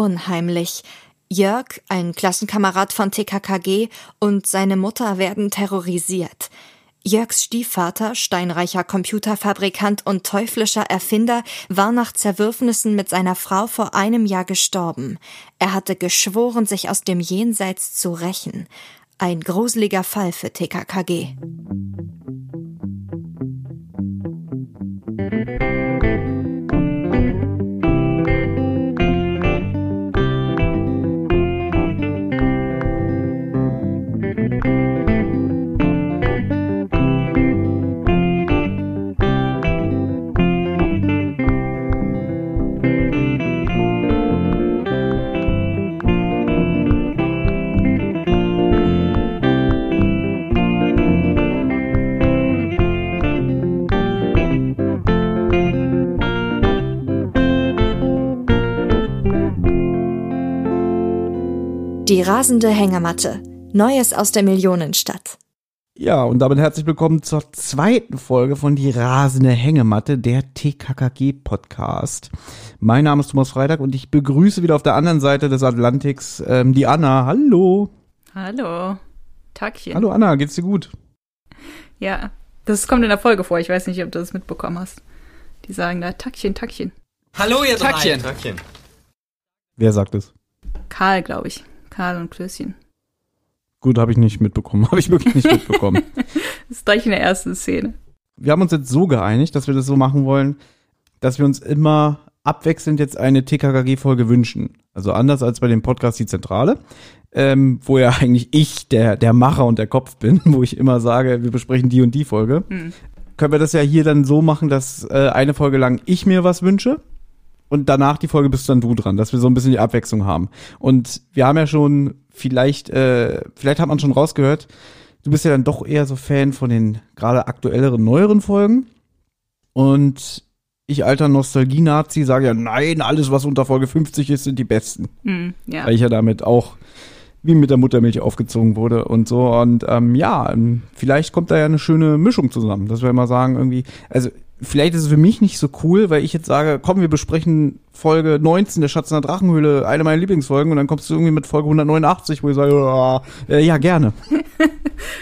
unheimlich. Jörg, ein Klassenkamerad von TKKG, und seine Mutter werden terrorisiert. Jörgs Stiefvater, steinreicher Computerfabrikant und teuflischer Erfinder, war nach Zerwürfnissen mit seiner Frau vor einem Jahr gestorben. Er hatte geschworen, sich aus dem Jenseits zu rächen. Ein gruseliger Fall für TKKG. Die rasende Hängematte. Neues aus der Millionenstadt. Ja, und damit herzlich willkommen zur zweiten Folge von Die rasende Hängematte, der TKKG-Podcast. Mein Name ist Thomas Freitag und ich begrüße wieder auf der anderen Seite des Atlantiks ähm, die Anna. Hallo. Hallo. Tagchen. Hallo Anna, geht's dir gut? Ja, das kommt in der Folge vor. Ich weiß nicht, ob du das mitbekommen hast. Die sagen da Tackchen, Tackchen. Hallo, ihr Tackchen. drei. Tackchen. Wer sagt es? Karl, glaube ich. Karl und Klößchen. Gut, habe ich nicht mitbekommen. Habe ich wirklich nicht mitbekommen. Das ist gleich in der ersten Szene. wir haben uns jetzt so geeinigt, dass wir das so machen wollen, dass wir uns immer abwechselnd jetzt eine TKKG-Folge wünschen. Also anders als bei dem Podcast Die Zentrale, ähm, wo ja eigentlich ich der, der Macher und der Kopf bin, wo ich immer sage, wir besprechen die und die Folge. Hm. Können wir das ja hier dann so machen, dass äh, eine Folge lang ich mir was wünsche und danach die Folge bist dann du dran, dass wir so ein bisschen die Abwechslung haben. Und wir haben ja schon vielleicht, äh, vielleicht hat man schon rausgehört, du bist ja dann doch eher so Fan von den gerade aktuelleren, neueren Folgen. Und ich, alter Nostalgie-Nazi, sage ja, nein, alles, was unter Folge 50 ist, sind die besten. Hm, ja. Weil ich ja damit auch wie mit der Muttermilch aufgezogen wurde und so. Und ähm, ja, ähm, vielleicht kommt da ja eine schöne Mischung zusammen, dass wir immer sagen, irgendwie, also vielleicht ist es für mich nicht so cool, weil ich jetzt sage, komm, wir besprechen Folge 19 der Schatz in der Drachenhöhle, eine meiner Lieblingsfolgen, und dann kommst du irgendwie mit Folge 189, wo ich sage, ja, äh, ja gerne.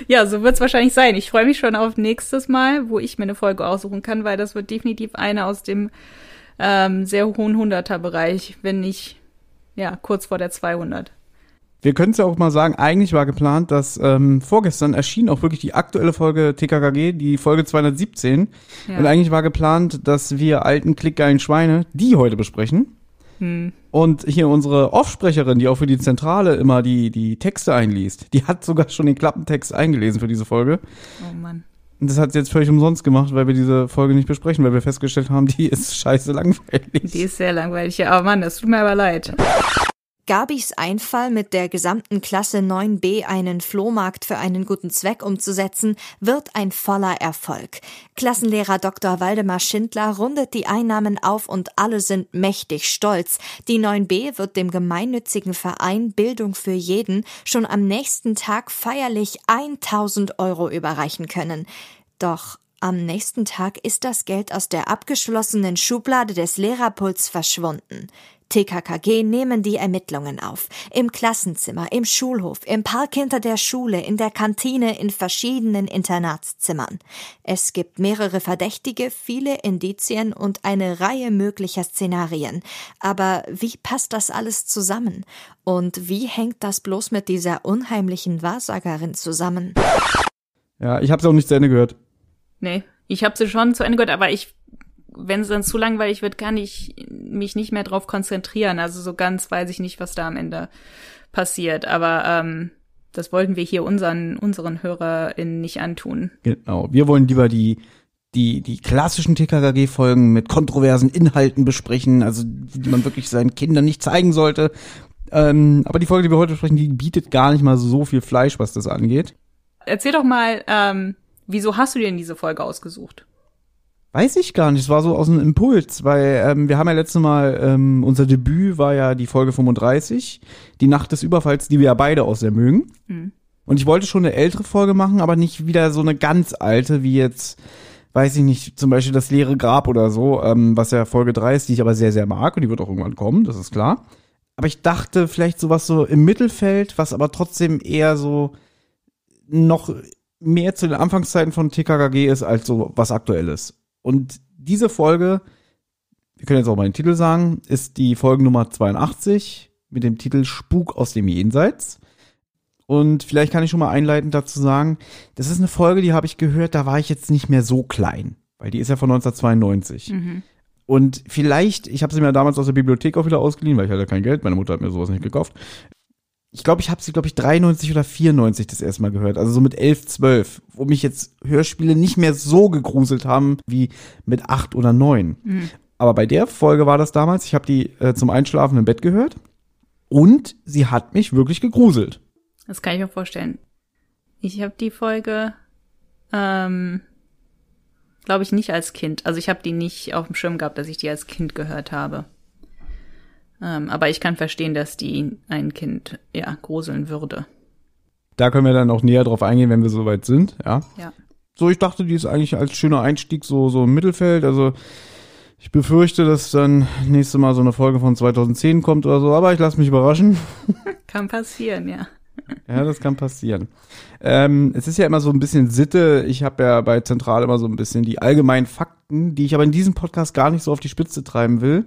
Ja, so wird es wahrscheinlich sein. Ich freue mich schon auf nächstes Mal, wo ich mir eine Folge aussuchen kann, weil das wird definitiv eine aus dem ähm, sehr hohen Hunderter-Bereich, wenn nicht, ja, kurz vor der 200. Wir können es ja auch mal sagen, eigentlich war geplant, dass ähm, vorgestern erschien auch wirklich die aktuelle Folge TKKG, die Folge 217. Ja. Und eigentlich war geplant, dass wir alten klickgeilen Schweine die heute besprechen. Hm. Und hier unsere Offsprecherin, die auch für die Zentrale immer die, die Texte einliest, die hat sogar schon den Klappentext eingelesen für diese Folge. Oh Mann. Und das hat sie jetzt völlig umsonst gemacht, weil wir diese Folge nicht besprechen, weil wir festgestellt haben, die ist scheiße langweilig. Die ist sehr langweilig. Ja, aber Mann, das tut mir aber leid. Gabis Einfall, mit der gesamten Klasse 9b einen Flohmarkt für einen guten Zweck umzusetzen, wird ein voller Erfolg. Klassenlehrer Dr. Waldemar Schindler rundet die Einnahmen auf und alle sind mächtig stolz. Die 9b wird dem gemeinnützigen Verein Bildung für jeden schon am nächsten Tag feierlich 1000 Euro überreichen können. Doch am nächsten Tag ist das Geld aus der abgeschlossenen Schublade des Lehrerpuls verschwunden. TKKG nehmen die Ermittlungen auf. Im Klassenzimmer, im Schulhof, im Park hinter der Schule, in der Kantine, in verschiedenen Internatszimmern. Es gibt mehrere Verdächtige, viele Indizien und eine Reihe möglicher Szenarien. Aber wie passt das alles zusammen? Und wie hängt das bloß mit dieser unheimlichen Wahrsagerin zusammen? Ja, ich habe es auch nicht zu Ende gehört. Nee, ich habe sie schon zu Ende gehört, aber ich, wenn es dann zu langweilig wird, kann ich mich nicht mehr drauf konzentrieren. Also so ganz weiß ich nicht, was da am Ende passiert. Aber ähm, das wollten wir hier unseren, unseren HörerInnen nicht antun. Genau. Wir wollen lieber die, die, die klassischen TKKG-Folgen mit kontroversen Inhalten besprechen, also die man wirklich seinen Kindern nicht zeigen sollte. Ähm, aber die Folge, die wir heute besprechen, die bietet gar nicht mal so viel Fleisch, was das angeht. Erzähl doch mal, ähm, wieso hast du dir denn diese Folge ausgesucht? Weiß ich gar nicht, es war so aus einem Impuls, weil ähm, wir haben ja letztes Mal, ähm, unser Debüt war ja die Folge 35, die Nacht des Überfalls, die wir ja beide auch sehr mögen. Hm. Und ich wollte schon eine ältere Folge machen, aber nicht wieder so eine ganz alte, wie jetzt, weiß ich nicht, zum Beispiel das leere Grab oder so, ähm, was ja Folge 3 ist, die ich aber sehr, sehr mag und die wird auch irgendwann kommen, das ist klar. aber ich dachte vielleicht sowas so im Mittelfeld, was aber trotzdem eher so noch mehr zu den Anfangszeiten von TKKG ist, als so was aktuelles. Und diese Folge, wir können jetzt auch mal den Titel sagen, ist die Folgennummer 82 mit dem Titel Spuk aus dem Jenseits. Und vielleicht kann ich schon mal einleitend dazu sagen, das ist eine Folge, die habe ich gehört, da war ich jetzt nicht mehr so klein, weil die ist ja von 1992. Mhm. Und vielleicht, ich habe sie mir damals aus der Bibliothek auch wieder ausgeliehen, weil ich hatte kein Geld, meine Mutter hat mir sowas nicht gekauft. Ich glaube, ich habe sie, glaube ich, 93 oder 94 das erste Mal gehört, also so mit 11, 12, wo mich jetzt Hörspiele nicht mehr so gegruselt haben wie mit 8 oder 9. Mhm. Aber bei der Folge war das damals, ich habe die äh, zum Einschlafen im Bett gehört und sie hat mich wirklich gegruselt. Das kann ich mir vorstellen. Ich habe die Folge, ähm, glaube ich, nicht als Kind. Also ich habe die nicht auf dem Schirm gehabt, dass ich die als Kind gehört habe. Ähm, aber ich kann verstehen, dass die ein Kind, ja, gruseln würde. Da können wir dann auch näher drauf eingehen, wenn wir soweit sind, ja. Ja. So, ich dachte, die ist eigentlich als schöner Einstieg so, so im Mittelfeld. Also ich befürchte, dass dann nächste Mal so eine Folge von 2010 kommt oder so, aber ich lasse mich überraschen. Kann passieren, ja. Ja, das kann passieren. Ähm, es ist ja immer so ein bisschen Sitte. Ich habe ja bei Zentral immer so ein bisschen die allgemeinen Fakten, die ich aber in diesem Podcast gar nicht so auf die Spitze treiben will.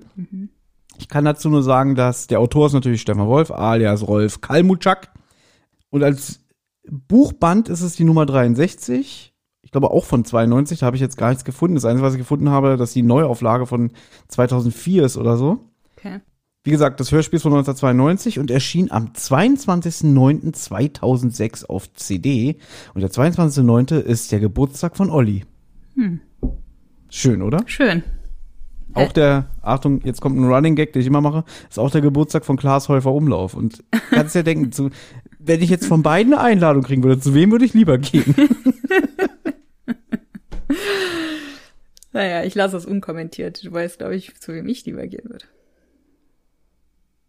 Ich kann dazu nur sagen, dass der Autor ist natürlich Stefan Wolf, alias Rolf Kalmutschak. Und als Buchband ist es die Nummer 63. Ich glaube auch von 92, da habe ich jetzt gar nichts gefunden. Das Einzige, was ich gefunden habe, dass die Neuauflage von 2004 ist oder so. Okay. Wie gesagt, das Hörspiel ist von 1992 und erschien am 22.09.2006 auf CD. Und der 22.09. ist der Geburtstag von Olli. Schön, oder? Schön. Auch der, Achtung, jetzt kommt ein Running Gag, den ich immer mache, ist auch der Geburtstag von Klaas Häufer Umlauf. Und kannst ja denken, zu, wenn ich jetzt von beiden eine Einladung kriegen würde, zu wem würde ich lieber gehen? Naja, ich lasse es unkommentiert. Du weißt, glaube ich, zu wem ich lieber gehen würde.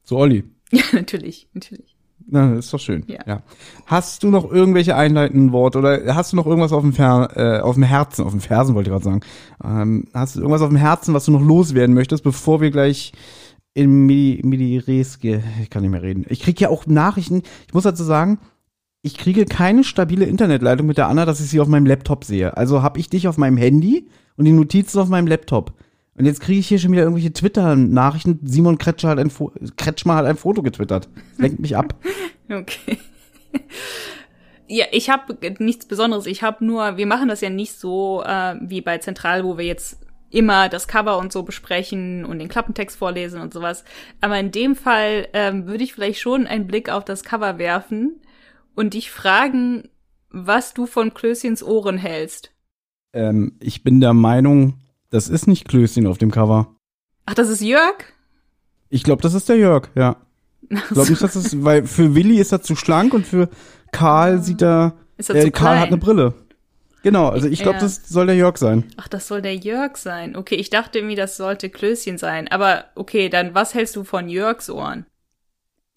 Zu Olli. Ja, natürlich, natürlich. Na, ist doch schön. Ja. Hast du noch irgendwelche einleitenden Worte oder hast du noch irgendwas auf dem, Fer äh, auf dem Herzen, auf dem Fersen wollte ich gerade sagen. Ähm, hast du irgendwas auf dem Herzen, was du noch loswerden möchtest, bevor wir gleich in Midi, Midi Res gehen? Ich kann nicht mehr reden. Ich kriege ja auch Nachrichten. Ich muss dazu sagen, ich kriege keine stabile Internetleitung mit der Anna, dass ich sie auf meinem Laptop sehe. Also habe ich dich auf meinem Handy und die Notizen auf meinem Laptop. Und jetzt kriege ich hier schon wieder irgendwelche Twitter-Nachrichten. Simon Kretschmer hat ein, Fo Kretschmer hat ein Foto getwittert. Das lenkt mich ab. Okay. Ja, ich habe nichts Besonderes. Ich habe nur, wir machen das ja nicht so äh, wie bei Zentral, wo wir jetzt immer das Cover und so besprechen und den Klappentext vorlesen und sowas. Aber in dem Fall ähm, würde ich vielleicht schon einen Blick auf das Cover werfen und dich fragen, was du von Klößchens Ohren hältst. Ähm, ich bin der Meinung, das ist nicht Klößchen auf dem Cover. Ach, das ist Jörg? Ich glaube, das ist der Jörg, ja. Ich glaube nicht, dass das, weil für Willi ist er zu schlank und für Karl sieht er, Ist er äh, Karl hat klein? eine Brille. Genau, also ich glaube, Ja. das soll der Jörg sein. Ach, das soll der Jörg sein. Okay, ich dachte irgendwie, das sollte Klößchen sein. Aber okay, dann was hältst du von Jörgs Ohren?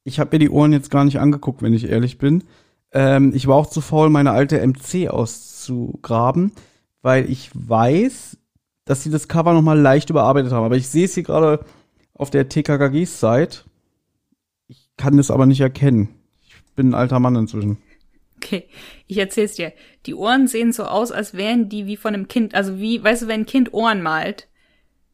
Ich habe mir die Ohren jetzt gar nicht angeguckt, wenn ich ehrlich bin. Ähm, ich war auch zu faul, meine alte MC auszugraben, weil ich weiß, dass sie das Cover nochmal leicht überarbeitet haben. Aber ich sehe es hier gerade auf der TKKG-Site. Ich kann es aber nicht erkennen. Ich bin ein alter Mann inzwischen. Okay, ich erzähl's dir. Die Ohren sehen so aus, als wären die wie von einem Kind. Also wie, weißt du, wenn ein Kind Ohren malt,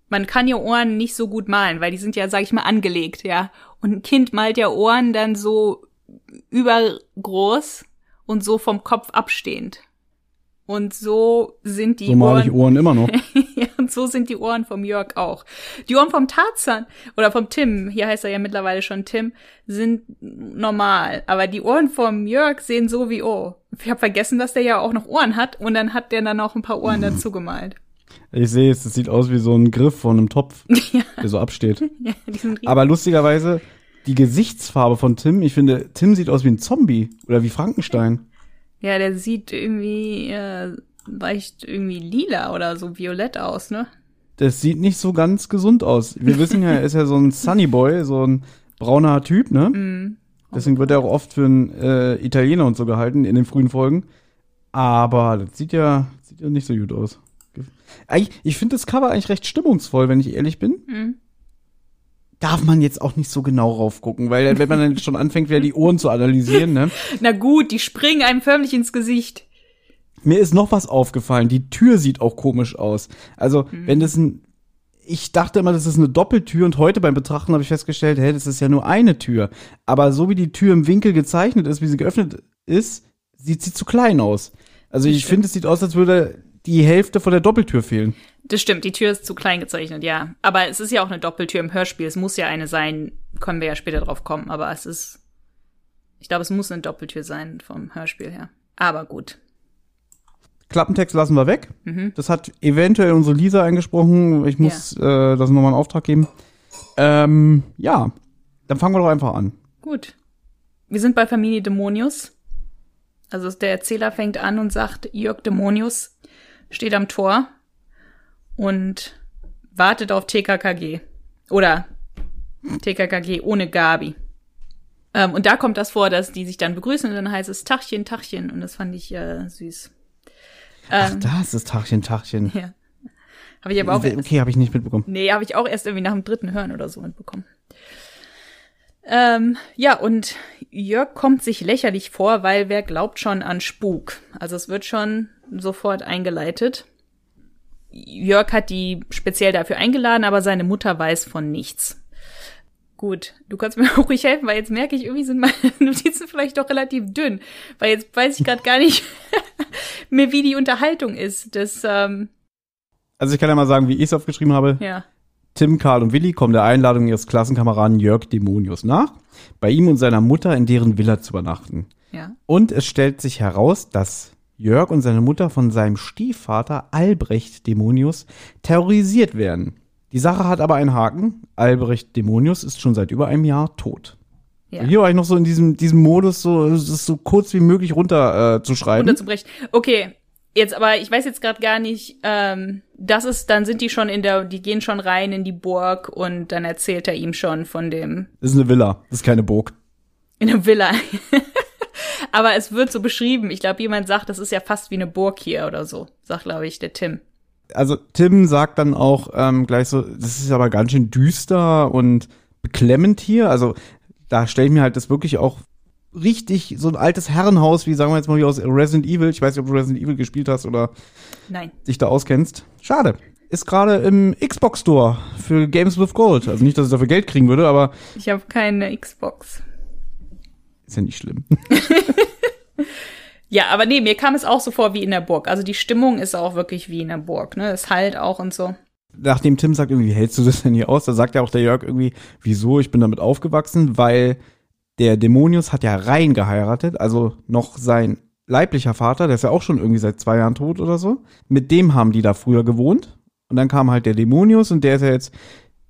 man kann ja Ohren nicht so gut malen, weil die sind ja, sag ich mal, angelegt, ja. Und ein Kind malt ja Ohren dann so übergroß und so vom Kopf abstehend. Und so sind die So male Ohren. ich Ohren immer noch. und so sind die Ohren vom Jörg auch. Die Ohren vom Tarzan oder vom Tim, hier heißt er ja mittlerweile schon Tim, sind normal. Aber die Ohren vom Jörg sehen so wie, oh, ich habe vergessen, dass der ja auch noch Ohren hat und dann hat der dann auch ein paar Ohren dazu gemalt. Ich sehe es, es sieht aus wie so ein Griff von einem Topf, ja, der so absteht. ja, die sind riesig. Aber lustigerweise, die Gesichtsfarbe von Tim, ich finde, Tim sieht aus wie ein Zombie oder wie Frankenstein. Ja, der sieht irgendwie äh, leicht irgendwie lila oder so violett aus, ne? Das sieht nicht so ganz gesund aus. Wir wissen ja, er ist ja so ein Sunny Boy, so ein brauner Typ, ne? Mm. Deswegen wird er auch oft für einen äh, Italiener und so gehalten in den frühen Folgen. Aber das sieht ja, sieht ja nicht so gut aus. Eigentlich, ich finde das Cover eigentlich recht stimmungsvoll, wenn ich ehrlich bin. Mm. darf man jetzt auch nicht so genau raufgucken, weil wenn man dann schon anfängt, wieder die Ohren zu analysieren, ne? Na gut, die springen einem förmlich ins Gesicht. Mir ist noch was aufgefallen. Die Tür sieht auch komisch aus. Also, Mhm. wenn das ein, ich dachte immer, das ist eine Doppeltür und heute beim Betrachten habe ich festgestellt, hey, das ist ja nur eine Tür. Aber so wie die Tür im Winkel gezeichnet ist, wie sie geöffnet ist, sieht sie zu klein aus. Also ich stimmt. finde, es sieht aus, als würde die Hälfte von der Doppeltür fehlen. Das stimmt, die Tür ist zu klein gezeichnet, ja. Aber es ist ja auch eine Doppeltür im Hörspiel. Es muss ja eine sein, können wir ja später drauf kommen. Aber es ist, ich glaube, es muss eine Doppeltür sein vom Hörspiel her. Aber gut. Klappentext lassen wir weg. Mhm. Das hat eventuell unsere Lisa eingesprochen. Ich muss äh, das nochmal in Auftrag geben. Ähm, ja, dann fangen wir doch einfach an. Gut. Wir sind bei Familie Dämonius. Also der Erzähler fängt an und sagt, Jörg Dämonius steht am Tor und wartet auf TKKG. Oder TKKG ohne Gabi. Ähm, und da kommt das vor, dass die sich dann begrüßen und dann heißt es Tachchen, Tachchen. Und das fand ich äh, süß. Ach, Ähm, da ist das Tachchen, Tachchen. ja. Habe ich aber auch erst, Okay, habe ich nicht mitbekommen. Nee, habe ich auch erst irgendwie nach dem dritten Hören oder so mitbekommen. Ähm, ja, und Jörg kommt sich lächerlich vor, weil wer glaubt schon an Spuk? Also es wird schon sofort eingeleitet. Jörg hat die speziell dafür eingeladen, aber seine Mutter weiß von nichts. Gut, du kannst mir auch ruhig helfen, weil jetzt merke ich, irgendwie sind meine Notizen vielleicht doch relativ dünn. Weil jetzt weiß ich gerade gar nicht mehr, wie die Unterhaltung ist. Das, ähm, Also ich kann ja mal sagen, wie ich es aufgeschrieben habe. ja. Tim, Karl und Willi kommen der Einladung ihres Klassenkameraden Jörg Demonius nach, bei ihm und seiner Mutter in deren Villa zu übernachten. Ja. Und es stellt sich heraus, dass Jörg und seine Mutter von seinem Stiefvater Albrecht Demonius terrorisiert werden. Die Sache hat aber einen Haken. Albrecht Demonius ist schon seit über einem Jahr tot. Ja. Hier war ich noch so in diesem, diesem Modus, so, so kurz wie möglich runter äh, zu schreiben. runterzubrechen. Okay, jetzt aber ich weiß jetzt gerade gar nicht, ähm, das ist, dann sind die schon in der, die gehen schon rein in die Burg und dann erzählt er ihm schon von dem Das ist eine Villa, das ist keine Burg. in der Villa. aber es wird so beschrieben. Ich glaube, jemand sagt, das ist ja fast wie eine Burg hier oder so, sagt glaube ich der Tim. Also Tim sagt dann auch ähm, gleich so, das ist aber ganz schön düster und beklemmend hier. Also da stelle ich mir halt das wirklich auch richtig so ein altes Herrenhaus, wie sagen wir jetzt mal wie aus Resident Evil. Ich weiß nicht, ob du Resident Evil gespielt hast oder Nein. dich da auskennst. Schade. Ist gerade im Xbox Store für Games with Gold. Also nicht, dass ich dafür Geld kriegen würde, aber Ich habe keine Xbox. ist ja nicht schlimm. Ja, aber nee, mir kam es auch so vor wie in der Burg. Also die Stimmung ist auch wirklich wie in der Burg, ne? Es halt auch und so. Nachdem Tim sagt irgendwie, wie hältst du das denn hier aus? Da sagt ja auch der Jörg irgendwie, wieso, ich bin damit aufgewachsen, weil der Dämonius hat ja rein geheiratet, also noch sein leiblicher Vater, der ist ja auch schon irgendwie seit zwei Jahren tot oder so. Mit dem haben die da früher gewohnt. Und dann kam halt der Dämonius und der ist ja jetzt,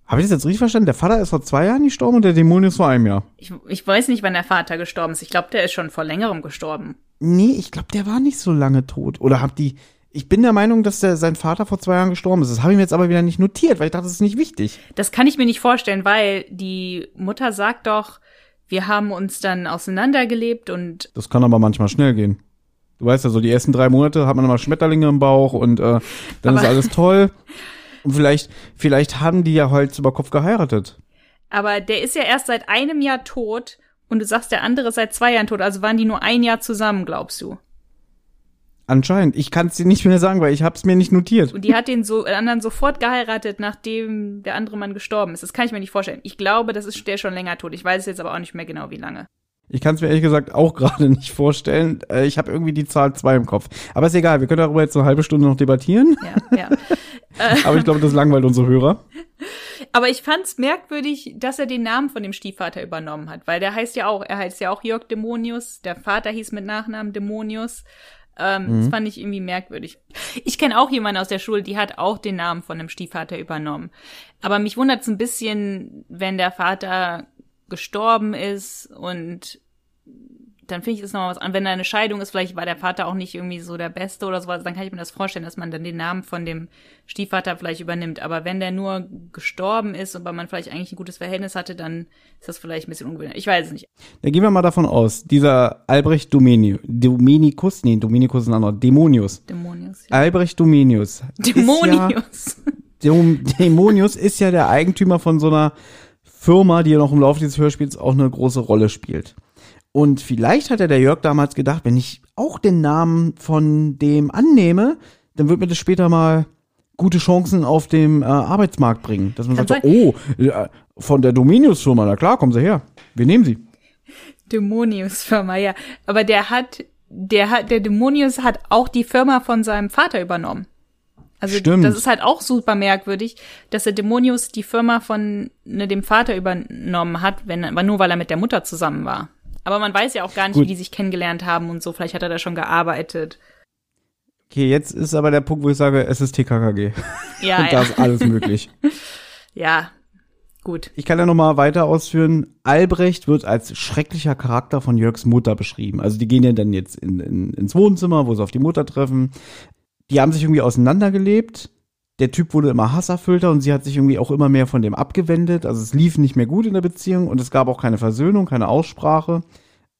habe ich das jetzt richtig verstanden? Der Vater ist vor zwei Jahren gestorben und der Dämonius vor einem Jahr. Ich, ich weiß nicht, wann der Vater gestorben ist. Ich glaube, der ist schon vor längerem gestorben. Nee, ich glaube, der war nicht so lange tot. Oder habt die, ich bin der Meinung, dass der, sein Vater vor zwei Jahren gestorben ist. Das habe ich mir jetzt aber wieder nicht notiert, weil ich dachte, das ist nicht wichtig. Das kann ich mir nicht vorstellen, weil die Mutter sagt doch, wir haben uns dann auseinandergelebt und Das kann aber manchmal schnell gehen. Du weißt ja, so die ersten drei Monate hat man immer Schmetterlinge im Bauch und äh, dann ist Aber- alles toll. Und vielleicht, vielleicht haben die ja Holz über Kopf geheiratet. aber der ist ja erst seit einem Jahr tot und du sagst, der andere ist seit zwei Jahren tot, also waren die nur ein Jahr zusammen, glaubst du? Anscheinend. Ich kann es dir nicht mehr sagen, weil ich habe es mir nicht notiert. Und die hat den so, den anderen sofort geheiratet, nachdem der andere Mann gestorben ist. Das kann ich mir nicht vorstellen. Ich glaube, das ist der schon länger tot. Ich weiß jetzt aber auch nicht mehr genau, wie lange. Ich kann es mir ehrlich gesagt auch gerade nicht vorstellen. Äh, ich habe irgendwie die Zahl zwei im Kopf. Aber ist egal, wir können darüber jetzt eine halbe Stunde noch debattieren. Ja, ja. Aber ich glaube, das langweilt unsere Hörer. Aber ich fand's merkwürdig, dass er den Namen von dem Stiefvater übernommen hat, weil der heißt ja auch, er heißt ja auch Jörg Dämonius, der Vater hieß mit Nachnamen Dämonius. Ähm, Das fand ich irgendwie merkwürdig. Ich kenne auch jemanden aus der Schule, die hat auch den Namen von dem Stiefvater übernommen. Aber mich wundert's ein bisschen, wenn der Vater gestorben ist und dann finde ich das nochmal was an. Wenn da eine Scheidung ist, vielleicht war der Vater auch nicht irgendwie so der Beste oder sowas, dann kann ich mir das vorstellen, dass man dann den Namen von dem Stiefvater vielleicht übernimmt. Aber wenn der nur gestorben ist und man vielleicht eigentlich ein gutes Verhältnis hatte, dann ist das vielleicht ein bisschen ungewöhnlich. Ich weiß es nicht. Da gehen wir mal davon aus, dieser Albrecht Domeni, Dominikus, nee, Dominikus ist ein anderer, Dämonius. Dämonius. Ja. Albrecht Domenius. Ja, Dämonius. Däm- Dämonius ist ja der Eigentümer von so einer Firma, die ja noch im Laufe dieses Hörspiels auch eine große Rolle spielt. Und vielleicht hat ja der Jörg damals gedacht, wenn ich auch den Namen von dem annehme, dann wird mir das später mal gute Chancen auf dem äh, Arbeitsmarkt bringen. Dass man Kann sagt, so, oh, äh, von der Dominius-Firma, na klar, kommen Sie her. Wir nehmen Sie. Dämonius-Firma, ja. Aber der hat, der hat, der Dämonius hat auch die Firma von seinem Vater übernommen. Also Stimmt. das ist halt auch super merkwürdig, dass der Dämonius die Firma von ne, dem Vater übernommen hat, wenn, aber nur weil er mit der Mutter zusammen war. Aber man weiß ja auch gar nicht, Gut. wie die sich kennengelernt haben und so. Vielleicht hat er da schon gearbeitet. Okay, jetzt ist aber der Punkt, wo ich sage, es ist TKKG. Ja, Und da ja. ist alles möglich. ja. Gut. Ich kann ja noch mal weiter ausführen. Albrecht wird als schrecklicher Charakter von Jörgs Mutter beschrieben. Also die gehen ja dann jetzt in, in, ins Wohnzimmer, wo sie auf die Mutter treffen. Die haben sich irgendwie auseinandergelebt. Der Typ wurde immer hasserfüllter und sie hat sich irgendwie auch immer mehr von dem abgewendet. Also es lief nicht mehr gut in der Beziehung und es gab auch keine Versöhnung, keine Aussprache.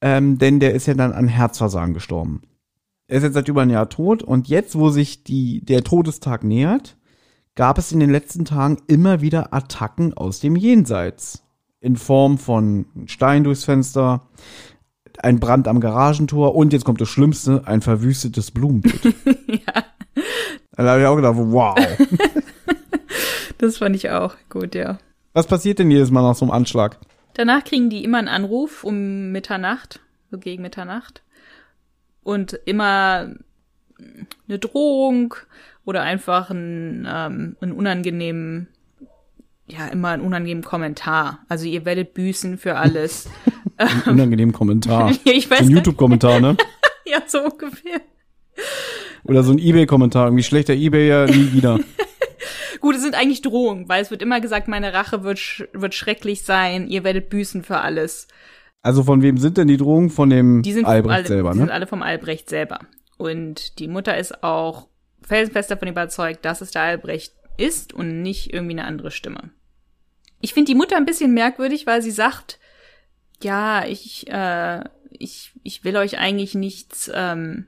Ähm, denn der ist ja dann an Herzversagen gestorben. Er ist jetzt seit über ein Jahr tot und jetzt, wo sich die, der Todestag nähert, gab es in den letzten Tagen immer wieder Attacken aus dem Jenseits. In Form von Stein durchs Fenster, ein Brand am Garagentor und jetzt kommt das Schlimmste, ein verwüstetes Blumenbeet. ja, Da habe ich auch gedacht, wow. das fand ich auch gut, ja. Was passiert denn jedes Mal nach so einem Anschlag? Danach kriegen die immer einen Anruf um Mitternacht, so gegen Mitternacht. Und immer eine Drohung oder einfach ein, ähm, einen unangenehmen, ja, immer einen unangenehmen Kommentar. Also ihr werdet büßen für alles. Ein unangenehmen Kommentar. Ich weiß So ein. YouTube-Kommentar, ne? ja, so ungefähr. Oder so ein Ebay-Kommentar. Irgendwie schlechter Ebay ja nie wieder. Gut, es sind eigentlich Drohungen, weil es wird immer gesagt, meine Rache wird, sch wird schrecklich sein, ihr werdet büßen für alles. Also von wem sind denn die Drohungen? Von dem Die sind Albrecht alle, selber, die sind ne? alle vom Albrecht selber. Und die Mutter ist auch felsenfest davon überzeugt, dass es der Albrecht ist und nicht irgendwie eine andere Stimme. Ich finde die Mutter ein bisschen merkwürdig, weil sie sagt, ja, ich, äh, ich, ich will euch eigentlich nichts ähm,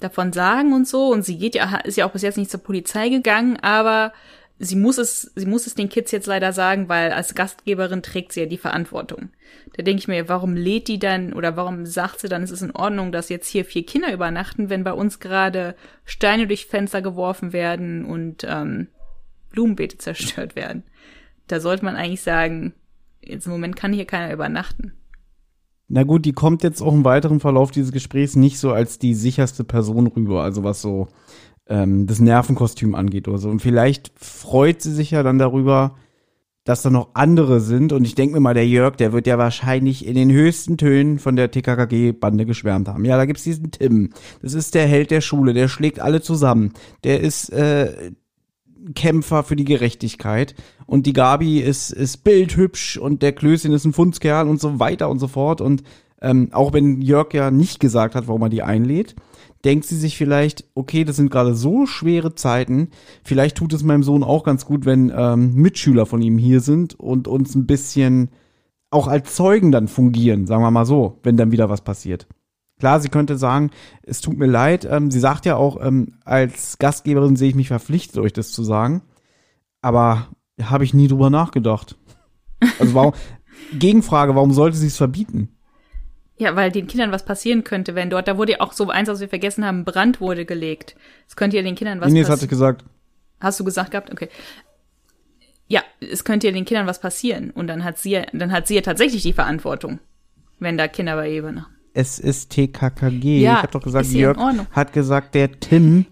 davon sagen und so. Und sie geht ja, ist ja auch bis jetzt nicht zur Polizei gegangen, aber sie muss es, sie muss es den Kids jetzt leider sagen, weil als Gastgeberin trägt sie ja die Verantwortung. Da denke ich mir, warum lädt die dann oder warum sagt sie dann, es ist in Ordnung, dass jetzt hier vier Kinder übernachten, wenn bei uns gerade Steine durch Fenster geworfen werden und ähm, Blumenbeete zerstört werden. Da sollte man eigentlich sagen, jetzt im Moment kann hier keiner übernachten. Na gut, die kommt jetzt auch im weiteren Verlauf dieses Gesprächs nicht so als die sicherste Person rüber, also was so ähm, das Nervenkostüm angeht oder so. Und vielleicht freut sie sich ja dann darüber, dass da noch andere sind. Und ich denke mir mal, der Jörg, der wird ja wahrscheinlich in den höchsten Tönen von der TKKG-Bande geschwärmt haben. Ja, da gibt's diesen Tim. Das ist der Held der Schule, der schlägt alle zusammen. Der ist äh, Kämpfer für die Gerechtigkeit. Und die Gabi ist, ist bildhübsch und der Klößchen ist ein Fundskerl und so weiter und so fort. Und ähm, auch wenn Jörg ja nicht gesagt hat, warum er die einlädt, denkt sie sich vielleicht, okay, das sind gerade so schwere Zeiten, vielleicht tut es meinem Sohn auch ganz gut, wenn ähm, Mitschüler von ihm hier sind und uns ein bisschen auch als Zeugen dann fungieren, sagen wir mal so, wenn dann wieder was passiert. Klar, sie könnte sagen, es tut mir leid. Ähm, sie sagt ja auch, ähm, als Gastgeberin sehe ich mich verpflichtet, euch das zu sagen. Aber habe ich nie drüber nachgedacht. Also warum, Gegenfrage, warum sollte sie es verbieten? Ja, weil den Kindern was passieren könnte, wenn dort, da wurde ja auch so eins, was wir vergessen haben, Brand wurde gelegt. Es könnte ja den Kindern was nee, das hatte ich passieren. gesagt. Hast du gesagt gehabt? Okay. Ja, es könnte ja den Kindern was passieren. Und dann hat sie ja, dann hat sie ja tatsächlich die Verantwortung, wenn da Kinder bei ihr übernachten. Es ist TKKG. Ja, ich habe doch gesagt, Jörg hat gesagt, der Tim,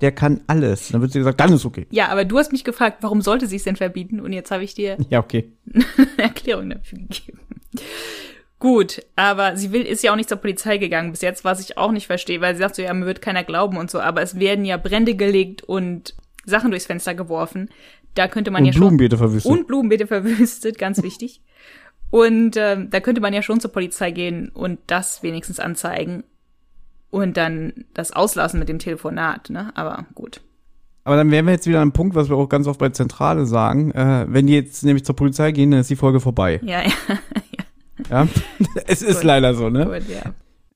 der kann alles. Dann wird sie gesagt, dann ist okay. Ja, aber du hast mich gefragt, warum sollte sie es denn verbieten? Und jetzt habe ich dir Ja, okay. eine Erklärung dafür gegeben. Gut, aber sie will, ist ja auch nicht zur Polizei gegangen bis jetzt, was ich auch nicht verstehe, weil sie sagt so, ja, mir wird keiner glauben und so, aber es werden ja Brände gelegt und Sachen durchs Fenster geworfen. Da könnte man Und ja schon. Blumenbeete verwüstet. Und Blumenbeete verwüstet, ganz wichtig. Und ähm, da könnte man ja schon zur Polizei gehen und das wenigstens anzeigen und dann das auslassen mit dem Telefonat, ne? Aber gut. Aber dann wären wir jetzt wieder an einem Punkt, was wir auch ganz oft bei Zentrale sagen. Äh, wenn die jetzt nämlich zur Polizei gehen, dann ist die Folge vorbei. Ja, ja, Ja, es ist Gut. leider so, ne? gut, ja.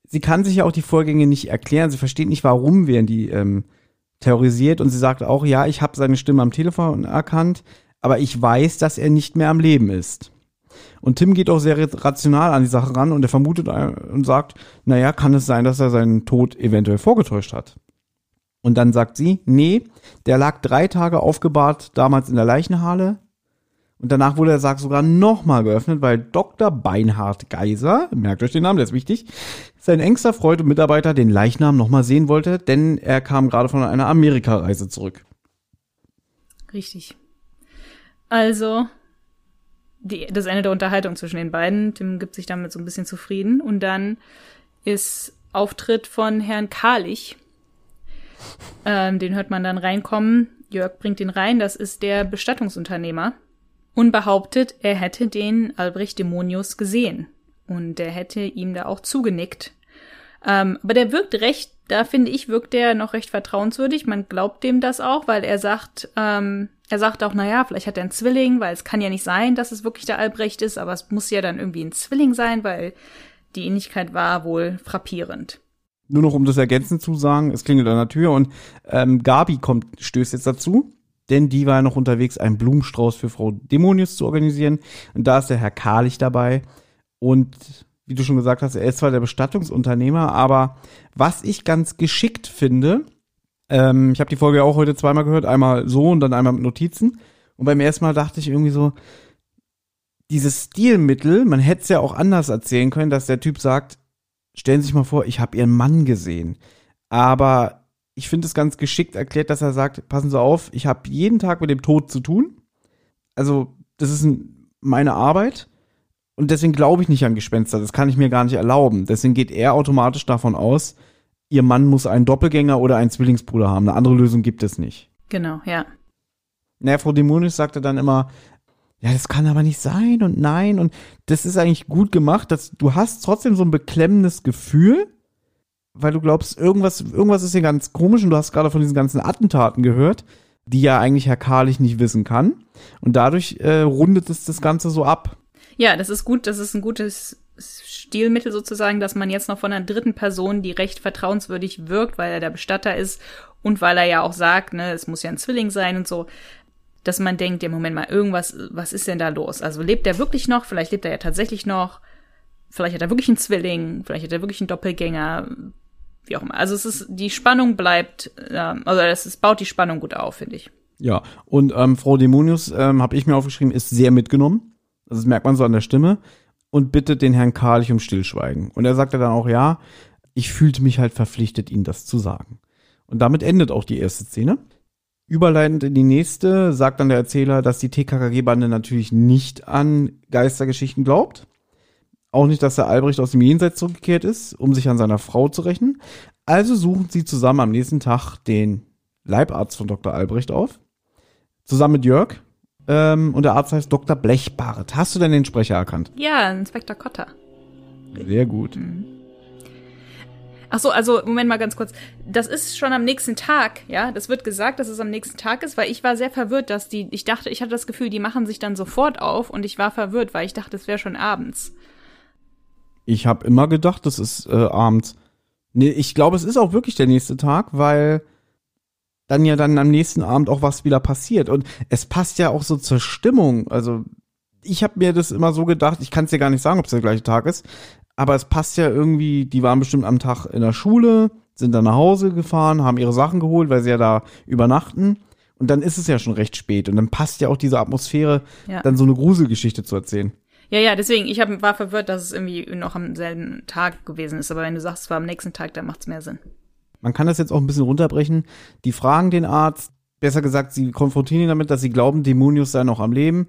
Sie kann sich ja auch die Vorgänge nicht erklären. Sie versteht nicht, warum werden die ähm, terrorisiert. Und sie sagt auch, ja, ich habe seine Stimme am Telefon erkannt, aber ich weiß, dass er nicht mehr am Leben ist. Und Tim geht auch sehr rational an die Sache ran und er vermutet und sagt, naja, kann es sein, dass er seinen Tod eventuell vorgetäuscht hat. Und dann sagt sie, nee, der lag drei Tage aufgebahrt, damals in der Leichenhalle. Und danach wurde der Sarg sogar nochmal geöffnet, weil Dr. Beinhard Geiser, merkt euch den Namen, der ist wichtig, sein engster Freund und Mitarbeiter den Leichnam nochmal sehen wollte, denn er kam gerade von einer Amerikareise zurück. Richtig. Also, die, das Ende der Unterhaltung zwischen den beiden. Tim gibt sich damit so ein bisschen zufrieden. Und dann ist Auftritt von Herrn Karlich. Ähm, den hört man dann reinkommen. Jörg bringt ihn rein. Das ist der Bestattungsunternehmer und behauptet, er hätte den Albrecht Dämonius gesehen und er hätte ihm da auch zugenickt. Ähm, aber der wirkt recht, da finde ich, wirkt der noch recht vertrauenswürdig. Man glaubt dem das auch, weil er sagt, ähm, er sagt auch, naja, vielleicht hat er einen Zwilling, weil es kann ja nicht sein, dass es wirklich der Albrecht ist, aber es muss ja dann irgendwie ein Zwilling sein, weil die Ähnlichkeit war wohl frappierend. Nur noch um das ergänzend zu sagen, es klingelt an der Tür und ähm, Gabi kommt, stößt jetzt dazu denn die war ja noch unterwegs, einen Blumenstrauß für Frau Dämonius zu organisieren. Und da ist der Herr Karlich dabei. Und wie du schon gesagt hast, er ist zwar der Bestattungsunternehmer, aber was ich ganz geschickt finde, ähm, ich habe die Folge auch heute zweimal gehört, einmal so und dann einmal mit Notizen. Und beim ersten Mal dachte ich irgendwie so, dieses Stilmittel, man hätte es ja auch anders erzählen können, dass der Typ sagt, stellen Sie sich mal vor, ich habe Ihren Mann gesehen. Aber ich finde es ganz geschickt erklärt, dass er sagt, passen Sie auf, ich habe jeden Tag mit dem Tod zu tun. Also, das ist meine Arbeit. Und deswegen glaube ich nicht an Gespenster. Das kann ich mir gar nicht erlauben. Deswegen geht er automatisch davon aus, ihr Mann muss einen Doppelgänger oder einen Zwillingsbruder haben. Eine andere Lösung gibt es nicht. Genau, ja. Naja, Frau Dämonisch sagte dann immer, ja, das kann aber nicht sein und nein. Und das ist eigentlich gut gemacht, dass du hast trotzdem so ein beklemmendes Gefühl, weil du glaubst, irgendwas, irgendwas ist hier ganz komisch und du hast gerade von diesen ganzen Attentaten gehört, die ja eigentlich Herr Karlich nicht wissen kann. Und dadurch äh, rundet es das Ganze so ab. Ja, das ist gut, das ist ein gutes Stilmittel sozusagen, dass man jetzt noch von einer dritten Person, die recht vertrauenswürdig wirkt, weil er der Bestatter ist und weil er ja auch sagt, ne, es muss ja ein Zwilling sein und so, dass man denkt, ja, Moment mal, irgendwas, was ist denn da los? Also lebt er wirklich noch? Vielleicht lebt er ja tatsächlich noch. Vielleicht hat er wirklich einen Zwilling, vielleicht hat er wirklich einen Doppelgänger wie auch immer. Also es ist, die Spannung bleibt, ähm, also es, es baut die Spannung gut auf, finde ich. Ja, und ähm, Frau Dämonius, ähm, habe ich mir aufgeschrieben, ist sehr mitgenommen. Das merkt man so an der Stimme. Und bittet den Herrn Karlich um Stillschweigen. Und er sagte dann auch, ja, ich fühlte mich halt verpflichtet, Ihnen das zu sagen. Und damit endet auch die erste Szene. Überleitend in die nächste sagt dann der Erzähler, dass die TKKG-Bande natürlich nicht an Geistergeschichten glaubt. Auch nicht, dass der Albrecht aus dem Jenseits zurückgekehrt ist, um sich an seiner Frau zu rächen. Also suchen sie zusammen am nächsten Tag den Leibarzt von Dr. Albrecht auf. Zusammen mit Jörg. Ähm, und der Arzt heißt Dr. Blechbart. Hast du denn den Sprecher erkannt? Ja, Inspektor Kotter. Sehr gut. Mhm. Ach so, also Moment mal ganz kurz. Das ist schon am nächsten Tag, ja? Das wird gesagt, dass es am nächsten Tag ist, weil ich war sehr verwirrt, dass die ich dachte, ich hatte das Gefühl, die machen sich dann sofort auf und ich war verwirrt, weil ich dachte, es wäre schon abends. Ich habe immer gedacht, das ist äh, abends. Nee, ich glaube, es ist auch wirklich der nächste Tag, weil dann ja dann am nächsten Abend auch was wieder passiert. Und es passt ja auch so zur Stimmung. Also ich habe mir das immer so gedacht, ich kann es dir gar nicht sagen, ob es der gleiche Tag ist, aber es passt ja irgendwie, die waren bestimmt am Tag in der Schule, sind dann nach Hause gefahren, haben ihre Sachen geholt, weil sie ja da übernachten. Und dann ist es ja schon recht spät. Und dann passt ja auch diese Atmosphäre, ja. dann so eine Gruselgeschichte zu erzählen. Ja, ja, deswegen, ich hab, war verwirrt, dass es irgendwie noch am selben Tag gewesen ist. Aber wenn du sagst, es war am nächsten Tag, dann macht es mehr Sinn. Man kann das jetzt auch ein bisschen runterbrechen. Die fragen den Arzt, besser gesagt, sie konfrontieren ihn damit, dass sie glauben, Dämonius sei noch am Leben.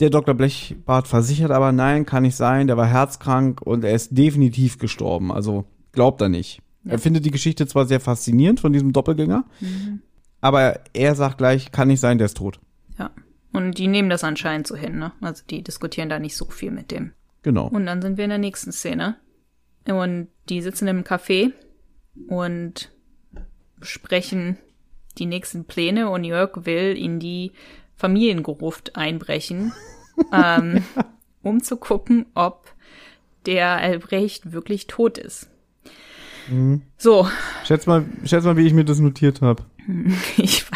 Der Dr. Blechbart versichert aber, nein, kann nicht sein, der war herzkrank und er ist definitiv gestorben. Also glaubt er nicht. Ja. Er findet die Geschichte zwar sehr faszinierend von diesem Doppelgänger, mhm. aber er sagt gleich, kann nicht sein, der ist tot. Ja. Und die nehmen das anscheinend so hin, ne? Also die diskutieren da nicht so viel mit dem. Genau. Und dann sind wir in der nächsten Szene. Und die sitzen im Café und besprechen die nächsten Pläne und Jörg will in die Familiengruft einbrechen, ähm, um zu gucken, ob der Albrecht wirklich tot ist. Mhm. So. Schätz mal, schätz mal, wie ich mir das notiert habe. Ich.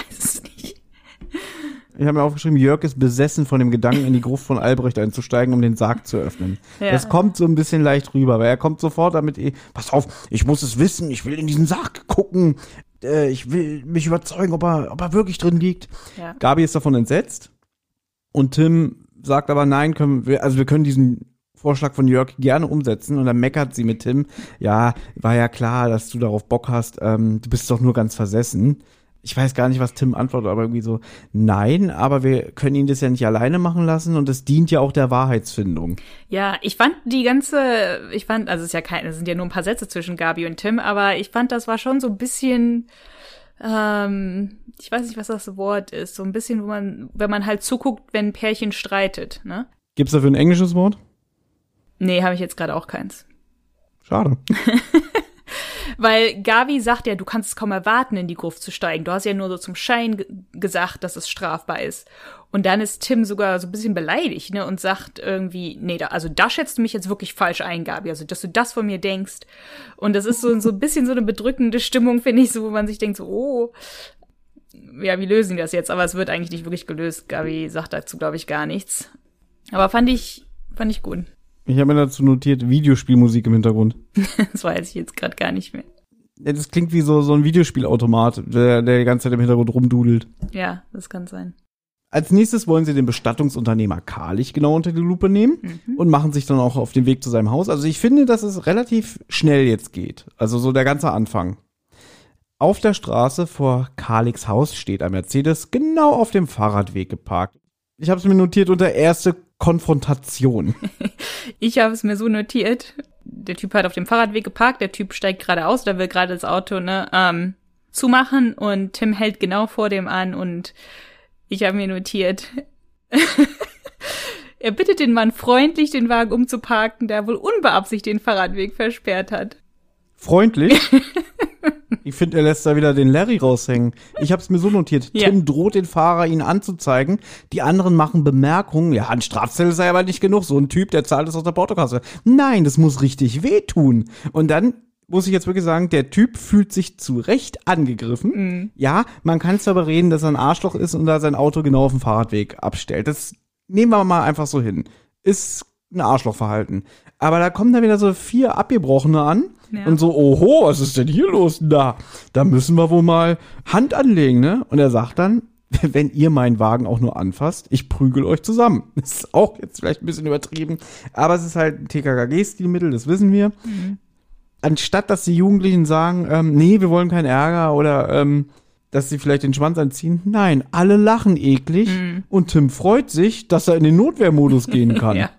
Ich habe mir aufgeschrieben, Jörg ist besessen von dem Gedanken, in die Gruft von Albrecht einzusteigen, um den Sarg zu öffnen. Ja. Das kommt so ein bisschen leicht rüber, weil er kommt sofort damit, eh, pass auf, ich muss es wissen, ich will in diesen Sarg gucken, äh, ich will mich überzeugen, ob er, ob er wirklich drin liegt. Ja. Gabi ist davon entsetzt und Tim sagt aber, nein, können wir, also wir können diesen Vorschlag von Jörg gerne umsetzen und dann meckert sie mit Tim, ja, war ja klar, dass du darauf Bock hast, ähm, du bist doch nur ganz versessen. Ich weiß gar nicht, was Tim antwortet, aber irgendwie so, nein, aber wir können ihn das ja nicht alleine machen lassen und es dient ja auch der Wahrheitsfindung. Ja, ich fand die ganze, ich fand, also es ist ja keine, es sind ja nur ein paar Sätze zwischen Gabi und Tim, aber ich fand, das war schon so ein bisschen, ähm, ich weiß nicht, was das Wort ist, so ein bisschen, wo man, wenn man halt zuguckt, wenn ein Pärchen streitet, ne? Gibt's dafür ein englisches Wort? Nee, habe ich jetzt gerade auch keins. Schade. Weil Gavi sagt ja, du kannst es kaum erwarten, in die Gruft zu steigen. Du hast ja nur so zum Schein ge- gesagt, dass es strafbar ist. Und dann ist Tim sogar so ein bisschen beleidigt, ne, und sagt irgendwie, nee, da, also da schätzt du mich jetzt wirklich falsch ein, Gabi, also dass du das von mir denkst. Und das ist so, so ein bisschen so eine bedrückende Stimmung, finde ich, so, wo man sich denkt, so, oh, ja, wie lösen die das jetzt? Aber es wird eigentlich nicht wirklich gelöst. Gabi sagt dazu, glaube ich, gar nichts. Aber fand ich, fand ich gut. Ich habe mir dazu notiert, Videospielmusik im Hintergrund. Das weiß ich jetzt gerade gar nicht mehr. Das klingt wie so, so ein Videospielautomat, der, der die ganze Zeit im Hintergrund rumdudelt. Ja, das kann sein. Als nächstes wollen sie den Bestattungsunternehmer Karlich genau unter die Lupe nehmen und machen sich dann auch auf den Weg zu seinem Haus. Also ich finde, dass es relativ schnell jetzt geht. Also so der ganze Anfang. Auf der Straße vor Karlichs Haus steht ein Mercedes genau auf dem Fahrradweg geparkt. Ich habe es mir notiert unter erste Konfrontation. Ich habe es mir so notiert. Der Typ hat auf dem Fahrradweg geparkt, der Typ steigt gerade aus, der will gerade das Auto ne, ähm, zumachen und Tim hält genau vor dem an und ich habe mir notiert. er bittet den Mann freundlich, den Wagen umzuparken, der wohl unbeabsichtigt den Fahrradweg versperrt hat. Freundlich. Ich finde, er lässt da wieder den Larry raushängen. Ich habe es mir so notiert. Ja. Tim droht den Fahrer, ihn anzuzeigen. Die anderen machen Bemerkungen. Ja, ein Strafzettel sei aber nicht genug. So ein Typ, der zahlt es aus der Portokasse. Nein, das muss richtig wehtun. Und dann muss ich jetzt wirklich sagen, der Typ fühlt sich zu Recht angegriffen. Ja, man kann es aber reden, dass er ein Arschloch ist und da sein Auto genau auf dem Fahrradweg abstellt. Das nehmen wir mal einfach so hin. Ist ein Arschlochverhalten. Aber da kommen dann wieder so vier Abgebrochene an Ja. und so, oho, was ist denn hier los? Da, da müssen wir wohl mal Hand anlegen, ne? Und er sagt dann, wenn ihr meinen Wagen auch nur anfasst, ich prügel euch zusammen. Das ist auch jetzt vielleicht ein bisschen übertrieben, aber es ist halt ein TKKG-Stilmittel, das wissen wir. Anstatt, dass die Jugendlichen sagen, ähm, nee, wir wollen keinen Ärger oder ähm, dass sie vielleicht den Schwanz anziehen. Nein, alle lachen eklig und Tim freut sich, dass er in den Notwehrmodus gehen kann. Ja.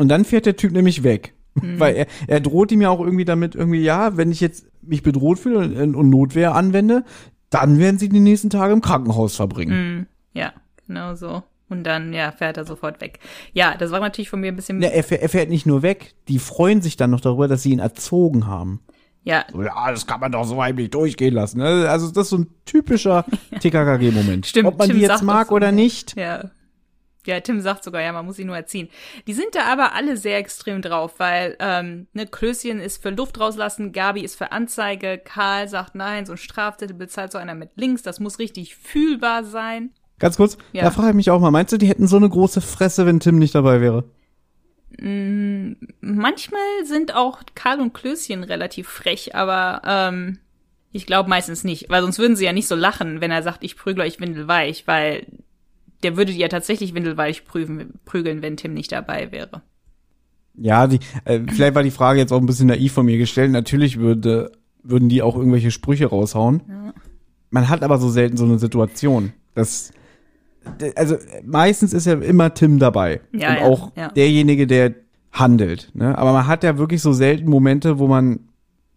Und dann fährt der Typ nämlich weg. Weil er, er droht ihm ja auch irgendwie damit, irgendwie, ja, wenn ich jetzt mich bedroht fühle und, und Notwehr anwende, dann werden sie die nächsten Tage im Krankenhaus verbringen. Ja, genau so. Und dann, ja, fährt er sofort weg. Ja, das war natürlich von mir ein bisschen. Ja, er, fährt- er fährt nicht nur weg, die freuen sich dann noch darüber, dass sie ihn erzogen haben. Ja, So, ja, das kann man doch so heimlich durchgehen lassen. ne? Also das ist so ein typischer TKKG-Moment. Stimmt, Ob man Tim die jetzt mag oder so. nicht. Ja. Ja, Tim sagt sogar, ja, man muss sie nur erziehen. Die sind da aber alle sehr extrem drauf, weil ähm, ne, Klößchen ist für Luft rauslassen, Gabi ist für Anzeige, Karl sagt, nein, so ein Strafzettel bezahlt so einer mit links, das muss richtig fühlbar sein. Ganz kurz, Ja. da frage ich mich auch mal, meinst du, die hätten so eine große Fresse, wenn Tim nicht dabei wäre? Manchmal sind auch Karl und Klößchen relativ frech, aber ähm, ich glaube meistens nicht, weil sonst würden sie ja nicht so lachen, wenn er sagt, ich prügle euch windelweich, weil der würde die ja tatsächlich windelweich prüfen, prügeln, wenn Tim nicht dabei wäre. Ja, die, äh, vielleicht war die Frage jetzt auch ein bisschen naiv von mir gestellt. Natürlich würde, würden die auch irgendwelche Sprüche raushauen. Man hat aber so selten so eine Situation. Das, also meistens ist ja immer Tim dabei. Ja, und ja, auch ja. derjenige, der handelt. Ne? Aber man hat ja wirklich so selten Momente, wo man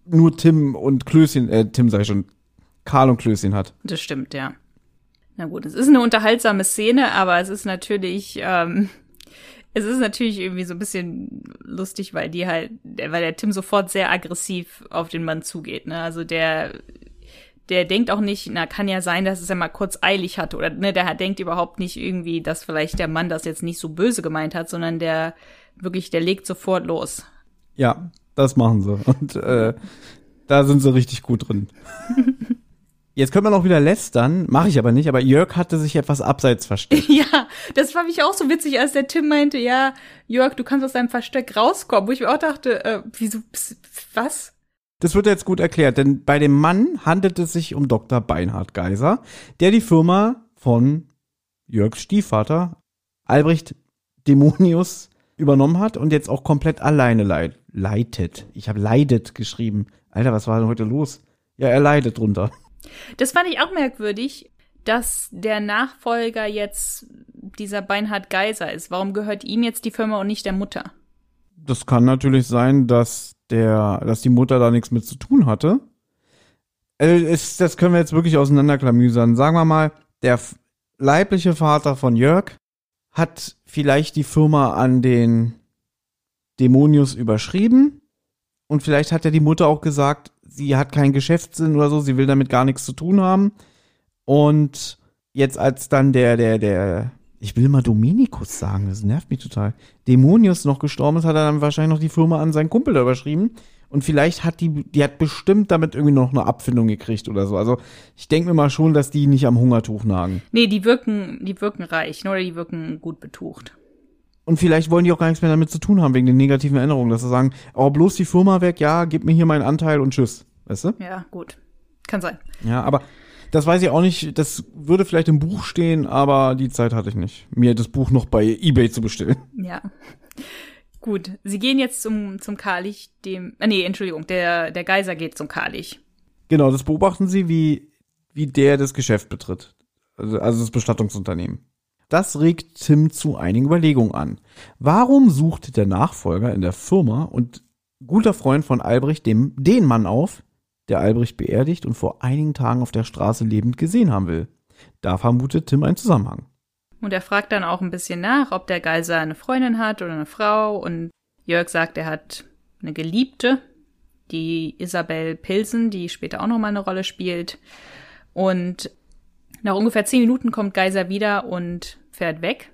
nur Tim und Klößchen, äh, Tim sag ich schon, Karl und Klößchen hat. Das stimmt, ja. Na gut, es ist eine unterhaltsame Szene, aber es ist natürlich, ähm, es ist natürlich irgendwie so ein bisschen lustig, weil die halt, weil der Tim sofort sehr aggressiv auf den Mann zugeht. Ne? Also der, der denkt auch nicht, na kann ja sein, dass es ja mal kurz eilig hatte oder ne, der hat- denkt überhaupt nicht irgendwie, dass vielleicht der Mann das jetzt nicht so böse gemeint hat, sondern der wirklich, der legt sofort los. Ja, das machen sie. Und äh, da sind sie richtig gut drin. Jetzt könnte man auch wieder lästern, mache ich aber nicht, aber Jörg hatte sich etwas abseits versteckt. Ja, das fand ich auch so witzig, als der Tim meinte, ja, Jörg, du kannst aus deinem Versteck rauskommen, wo ich mir auch dachte, äh, wieso, was? Das wird jetzt gut erklärt, denn bei dem Mann handelt es sich um Dr. Beinhard Geiser, der die Firma von Jörgs Stiefvater Albrecht Dämonius übernommen hat und jetzt auch komplett alleine leid leitet. Ich habe leidet geschrieben. Alter, was war denn heute los? Ja, er leidet drunter. Das fand ich auch merkwürdig, dass der Nachfolger jetzt dieser Beinhard Geiser ist. Warum gehört ihm jetzt die Firma und nicht der Mutter? Das kann natürlich sein, dass der, dass die Mutter da nichts mit zu tun hatte. Äh, das können wir jetzt wirklich auseinanderklamüsern. Sagen wir mal, der leibliche Vater von Jörg hat vielleicht die Firma an den Dämonius überschrieben und vielleicht hat ja die Mutter auch gesagt, sie hat keinen Geschäftssinn oder so, sie will damit gar nichts zu tun haben. Und jetzt als dann der, der, der, ich will mal Dominikus sagen, das nervt mich total, Dämonius noch gestorben ist, hat er dann wahrscheinlich noch die Firma an seinen Kumpel da überschrieben. Und vielleicht hat die, die hat bestimmt damit irgendwie noch eine Abfindung gekriegt oder so. Also ich denke mir mal schon, dass die nicht am Hungertuch nagen. Nee, die wirken, die wirken reich, nur die wirken gut betucht. Und vielleicht wollen die auch gar nichts mehr damit zu tun haben, wegen den negativen Erinnerungen, dass sie sagen, oh, bloß die Firma weg, ja, gib mir hier meinen Anteil und tschüss. Weißt du? Ja, gut. Kann sein. Ja, aber das weiß ich auch nicht. Das würde vielleicht im Buch stehen, aber die Zeit hatte ich nicht, mir das Buch noch bei eBay zu bestellen. Ja. Gut, sie gehen jetzt zum, zum Karlich, dem, äh, nee, Entschuldigung, der, der Geiser geht zum Karlich. Genau, das beobachten sie, wie, wie der das Geschäft betritt. Also, also das Bestattungsunternehmen. Das regt Tim zu einigen Überlegungen an. Warum sucht der Nachfolger in der Firma und guter Freund von Albrecht dem, den Mann auf, der Albrecht beerdigt und vor einigen Tagen auf der Straße lebend gesehen haben will? Da vermutet Tim einen Zusammenhang. Und er fragt dann auch ein bisschen nach, ob der Geiser eine Freundin hat oder eine Frau. Und Jörg sagt, er hat eine Geliebte, die Isabel Pilsen, die später auch nochmal eine Rolle spielt. Und nach ungefähr zehn Minuten kommt Geiser wieder und fährt weg.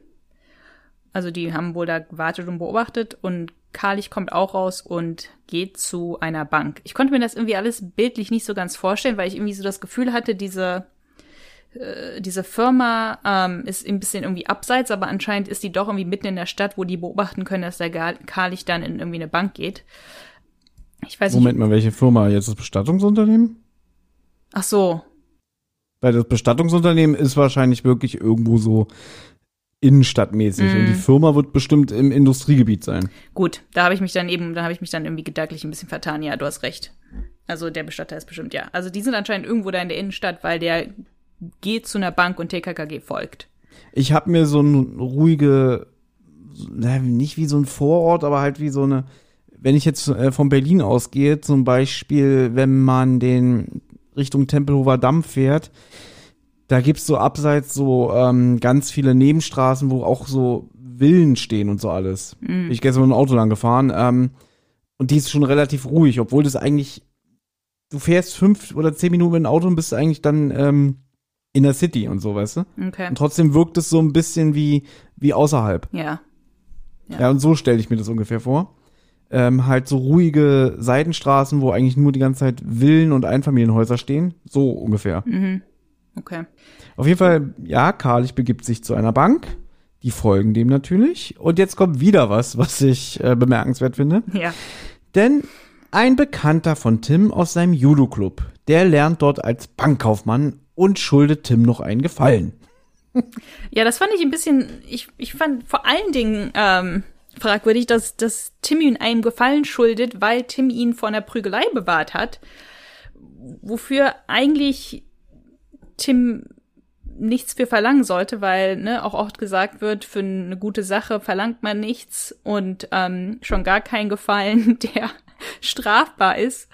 Also die haben wohl da gewartet und beobachtet und Karlich kommt auch raus und geht zu einer Bank. Ich konnte mir das irgendwie alles bildlich nicht so ganz vorstellen, weil ich irgendwie so das Gefühl hatte, diese äh, diese Firma ähm, ist ein bisschen irgendwie abseits, aber anscheinend ist die doch irgendwie mitten in der Stadt, wo die beobachten können, dass der Karlich dann in irgendwie eine Bank geht. Ich weiß Moment nicht. mal, welche Firma? Jetzt das Bestattungsunternehmen? Ach so. Weil das Bestattungsunternehmen ist wahrscheinlich wirklich irgendwo so innenstadtmäßig mm. und die mhm. Firma wird bestimmt im Industriegebiet sein. Gut, da habe ich mich dann eben, da habe ich mich dann irgendwie gedanklich ein bisschen vertan. Ja, du hast recht. Also der Bestatter ist bestimmt ja. Also die sind anscheinend irgendwo da in der Innenstadt, weil der geht zu einer Bank und TKKG folgt. Ich habe mir so ein ruhige, nicht wie so ein Vorort, aber halt wie so eine, wenn ich jetzt äh, von Berlin ausgehe, zum Beispiel, wenn man den Richtung Tempelhofer Damm fährt, da gibt's so abseits so ähm, ganz viele Nebenstraßen, wo auch so Villen stehen und so alles. Mhm. Ich gestern mit dem Auto lang gefahren. Ähm, und die ist schon relativ ruhig, obwohl das eigentlich, du fährst fünf oder zehn Minuten mit dem Auto und bist eigentlich dann ähm, in der City und so, weißt du? Okay. Und trotzdem wirkt es so ein bisschen wie, wie außerhalb. Ja. Ja, ja und so stelle ich mir das ungefähr vor. Ähm, halt so ruhige Seitenstraßen, wo eigentlich nur die ganze Zeit Villen und Einfamilienhäuser stehen. So ungefähr. Mhm. Okay. Auf jeden Fall, ja, Karlich begibt sich zu einer Bank. Die folgen dem natürlich. Und jetzt kommt wieder was, was ich äh, bemerkenswert finde. Ja. Denn ein Bekannter von Tim aus seinem Judo-Club, der lernt dort als Bankkaufmann und schuldet Tim noch einen Gefallen. Ja, das fand ich ein bisschen, ich, ich fand vor allen Dingen ähm, fragwürdig, dass, dass Tim ihn einen Gefallen schuldet, weil Tim ihn vor einer Prügelei bewahrt hat, wofür eigentlich Tim nichts für verlangen sollte, weil ne, auch oft gesagt wird, für eine gute Sache verlangt man nichts und ähm, schon gar kein Gefallen, der strafbar ist.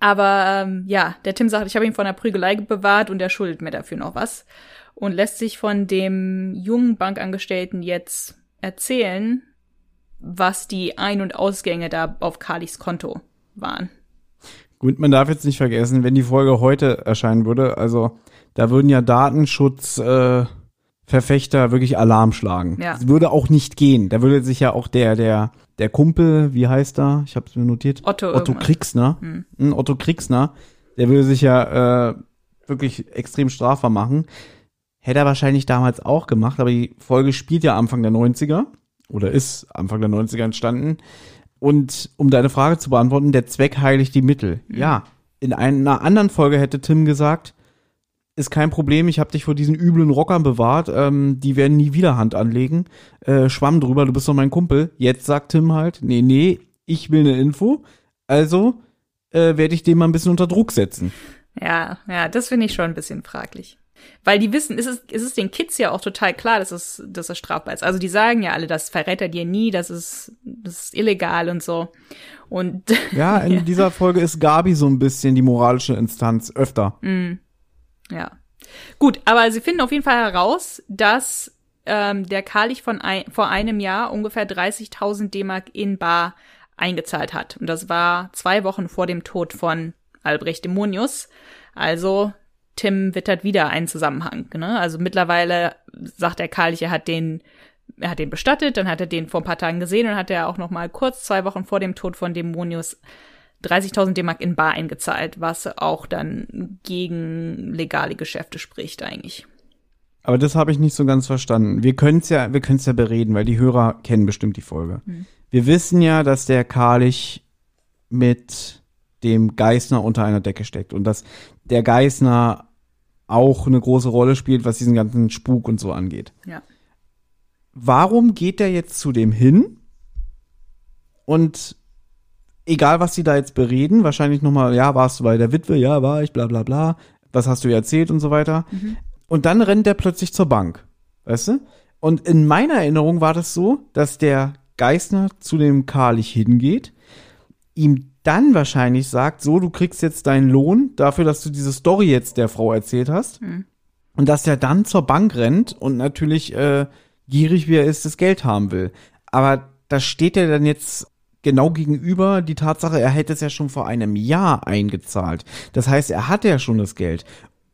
Aber ähm, ja, der Tim sagt, ich habe ihn vor einer Prügelei bewahrt und er schuldet mir dafür noch was. Und lässt sich von dem jungen Bankangestellten jetzt erzählen, was die Ein- und Ausgänge da auf Kalis Konto waren. Gut, man darf jetzt nicht vergessen, wenn die Folge heute erscheinen würde, also da würden ja Datenschutz äh, Verfechter wirklich Alarm schlagen. Ja. Das würde auch nicht gehen. Da würde sich ja auch der, der, der Kumpel, wie heißt er? Ich habe es mir notiert. Otto. Otto Kriegsner. Hm. hm. Otto Kriegsner. Der würde sich ja äh, wirklich extrem strafbar machen. Hätte er wahrscheinlich damals auch gemacht, aber die Folge spielt ja Anfang der 90er oder ist Anfang der 90er entstanden. Und um deine Frage zu beantworten, der Zweck heiligt die Mittel. Mhm. Ja, in einer anderen Folge hätte Tim gesagt, ist kein Problem, ich habe dich vor diesen üblen Rockern bewahrt, ähm, die werden nie wieder Hand anlegen. Äh, schwamm drüber, du bist doch mein Kumpel. Jetzt sagt Tim halt, nee, nee, ich will eine Info. Also äh, werde ich den mal ein bisschen unter Druck setzen. Ja, ja, das finde ich schon ein bisschen fraglich. Weil die wissen, es ist, es ist den Kids ja auch total klar, dass es, dass es strafbar ist. Also die sagen ja alle, das verrät er dir nie, das ist, das ist illegal und so. Und ja, in ja. dieser Folge ist Gabi so ein bisschen die moralische Instanz öfter. Mm. Ja. Gut, aber sie finden auf jeden Fall heraus, dass ähm, der Kalich von ein, vor einem Jahr ungefähr 30.000 D-Mark in Bar eingezahlt hat. Und das war zwei Wochen vor dem Tod von Albrecht Demonius. Also Tim wittert wieder einen Zusammenhang. Ne? Also mittlerweile sagt der Karlich, er hat den, er hat den bestattet, dann hat er den vor ein paar Tagen gesehen und hat er auch noch mal kurz zwei Wochen vor dem Tod von Dämonius 30.000 D-Mark in Bar eingezahlt, was auch dann gegen legale Geschäfte spricht eigentlich. Aber das habe ich nicht so ganz verstanden. Wir können es ja, wir können es ja bereden, weil die Hörer kennen bestimmt die Folge. Hm. Wir wissen ja, dass der Karlich mit dem Geißner unter einer Decke steckt und dass der Geißner auch eine große Rolle spielt, was diesen ganzen Spuk und so angeht. Ja. Warum geht der jetzt zu dem hin? Und egal, was sie da jetzt bereden, wahrscheinlich nochmal, ja, warst du bei der Witwe? Ja, war ich, bla bla bla. Was hast du erzählt und so weiter. Mhm. Und dann rennt der plötzlich zur Bank. Weißt du? Und in meiner Erinnerung war das so, dass der Geißner zu dem Karlich hingeht, ihm dann wahrscheinlich sagt, so, du kriegst jetzt deinen Lohn dafür, dass du diese Story jetzt der Frau erzählt hast. Mhm. Und dass er dann zur Bank rennt und natürlich äh, gierig wie er ist, das Geld haben will. Aber da steht er dann jetzt genau gegenüber die Tatsache, er hätte es ja schon vor einem Jahr eingezahlt. Das heißt, er hatte ja schon das Geld.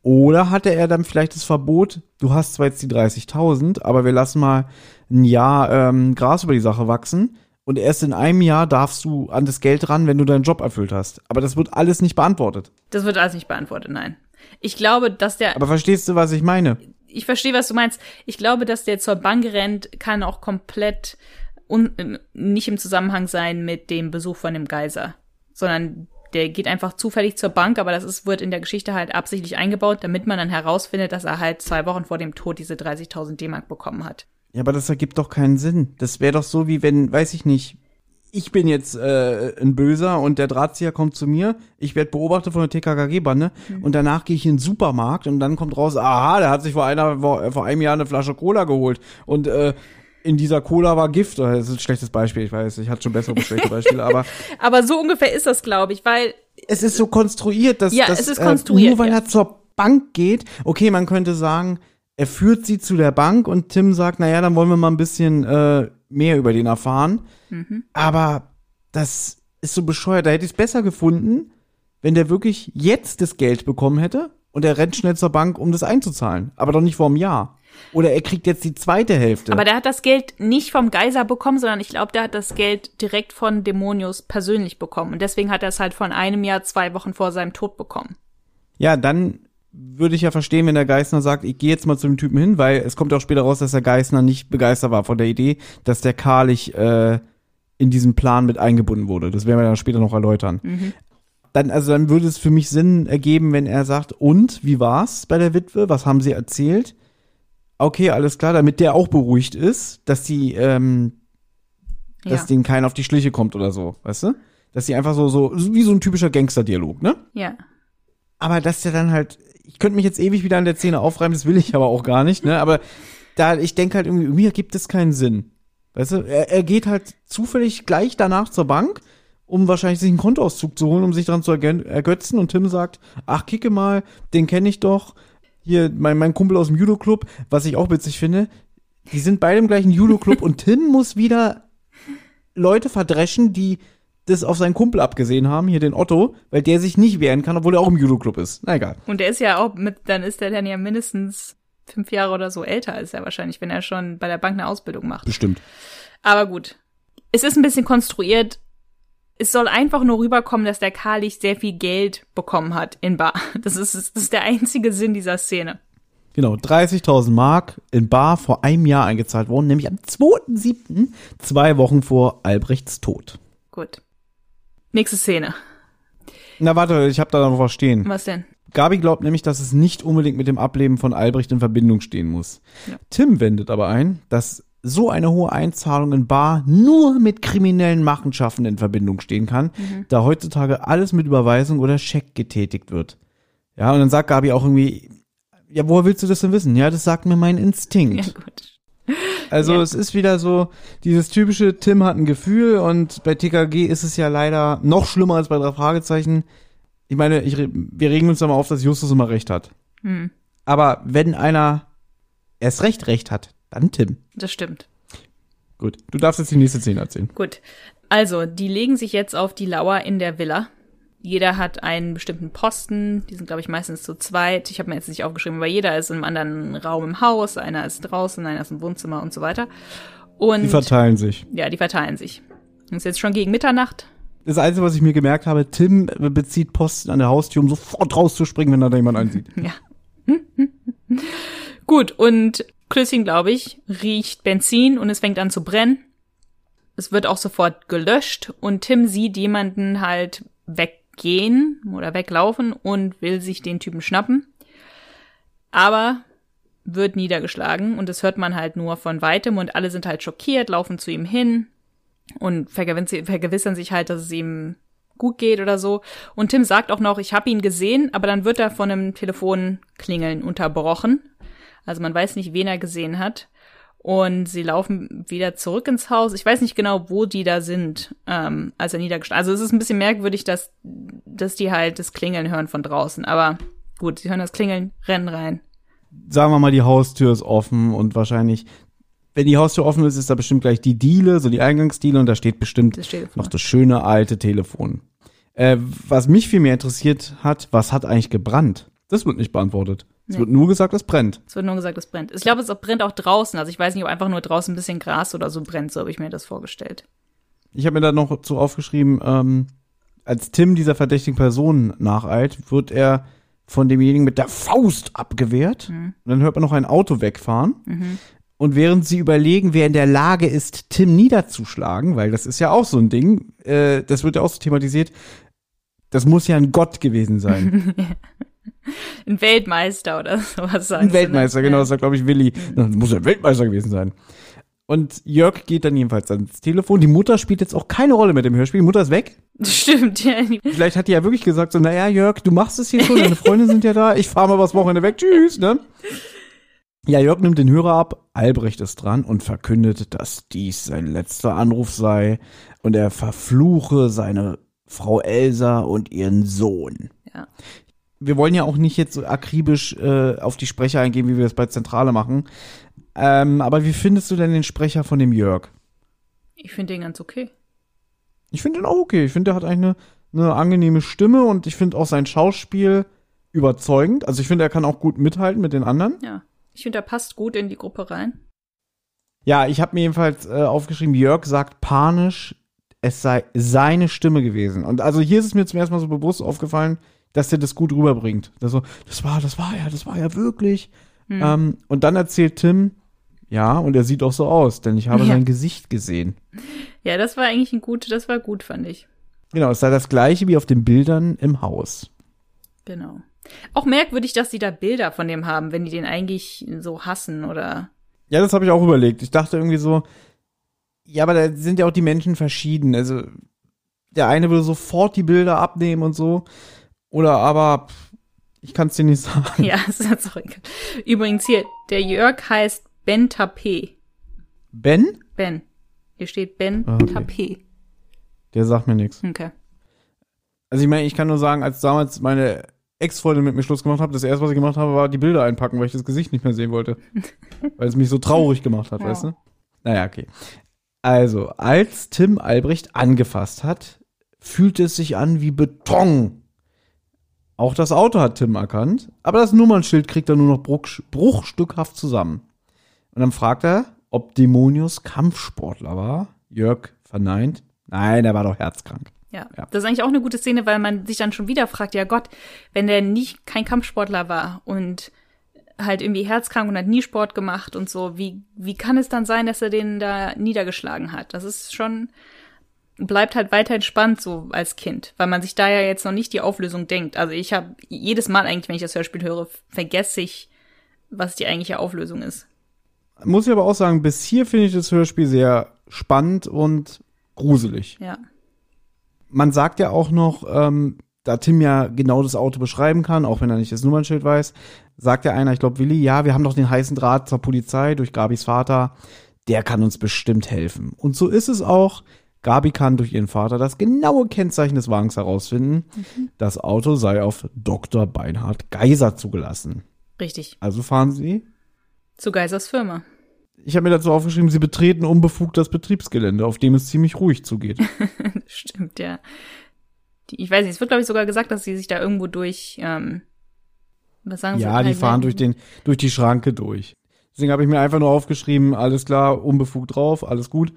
Oder hatte er dann vielleicht das Verbot, du hast zwar jetzt die 30.000, aber wir lassen mal ein Jahr ähm, Gras über die Sache wachsen und erst in einem Jahr darfst du an das Geld ran, wenn du deinen Job erfüllt hast. Aber das wird alles nicht beantwortet. Das wird alles nicht beantwortet, nein. Ich glaube, dass der. Aber verstehst du, was ich meine? Ich verstehe, was du meinst. Ich glaube, dass der zur Bank rennt, kann auch komplett un nicht im Zusammenhang sein mit dem Besuch von dem Geiser, sondern der geht einfach zufällig zur Bank, aber das ist, wird in der Geschichte halt absichtlich eingebaut, damit man dann herausfindet, dass er halt zwei Wochen vor dem Tod diese 30.000 D-Mark bekommen hat. Ja, aber das ergibt doch keinen Sinn. Das wäre doch so, wie wenn, weiß ich nicht, ich bin jetzt äh, ein Böser und der Drahtzieher kommt zu mir, ich werde beobachtet von der TKKG-Bande mhm. und danach gehe ich in den Supermarkt und dann kommt raus, aha, der hat sich vor, einer, vor, vor einem Jahr eine Flasche Cola geholt und äh, in dieser Cola war Gift. Das ist ein schlechtes Beispiel, ich weiß, ich hatte schon bessere schlechte Beispiele, aber. aber so ungefähr ist das, glaube ich, weil. Es ist so konstruiert, dass, ja, dass es ist konstruiert, äh, nur weil ja. er zur Bank geht, okay, man könnte sagen, er führt sie zu der Bank und Tim sagt, naja, dann wollen wir mal ein bisschen äh, mehr über den erfahren. Mhm. Aber das ist so bescheuert. Da hätte ich es besser gefunden, wenn der wirklich jetzt das Geld bekommen hätte und er rennt schnell zur Bank, um das einzuzahlen. Aber doch nicht vor einem Jahr. Oder er kriegt jetzt die zweite Hälfte. Aber der hat das Geld nicht vom Geiser bekommen, sondern ich glaube, der hat das Geld direkt von Dämonius persönlich bekommen. Und deswegen hat er es halt von einem Jahr, zwei Wochen vor seinem Tod bekommen. Ja, dann würde ich ja verstehen, wenn der Geißner sagt, ich gehe jetzt mal zu dem Typen hin, weil es kommt auch später raus, dass der Geißner nicht begeistert war von der Idee, dass der Karlich äh, in diesen Plan mit eingebunden wurde. Das werden wir dann später noch erläutern. Mhm. Dann, also dann würde es für mich Sinn ergeben, wenn er sagt, und wie war's bei der Witwe? Was haben sie erzählt? Okay, alles klar, damit der auch beruhigt ist, dass die, ähm, ja. dass denen keiner auf die Schliche kommt oder so, weißt du? Dass sie einfach so, so, wie so ein typischer Gangster-Dialog, ne? Ja. Aber dass der dann halt ich könnte mich jetzt ewig wieder an der Szene aufreiben, das will ich aber auch gar nicht, ne? Aber da, ich denke halt irgendwie, mir gibt es keinen Sinn. Weißt du, er, er geht halt zufällig gleich danach zur Bank, um wahrscheinlich sich einen Kontoauszug zu holen, um sich daran zu ergötzen. Und Tim sagt, ach, kicke mal, den kenne ich doch. Hier, mein, mein Kumpel aus dem Judo-Club, was ich auch witzig finde, die sind beide im gleichen Judo-Club und Tim muss wieder Leute verdreschen, die das auf seinen Kumpel abgesehen haben, hier den Otto, weil der sich nicht wehren kann, obwohl er auch im Judo-Club ist. Na egal. Und der ist ja auch mit, dann ist der dann ja mindestens fünf Jahre oder so älter als er wahrscheinlich, wenn er schon bei der Bank eine Ausbildung macht. Bestimmt. Aber gut. Es ist ein bisschen konstruiert. Es soll einfach nur rüberkommen, dass der Kalicht sehr viel Geld bekommen hat in Bar. Das ist, das ist der einzige Sinn dieser Szene. Genau, 30.000 Mark in Bar vor einem Jahr eingezahlt worden, nämlich am 2.7., zwei Wochen vor Albrechts Tod. Gut. Nächste Szene. Na warte, ich habe da noch was stehen. Was denn? Gabi glaubt nämlich, dass es nicht unbedingt mit dem Ableben von Albrecht in Verbindung stehen muss. Ja. Tim wendet aber ein, dass so eine hohe Einzahlung in Bar nur mit kriminellen Machenschaften in Verbindung stehen kann, da heutzutage alles mit Überweisung oder Scheck getätigt wird. Ja, und dann sagt Gabi auch irgendwie, ja, woher willst du das denn wissen? Ja, das sagt mir mein Instinkt. Ja, gut. Also Ja. es ist wieder so dieses typische Tim hat ein Gefühl und bei TKG ist es ja leider noch schlimmer als bei drei Fragezeichen. Ich meine, ich, wir regen uns da mal auf, dass Justus immer recht hat. Hm, Aber wenn einer erst recht recht hat, dann Tim. das stimmt. Gut, du darfst jetzt die nächste Szene erzählen. Gut. Also, die legen sich jetzt auf die Lauer in der Villa. Jeder hat einen bestimmten Posten. Die sind, glaube ich, meistens zu zweit. Ich habe mir jetzt nicht aufgeschrieben, aber jeder ist in einem anderen Raum im Haus. Einer ist draußen, einer ist im Wohnzimmer und so weiter. Und Die verteilen sich. ja, die verteilen sich. Es ist jetzt schon gegen Mitternacht. Das Einzige, was ich mir gemerkt habe, Tim bezieht Posten an der Haustür, um sofort rauszuspringen, wenn da jemand einsieht. Ja. Gut, und Klößchen, glaube ich, riecht Benzin und es fängt an zu brennen. Es wird auch sofort gelöscht und Tim sieht jemanden halt weggehen oder weglaufen und will sich den Typen schnappen. Aber wird niedergeschlagen und das hört man halt nur von weitem und alle sind halt schockiert, laufen zu ihm hin und vergewissern sich halt, dass es ihm gut geht oder so. Und Tim sagt auch noch, ich habe ihn gesehen, aber dann wird er von einem Telefonklingeln unterbrochen. Also man weiß nicht, wen er gesehen hat. Und sie laufen wieder zurück ins Haus. Ich weiß nicht genau, wo die da sind, ähm, als er niedergeschlagen Also es ist ein bisschen merkwürdig, dass, dass die halt das Klingeln hören von draußen. Aber gut, sie hören das Klingeln, rennen rein. Sagen wir mal, die Haustür ist offen und wahrscheinlich, wenn die Haustür offen ist, ist da bestimmt gleich die Diele, so die Eingangsdiele und da steht bestimmt Das steht noch das schöne alte Telefon. Äh, was mich viel mehr interessiert hat, was hat eigentlich gebrannt? Das wird nicht beantwortet. Es Nee. wird nur gesagt, es brennt. Es wird nur gesagt, es brennt. Ich glaube, es brennt auch draußen. Also ich weiß nicht, ob einfach nur draußen ein bisschen Gras oder so brennt. So habe ich mir das vorgestellt. Ich habe mir da noch zu aufgeschrieben, ähm, als Tim dieser verdächtigen Person nacheilt, wird er von demjenigen mit der Faust abgewehrt. Und dann hört man noch ein Auto wegfahren. Und während sie überlegen, wer in der Lage ist, Tim niederzuschlagen, weil das ist ja auch so ein Ding, äh, das wird ja auch so thematisiert, das muss ja ein Gott gewesen sein. Ein Weltmeister oder sowas. sagen Ein sie, Weltmeister, ne? genau, das sagt, glaube ich, Willi. Das muss ja ein Weltmeister gewesen sein. Und Jörg geht dann jedenfalls ans Telefon. Die Mutter spielt jetzt auch keine Rolle mit dem Hörspiel. Die Mutter ist weg. Stimmt, ja. Vielleicht hat die ja wirklich gesagt, so, naja, Jörg, du machst es hier schon, deine Freunde sind ja da, ich fahre mal was Wochenende weg, tschüss, ne? Ja, Jörg nimmt den Hörer ab, Albrecht ist dran und verkündet, dass dies sein letzter Anruf sei und er verfluche seine Frau Elsa und ihren Sohn. Ja. Wir wollen ja auch nicht jetzt so akribisch äh, auf die Sprecher eingehen, wie wir das bei Zentrale machen. Ähm, aber wie findest du denn den Sprecher von dem Jörg? Ich finde den ganz okay. Ich finde ihn auch okay. Ich finde, er hat eigentlich eine, eine angenehme Stimme und ich finde auch sein Schauspiel überzeugend. Also ich finde, er kann auch gut mithalten mit den anderen. Ja. Ich finde, er passt gut in die Gruppe rein. Ja, ich habe mir jedenfalls äh, aufgeschrieben, Jörg sagt panisch, es sei seine Stimme gewesen. Und also hier ist es mir zum ersten Mal so bewusst aufgefallen, dass er das gut rüberbringt. Das, so, das war, das war ja, das war ja wirklich. Ähm, und dann erzählt Tim, ja, und er sieht auch so aus, denn ich habe Ja. sein Gesicht gesehen. Ja, das war eigentlich ein gut, das war gut, fand ich. Genau, es sei das gleiche wie auf den Bildern im Haus. Genau. Auch merkwürdig, dass die da Bilder von dem haben, wenn die den eigentlich so hassen oder. Ja, das habe ich auch überlegt. Ich dachte irgendwie so, ja, aber da sind ja auch die Menschen verschieden. Also der eine würde sofort die Bilder abnehmen und so. Oder aber, ich kann es dir nicht sagen. Ja, ist jetzt auch egal. Übrigens hier, der Jörg heißt Ben Tapé. Ben? Ben. Hier steht Ben Ah, okay. Tapé. Der sagt mir nichts. Okay. Also ich meine, ich kann nur sagen, als damals meine Ex-Freundin mit mir Schluss gemacht hat, das erste, was ich gemacht habe, war die Bilder einpacken, weil ich das Gesicht nicht mehr sehen wollte. weil es mich so traurig gemacht hat, Ja. weißt du? Naja, okay. Also, als Tim Albrecht angefasst hat, fühlte es sich an wie Beton. Auch das Auto hat Tim erkannt, aber das Nummernschild kriegt er nur noch bruch, bruchstückhaft zusammen. Und dann fragt er, ob Dämonius Kampfsportler war. Jörg verneint. Nein, er war doch herzkrank. Ja. Ja. das ist eigentlich auch eine gute Szene, weil man sich dann schon wieder fragt, ja Gott, wenn der nicht kein Kampfsportler war und halt irgendwie herzkrank und hat nie Sport gemacht und so, wie, wie kann es dann sein, dass er den da niedergeschlagen hat? Das ist schon, bleibt halt weiterhin spannend so als Kind, weil man sich da ja jetzt noch nicht die Auflösung denkt. Also ich habe jedes Mal eigentlich, wenn ich das Hörspiel höre, vergesse ich, was die eigentliche Auflösung ist. Muss ich aber auch sagen, bis hier finde ich das Hörspiel sehr spannend und gruselig. Ja. Man sagt ja auch noch, ähm, da Tim ja genau das Auto beschreiben kann, auch wenn er nicht das Nummernschild weiß, sagt ja einer, ich glaube Willi, ja, wir haben doch den heißen Draht zur Polizei durch Gabis Vater, der kann uns bestimmt helfen. Und so ist es auch. Gabi kann durch ihren Vater das genaue Kennzeichen des Wagens herausfinden. Das Auto sei auf Dr. Beinhard Geiser zugelassen. Richtig. Also fahren sie. Zu Geisers Firma. Ich habe mir dazu aufgeschrieben, sie betreten unbefugt das Betriebsgelände, auf dem es ziemlich ruhig zugeht. Stimmt, ja. Die, ich weiß nicht, es wird, glaube ich, sogar gesagt, dass sie sich da irgendwo durch, ähm, was sagen sie? Ja, die fahren durch den durch die Schranke durch. Deswegen habe ich mir einfach nur aufgeschrieben, alles klar, unbefugt drauf, alles gut.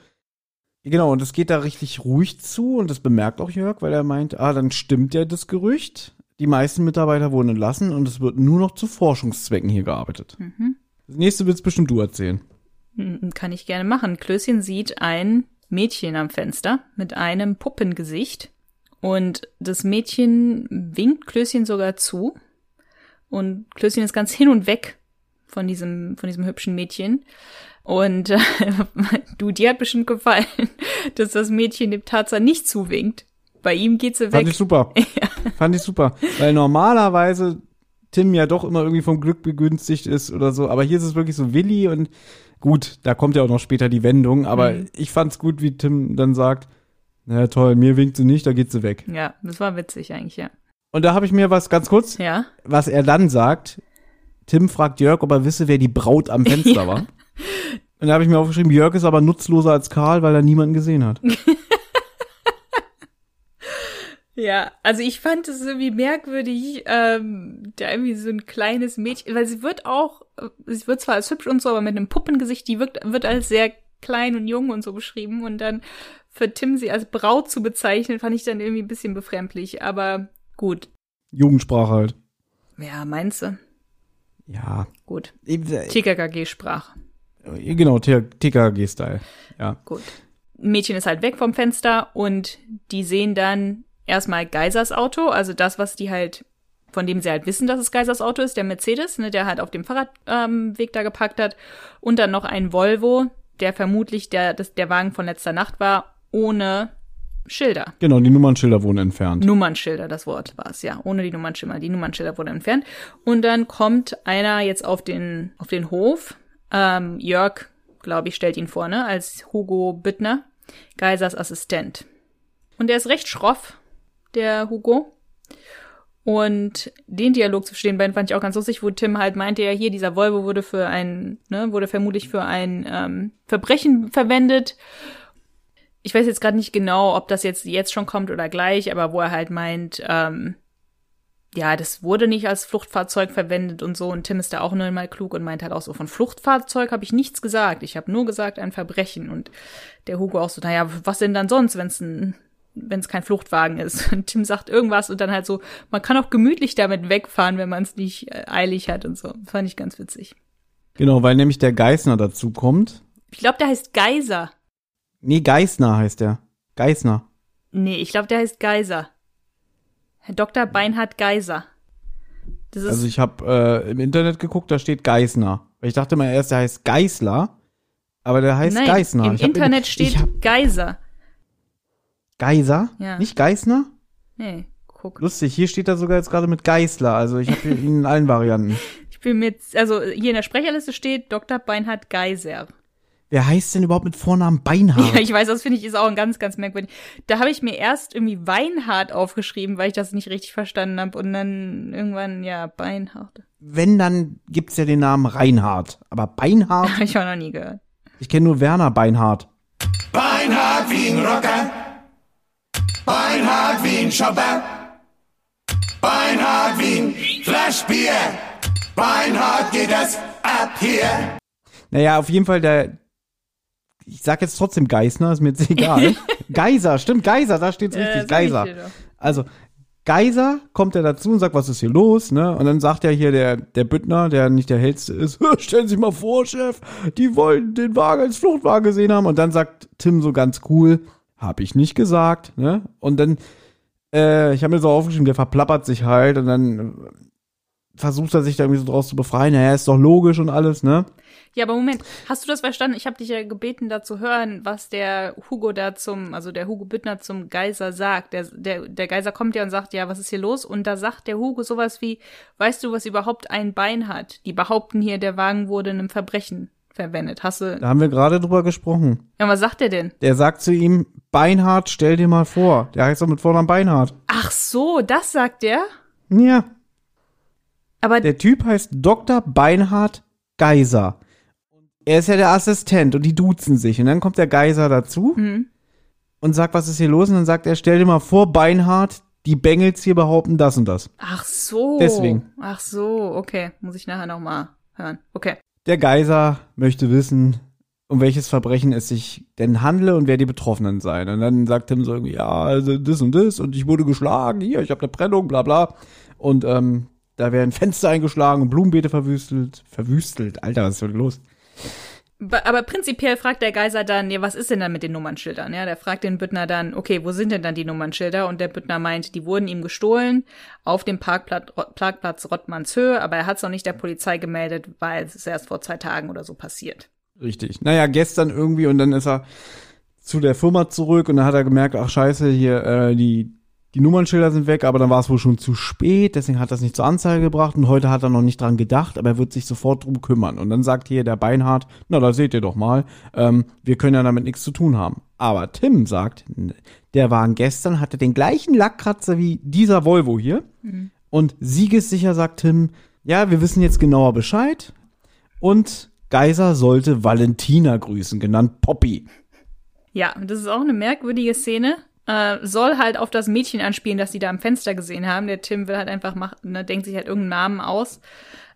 Genau, und es geht da richtig ruhig zu und das bemerkt auch Jörg, weil er meint, ah, dann stimmt ja das Gerücht. Die meisten Mitarbeiter wurden entlassen und es wird nur noch zu Forschungszwecken hier gearbeitet. Mhm. Das nächste willst bestimmt du erzählen. Hm, Kann ich gerne machen. Klößchen sieht ein Mädchen am Fenster mit einem Puppengesicht. Und das Mädchen winkt Klößchen sogar zu. Und Klößchen ist ganz hin und weg von diesem, von diesem hübschen Mädchen. Und äh, du, dir hat bestimmt gefallen, dass das Mädchen dem Tarzan nicht zuwinkt. Bei ihm geht sie Fand weg. ich super. Fand ich super. Weil normalerweise Tim ja doch immer irgendwie vom Glück begünstigt ist oder so. Aber hier ist es wirklich so Willi und gut, da kommt ja auch noch später die Wendung. Aber Mhm. ich fand's gut, wie Tim dann sagt, na toll, mir winkt sie nicht, da geht sie weg. Ja, das war witzig eigentlich, ja. Und da habe ich mir was ganz kurz, Ja. was er dann sagt. Tim fragt Jörg, ob er wisse, wer die Braut am Fenster Ja. war. Und da habe ich mir aufgeschrieben, Jörg ist aber nutzloser als Karl, weil er niemanden gesehen hat. Ja, also ich fand es irgendwie merkwürdig, ähm, da irgendwie so ein kleines Mädchen, weil sie wird auch, sie wird zwar als hübsch und so, aber mit einem Puppengesicht, die wirkt, wird als sehr klein und jung und so beschrieben und dann für Tim sie als Braut zu bezeichnen, fand ich dann irgendwie ein bisschen befremdlich, aber gut. Jugendsprache halt. Ja, meinst du? Ja. Gut. Eben, äh, TKKG-Sprache. Genau, TKG-Style. Ja. Gut. Mädchen ist halt weg vom Fenster und die sehen dann erstmal Geisers Auto, also das, was die halt, von dem sie halt wissen, dass es Geisers Auto ist, der Mercedes, ne, der halt auf dem Fahrradweg ähm, da geparkt hat. Und dann noch ein Volvo, der vermutlich der, das, der Wagen von letzter Nacht war, ohne Schilder. Genau, die Nummernschilder wurden entfernt. Nummernschilder, das Wort war es, ja. Ohne die Nummernschilder. Die Nummernschilder wurden entfernt. Und dann kommt einer jetzt auf den, auf den Hof. Ähm, Jörg, glaube ich, stellt ihn vor, ne? Als Hugo Büttner, Geisers Assistent. Und der ist recht schroff, der Hugo. Und den Dialog zwischen den beiden fand ich auch ganz lustig, wo Tim halt meinte, ja, hier, dieser Volvo wurde für ein, ne, wurde vermutlich für ein ähm, Verbrechen verwendet ich weiß jetzt gerade nicht genau, ob das jetzt jetzt schon kommt oder gleich, aber wo er halt meint, ähm, ja, das wurde nicht als Fluchtfahrzeug verwendet und so. Und Tim ist da auch nur mal klug und meint halt auch so, von Fluchtfahrzeug habe ich nichts gesagt. Ich habe nur gesagt, ein Verbrechen. Und der Hugo auch so, naja, was denn dann sonst, wenn es ein wenn es kein Fluchtwagen ist. Und Tim sagt irgendwas und dann halt so, man kann auch gemütlich damit wegfahren, wenn man es nicht äh, eilig hat und so. Fand ich ganz witzig. Genau, weil nämlich der Geißner dazu kommt. Ich glaube, der heißt Geiser. Nee, Geißner heißt der. Geißner. Nee, ich glaube, der heißt Geiser. Herr Dr. Beinhard Geiser. Also ich habe äh, im Internet geguckt, da steht Geißner. Weil ich dachte mal erst, der heißt Geißler, aber der heißt Nein, Geißner. im Internet ich steht hab, Geiser. Geiser? Ja. Nicht Geißner? Nee, guck. Lustig, hier steht er sogar jetzt gerade mit Geißler. Also ich habe ihn in allen Varianten. Ich bin mit, also hier in der Sprecherliste steht Dr. Beinhard Geiser. Wer heißt denn überhaupt mit Vornamen Beinhard? Ja, ich weiß, das finde ich ist auch ein ganz, ganz merkwürdig. Da habe ich mir erst irgendwie Weinhard aufgeschrieben, weil ich das nicht richtig verstanden habe. Und dann irgendwann, ja, Beinhard. Wenn, dann gibt's ja den Namen Reinhard. Aber Beinhard? Habe ich auch noch nie gehört. Ich kenne nur Werner Beinhard. Beinhard wie ein Rocker. Beinhard wie ein Shopper. Beinhard wie ein Flaschbier. Beinhard geht es ab hier. Naja, auf jeden Fall der. Ich sag jetzt trotzdem Geisner, ist mir jetzt egal. Geiser, stimmt, Geiser, da steht's Äh, richtig, Geiser. Also, Geiser kommt er dazu und sagt, was ist hier los, ne? Und dann sagt ja hier der, der Büttner, der nicht der hellste ist, stellen Sie sich mal vor, Chef, die wollen den Wagen als Fluchtwagen gesehen haben. Und dann sagt Tim so ganz cool, hab ich nicht gesagt, ne? Und dann, äh, ich habe mir so aufgeschrieben, der verplappert sich halt und dann versucht er sich da irgendwie so draus zu befreien. Naja, ist doch logisch und alles, ne? Ja, aber Moment, hast du das verstanden? Ich habe dich ja gebeten, da zu hören, was der Hugo da zum, also der Hugo Büttner zum Geiser sagt. Der, der, der Geiser kommt ja und sagt, ja, was ist hier los? Und da sagt der Hugo sowas wie, weißt du, was überhaupt ein Bein hat? Die behaupten hier, der Wagen wurde in einem Verbrechen verwendet. Hast du, Da haben wir gerade drüber gesprochen. ja, was sagt der denn? Der sagt zu ihm, Beinhard, stell dir mal vor. Der heißt doch mit Vornamen Beinhard. Ach so, das sagt der? Ja. Aber Der Typ heißt Dr. Beinhard Geiser. Er ist ja der Assistent und die duzen sich. Und dann kommt der Geiser dazu Hm. und sagt, was ist hier los? Und dann sagt er, stell dir mal vor, Beinhard, die Bengels hier behaupten das und das. Ach so. Deswegen. Ach so, okay. Muss ich nachher noch mal hören. Okay. Der Geiser möchte wissen, um welches Verbrechen es sich denn handle und wer die Betroffenen seien. Und dann sagt Tim so irgendwie, ja, also das und das und ich wurde geschlagen, hier, ich habe eine Prellung, bla bla. Und ähm, da werden Fenster eingeschlagen und Blumenbeete verwüstelt. Verwüstelt, Alter, was ist denn los? Aber prinzipiell fragt der Geiser dann, ja, was ist denn dann mit den Nummernschildern? Ja, der fragt den Büttner dann, okay, wo sind denn dann die Nummernschilder? Und der Büttner meint, die wurden ihm gestohlen auf dem Parkplatz, Parkplatz Rottmannshöhe, aber er hat es noch nicht der Polizei gemeldet, weil es erst vor zwei Tagen oder so passiert. Richtig. Naja, gestern irgendwie und dann ist er zu der Firma zurück und dann hat er gemerkt, ach scheiße, hier, äh, die, die Nummernschilder sind weg, aber dann war es wohl schon zu spät, deswegen hat er es nicht zur Anzeige gebracht und heute hat er noch nicht dran gedacht, aber er wird sich sofort drum kümmern. Und dann sagt hier der Beinhard, na, da seht ihr doch mal, ähm, wir können ja damit nichts zu tun haben. Aber Tim sagt, der Wagen gestern hatte den gleichen Lackkratzer wie dieser Volvo hier. Und siegessicher sagt Tim, ja, wir wissen jetzt genauer Bescheid. Und Geiser sollte Valentina grüßen, genannt Poppy. Ja, und das ist auch eine merkwürdige Szene. Äh, soll halt auf das Mädchen anspielen, das sie da am Fenster gesehen haben. Der Tim will halt einfach machen, ne, denkt sich halt irgendeinen Namen aus,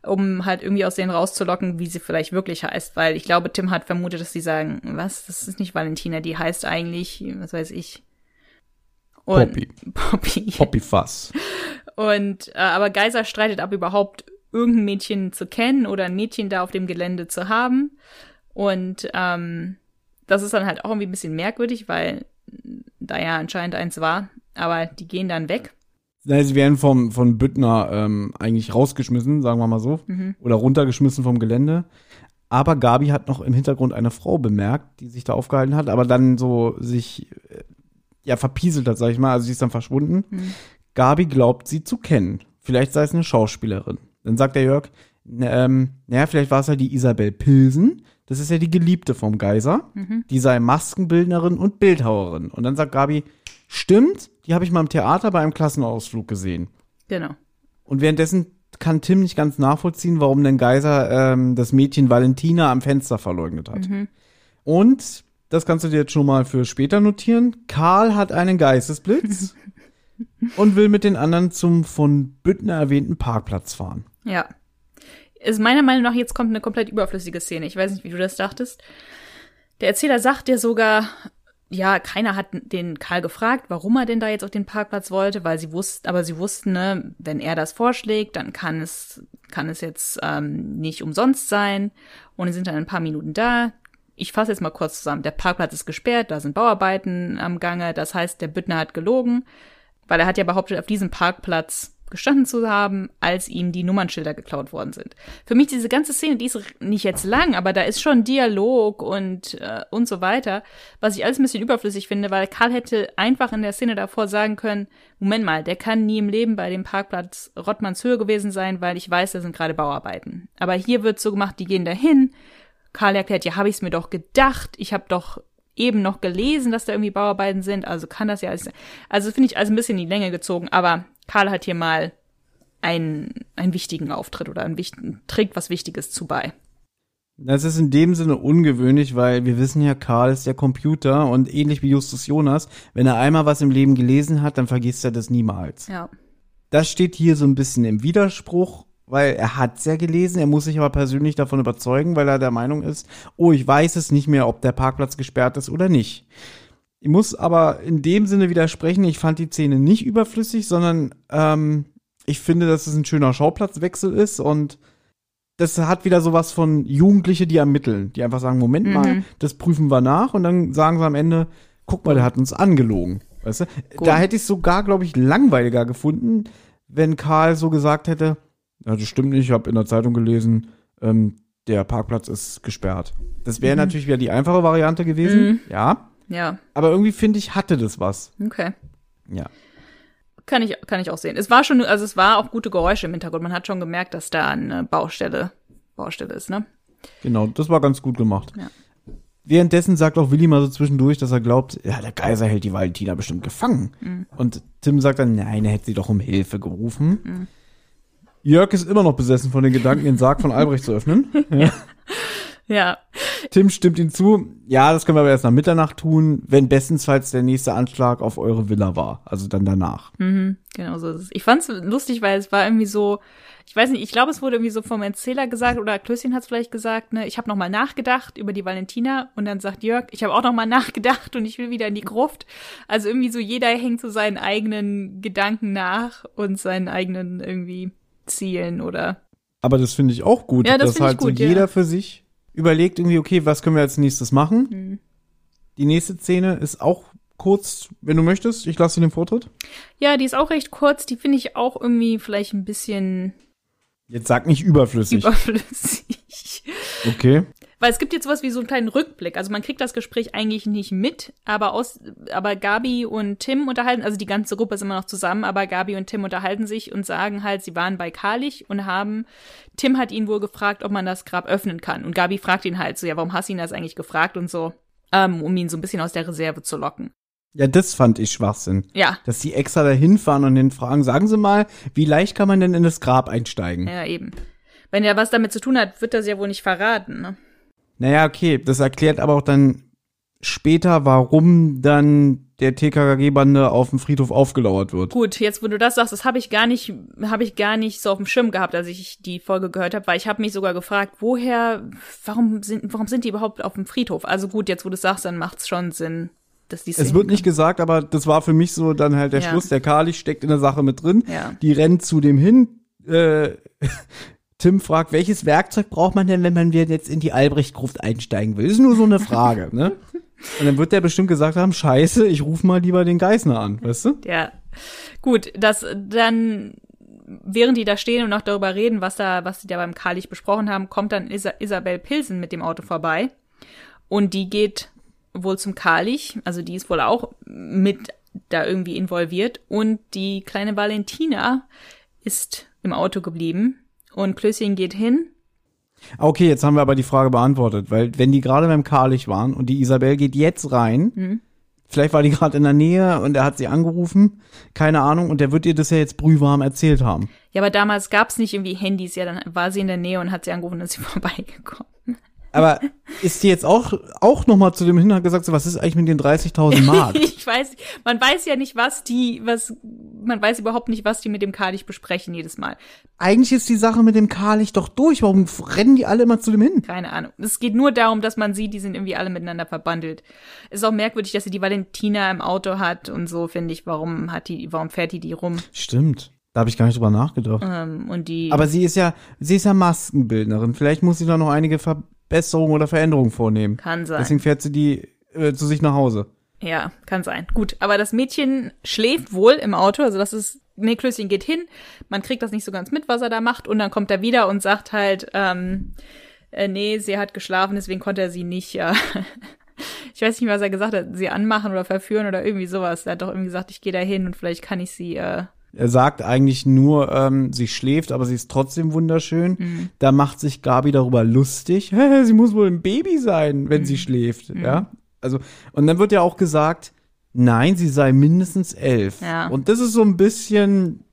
um halt irgendwie aus denen rauszulocken, wie sie vielleicht wirklich heißt. Weil ich glaube, Tim hat vermutet, dass sie sagen, was, das ist nicht Valentina, die heißt eigentlich, was weiß ich. Und, Poppy. Poppy. Poppyfass. Und äh, aber Geiser streitet ab, überhaupt irgendein Mädchen zu kennen oder ein Mädchen da auf dem Gelände zu haben. Und ähm, das ist dann halt auch irgendwie ein bisschen merkwürdig, weil da ja anscheinend eins war. Aber die gehen dann weg. Nein, sie werden vom, von Büttner ähm, eigentlich rausgeschmissen, sagen wir mal so. Oder runtergeschmissen vom Gelände. Aber Gabi hat noch im Hintergrund eine Frau bemerkt, die sich da aufgehalten hat, aber dann so sich äh, ja verpieselt hat, sag ich mal. Also sie ist dann verschwunden. Gabi glaubt, sie zu kennen. Vielleicht sei es eine Schauspielerin. Dann sagt der Jörg, ähm, naja, vielleicht war es ja die Isabel Pilsen. Das ist ja die Geliebte vom Geiser. Die sei Maskenbildnerin und Bildhauerin. Und dann sagt Gabi, stimmt, die habe ich mal im Theater bei einem Klassenausflug gesehen. Genau. Und währenddessen kann Tim nicht ganz nachvollziehen, warum denn Geiser ähm, das Mädchen Valentina am Fenster verleugnet hat. Und das kannst du dir jetzt schon mal für später notieren. Karl hat einen Geistesblitz und will mit den anderen zum von Büttner erwähnten Parkplatz fahren. Ja. Ist meiner Meinung nach, jetzt kommt eine komplett überflüssige Szene. Ich weiß nicht, wie du das dachtest. Der Erzähler sagt dir sogar, ja, keiner hat den Karl gefragt, warum er denn da jetzt auf den Parkplatz wollte, weil sie wussten, aber sie wussten, ne, wenn er das vorschlägt, dann kann es, kann es jetzt ähm, nicht umsonst sein. Und die sind dann ein paar Minuten da. Ich fasse jetzt mal kurz zusammen. Der Parkplatz ist gesperrt, da sind Bauarbeiten am Gange. Das heißt, der Büttner hat gelogen, weil er hat ja behauptet, auf diesem Parkplatz gestanden zu haben, als ihm die Nummernschilder geklaut worden sind. Für mich diese ganze Szene, die ist nicht jetzt lang, aber da ist schon Dialog und äh, und so weiter, was ich alles ein bisschen überflüssig finde, weil Karl hätte einfach in der Szene davor sagen können, Moment mal, der kann nie im Leben bei dem Parkplatz Rottmannshöhe gewesen sein, weil ich weiß, da sind gerade Bauarbeiten. Aber hier wird so gemacht, die gehen dahin. Karl erklärt, ja, habe ich es mir doch gedacht, ich habe doch eben noch gelesen, dass da irgendwie Bauarbeiten sind, also kann das ja alles sein. Also finde ich also ein bisschen in die Länge gezogen, aber Karl hat hier mal einen, einen wichtigen Auftritt oder einen wichtigen, trägt was Wichtiges zu bei. Das ist in dem Sinne ungewöhnlich, weil wir wissen ja, Karl ist der Computer und ähnlich wie Justus Jonas, wenn er einmal was im Leben gelesen hat, dann vergisst er das niemals. Ja. Das steht hier so ein bisschen im Widerspruch, weil er hat's ja gelesen, er muss sich aber persönlich davon überzeugen, weil er der Meinung ist, oh, ich weiß es nicht mehr, ob der Parkplatz gesperrt ist oder nicht. Ich muss aber in dem Sinne widersprechen, ich fand die Szene nicht überflüssig, sondern ähm, ich finde, dass es ein schöner Schauplatzwechsel ist und das hat wieder sowas von Jugendliche, die ermitteln, die einfach sagen, Moment mal, das prüfen wir nach und dann sagen sie am Ende, guck mal, der hat uns angelogen. Weißt du? Da hätte ich sogar, glaube ich, langweiliger gefunden, wenn Karl so gesagt hätte, das stimmt nicht, ich habe in der Zeitung gelesen, ähm, der Parkplatz ist gesperrt. Das wäre natürlich wieder die einfache Variante gewesen, ja. Ja, Aber irgendwie finde ich, hatte das was. okay. Ja. Kann ich, kann ich auch sehen. Es war schon, also es war auch gute Geräusche im Hintergrund. Man hat schon gemerkt, dass da eine Baustelle, Baustelle ist, ne? Genau, das war ganz gut gemacht. Ja. Währenddessen sagt auch Willi mal so zwischendurch, dass er glaubt, ja, der Geiser hält die Valentina bestimmt gefangen. Mhm. Und Tim sagt dann, nein, er hätte sie doch um Hilfe gerufen. Jörg ist immer noch besessen von den Gedanken, den Sarg von Albrecht zu öffnen. Ja. Ja, Tim stimmt ihm zu. Ja, das können wir aber erst nach Mitternacht tun, wenn bestensfalls der nächste Anschlag auf eure Villa war. Also dann danach. genau so ist es. Ich fand's lustig, weil es war irgendwie so, ich weiß nicht, ich glaube, es wurde irgendwie so vom Erzähler gesagt oder Klößchen hat es vielleicht gesagt, ne, ich habe nochmal nachgedacht über die Valentina und dann sagt Jörg, ich habe auch nochmal nachgedacht und ich will wieder in die Gruft. Also irgendwie so jeder hängt so seinen eigenen Gedanken nach und seinen eigenen irgendwie Zielen oder Aber das finde ich auch gut, Ja, das dass halt gut, so ja. jeder für sich überlegt irgendwie, okay, was können wir als nächstes machen? Mhm. Die nächste Szene ist auch kurz, wenn du möchtest. Ich lasse dir den Vortritt. Ja, die ist auch recht kurz, die finde ich auch irgendwie vielleicht ein bisschen Jetzt sag nicht überflüssig. überflüssig. okay. Weil es gibt jetzt sowas wie so einen kleinen Rückblick. Also man kriegt das Gespräch eigentlich nicht mit, aber aus, aber Gabi und Tim unterhalten, also die ganze Gruppe ist immer noch zusammen, aber Gabi und Tim unterhalten sich und sagen halt, sie waren bei Karlich und haben, Tim hat ihn wohl gefragt, ob man das Grab öffnen kann. Und Gabi fragt ihn halt so, ja, warum hast du ihn das eigentlich gefragt und so, ähm, um ihn so ein bisschen aus der Reserve zu locken. Ja, das fand ich Schwachsinn. Ja, Dass die extra dahin fahren und den fragen, sagen Sie mal, wie leicht kann man denn in das Grab einsteigen? ja, eben. Wenn er was damit zu tun hat, wird er ja wohl nicht verraten, ne? Naja, okay, das erklärt aber auch dann später, warum dann der TKKG-Bande auf dem Friedhof aufgelauert wird. Gut, jetzt wo du das sagst, das habe ich gar nicht, habe ich gar nicht so auf dem Schirm gehabt, als ich die Folge gehört habe, weil ich habe mich sogar gefragt, woher, warum sind, warum sind die überhaupt auf dem Friedhof? Also gut, jetzt wo du es sagst, dann macht's schon Sinn, dass die. Es Szene- wird nicht gesagt, aber das war für mich so dann halt der Ja. Schluss. Der Karlich steckt in der Sache mit drin. Ja. Die rennt zu dem hin. Äh, Tim fragt, welches Werkzeug braucht man denn, wenn man jetzt in die Albrecht-Gruft einsteigen will? Das ist nur so eine Frage, ne? Und dann wird der bestimmt gesagt haben, scheiße, ich ruf mal lieber den Geißner an, weißt du? Ja, gut, das dann, während die da stehen und noch darüber reden, was da, was die da beim Karlich besprochen haben, kommt dann Isa Isabel Pilsen mit dem Auto vorbei und die geht wohl zum Karlich, also die ist wohl auch mit da irgendwie involviert und die kleine Valentina ist im Auto geblieben und Klößchen geht hin. Okay, jetzt haben wir aber die Frage beantwortet, weil wenn die gerade beim Karlich waren und die Isabel geht jetzt rein, Mhm. vielleicht war die gerade in der Nähe und er hat sie angerufen, keine Ahnung, und der wird ihr das ja jetzt brühwarm erzählt haben. Ja, aber damals gab's nicht irgendwie Handys, ja, dann war sie in der Nähe und hat sie angerufen und ist sie vorbeigekommen. Aber ist die jetzt auch, auch nochmal zu dem hin und hat gesagt, so, was ist eigentlich mit den 30.000 Mark? Ich weiß, man weiß ja nicht, was die, was, man weiß überhaupt nicht, was die mit dem Karlich besprechen jedes Mal. eigentlich ist die Sache mit dem Karlich doch durch. Warum rennen die alle immer zu dem hin? Keine Ahnung. Es geht nur darum, dass man sieht, die sind irgendwie alle miteinander verbandelt. Ist auch merkwürdig, dass sie die Valentina im Auto hat und so, finde ich. Warum hat die, warum fährt die die rum? Stimmt. Da habe ich gar nicht drüber nachgedacht. Ähm, und die, Aber sie ist ja, sie ist ja Maskenbildnerin. Vielleicht muss sie da noch einige Verbesserungen oder Veränderungen vornehmen. kann sein. Deswegen fährt sie die äh, zu sich nach Hause. Ja, kann sein. Gut, aber das Mädchen schläft wohl im Auto, also das ist, nee, Klößchen geht hin, man kriegt das nicht so ganz mit, was er da macht, und dann kommt er wieder und sagt halt, ähm, äh, nee, sie hat geschlafen, deswegen konnte er sie nicht, äh, ich weiß nicht was er gesagt hat, sie anmachen oder verführen oder irgendwie sowas. Er hat doch irgendwie gesagt, ich gehe da hin und vielleicht kann ich sie, äh, Er sagt eigentlich nur, ähm, sie schläft, aber sie ist trotzdem wunderschön. Da macht sich Gabi darüber lustig. Hä, sie muss wohl ein Baby sein, wenn sie schläft. Ja. Also, und dann wird ja auch gesagt, nein, sie sei mindestens elf. Ja. Und das ist so ein bisschen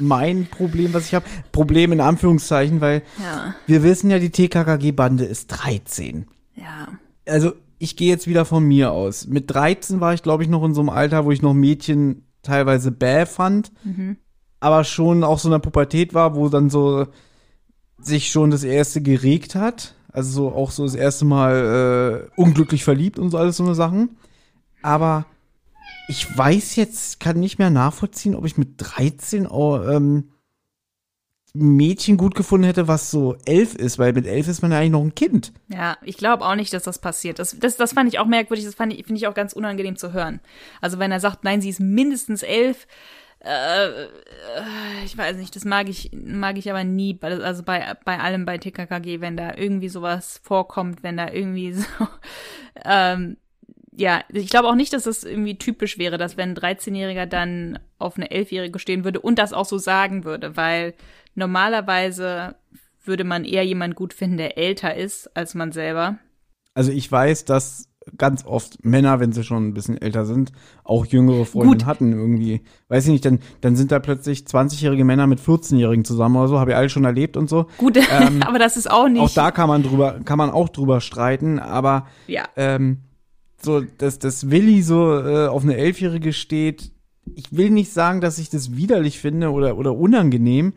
mein Problem, was ich habe. Problem in Anführungszeichen, weil ja, wir wissen ja, die TKKG-Bande ist 13 ja, also ich gehe jetzt wieder von mir aus. Mit 13 war ich, glaube ich, noch in so einem Alter, wo ich noch Mädchen teilweise bäh fand. aber schon auch so in der Pubertät war, wo dann so sich schon das erste geregt hat. Also so auch so das erste Mal äh, unglücklich verliebt und so alles so eine Sachen. Aber ich weiß jetzt, kann nicht mehr nachvollziehen, ob ich mit 13 oh, ähm, Mädchen gut gefunden hätte, was so elf ist, weil mit elf ist man ja eigentlich noch ein Kind. Ja, ich glaube auch nicht, dass das passiert. Das, das, das fand ich auch merkwürdig, das ich, finde ich auch ganz unangenehm zu hören. Also wenn er sagt, nein, sie ist mindestens elf, äh, ich weiß nicht, das mag ich, mag ich aber nie, also bei, bei allem bei TKKG, wenn da irgendwie sowas vorkommt, wenn da irgendwie so, ähm, ja, ich glaube auch nicht, dass das irgendwie typisch wäre, dass wenn ein 13-Jähriger dann auf eine 11-Jährige stehen würde und das auch so sagen würde, weil normalerweise würde man eher jemanden gut finden, der älter ist als man selber. Also ich weiß, dass ganz oft Männer, wenn sie schon ein bisschen älter sind, auch jüngere Freundinnen hatten irgendwie. Weiß ich nicht, dann, dann sind da plötzlich 20-jährige Männer mit 14-Jährigen zusammen oder so, habe ich alle schon erlebt und so. Gut, ähm, aber das ist auch nicht. Auch da kann man drüber, kann man auch drüber streiten, aber ja. ähm, so, dass das Willi so äh, auf eine Elfjährige steht, ich will nicht sagen, dass ich das widerlich finde oder, oder unangenehm,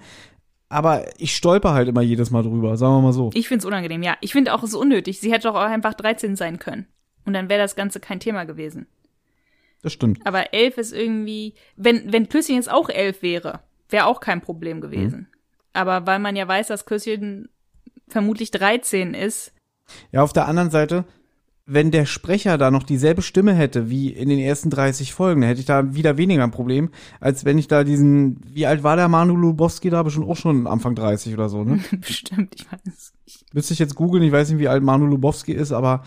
aber ich stolper halt immer jedes Mal drüber, sagen wir mal so. Ich find's unangenehm, ja. Ich finde auch es unnötig. Sie hätte doch auch einfach 13 sein können. Und dann wäre das Ganze kein Thema gewesen. Das stimmt. Aber 11 ist irgendwie, wenn, wenn Küsschen jetzt auch 11 wäre, wäre auch kein Problem gewesen. Mhm. Aber weil man ja weiß, dass Küsschen vermutlich 13 ist. Ja, auf der anderen Seite, wenn der Sprecher da noch dieselbe Stimme hätte wie in den ersten 30 Folgen, dann hätte ich da wieder weniger ein Problem, als wenn ich da diesen, wie alt war der Manu Lubowski da? Bestimmt auch schon Anfang 30 oder so, ne? Bestimmt, ich weiß nicht. Müsste ich jetzt googeln, ich weiß nicht, wie alt Manu Lubowski ist, aber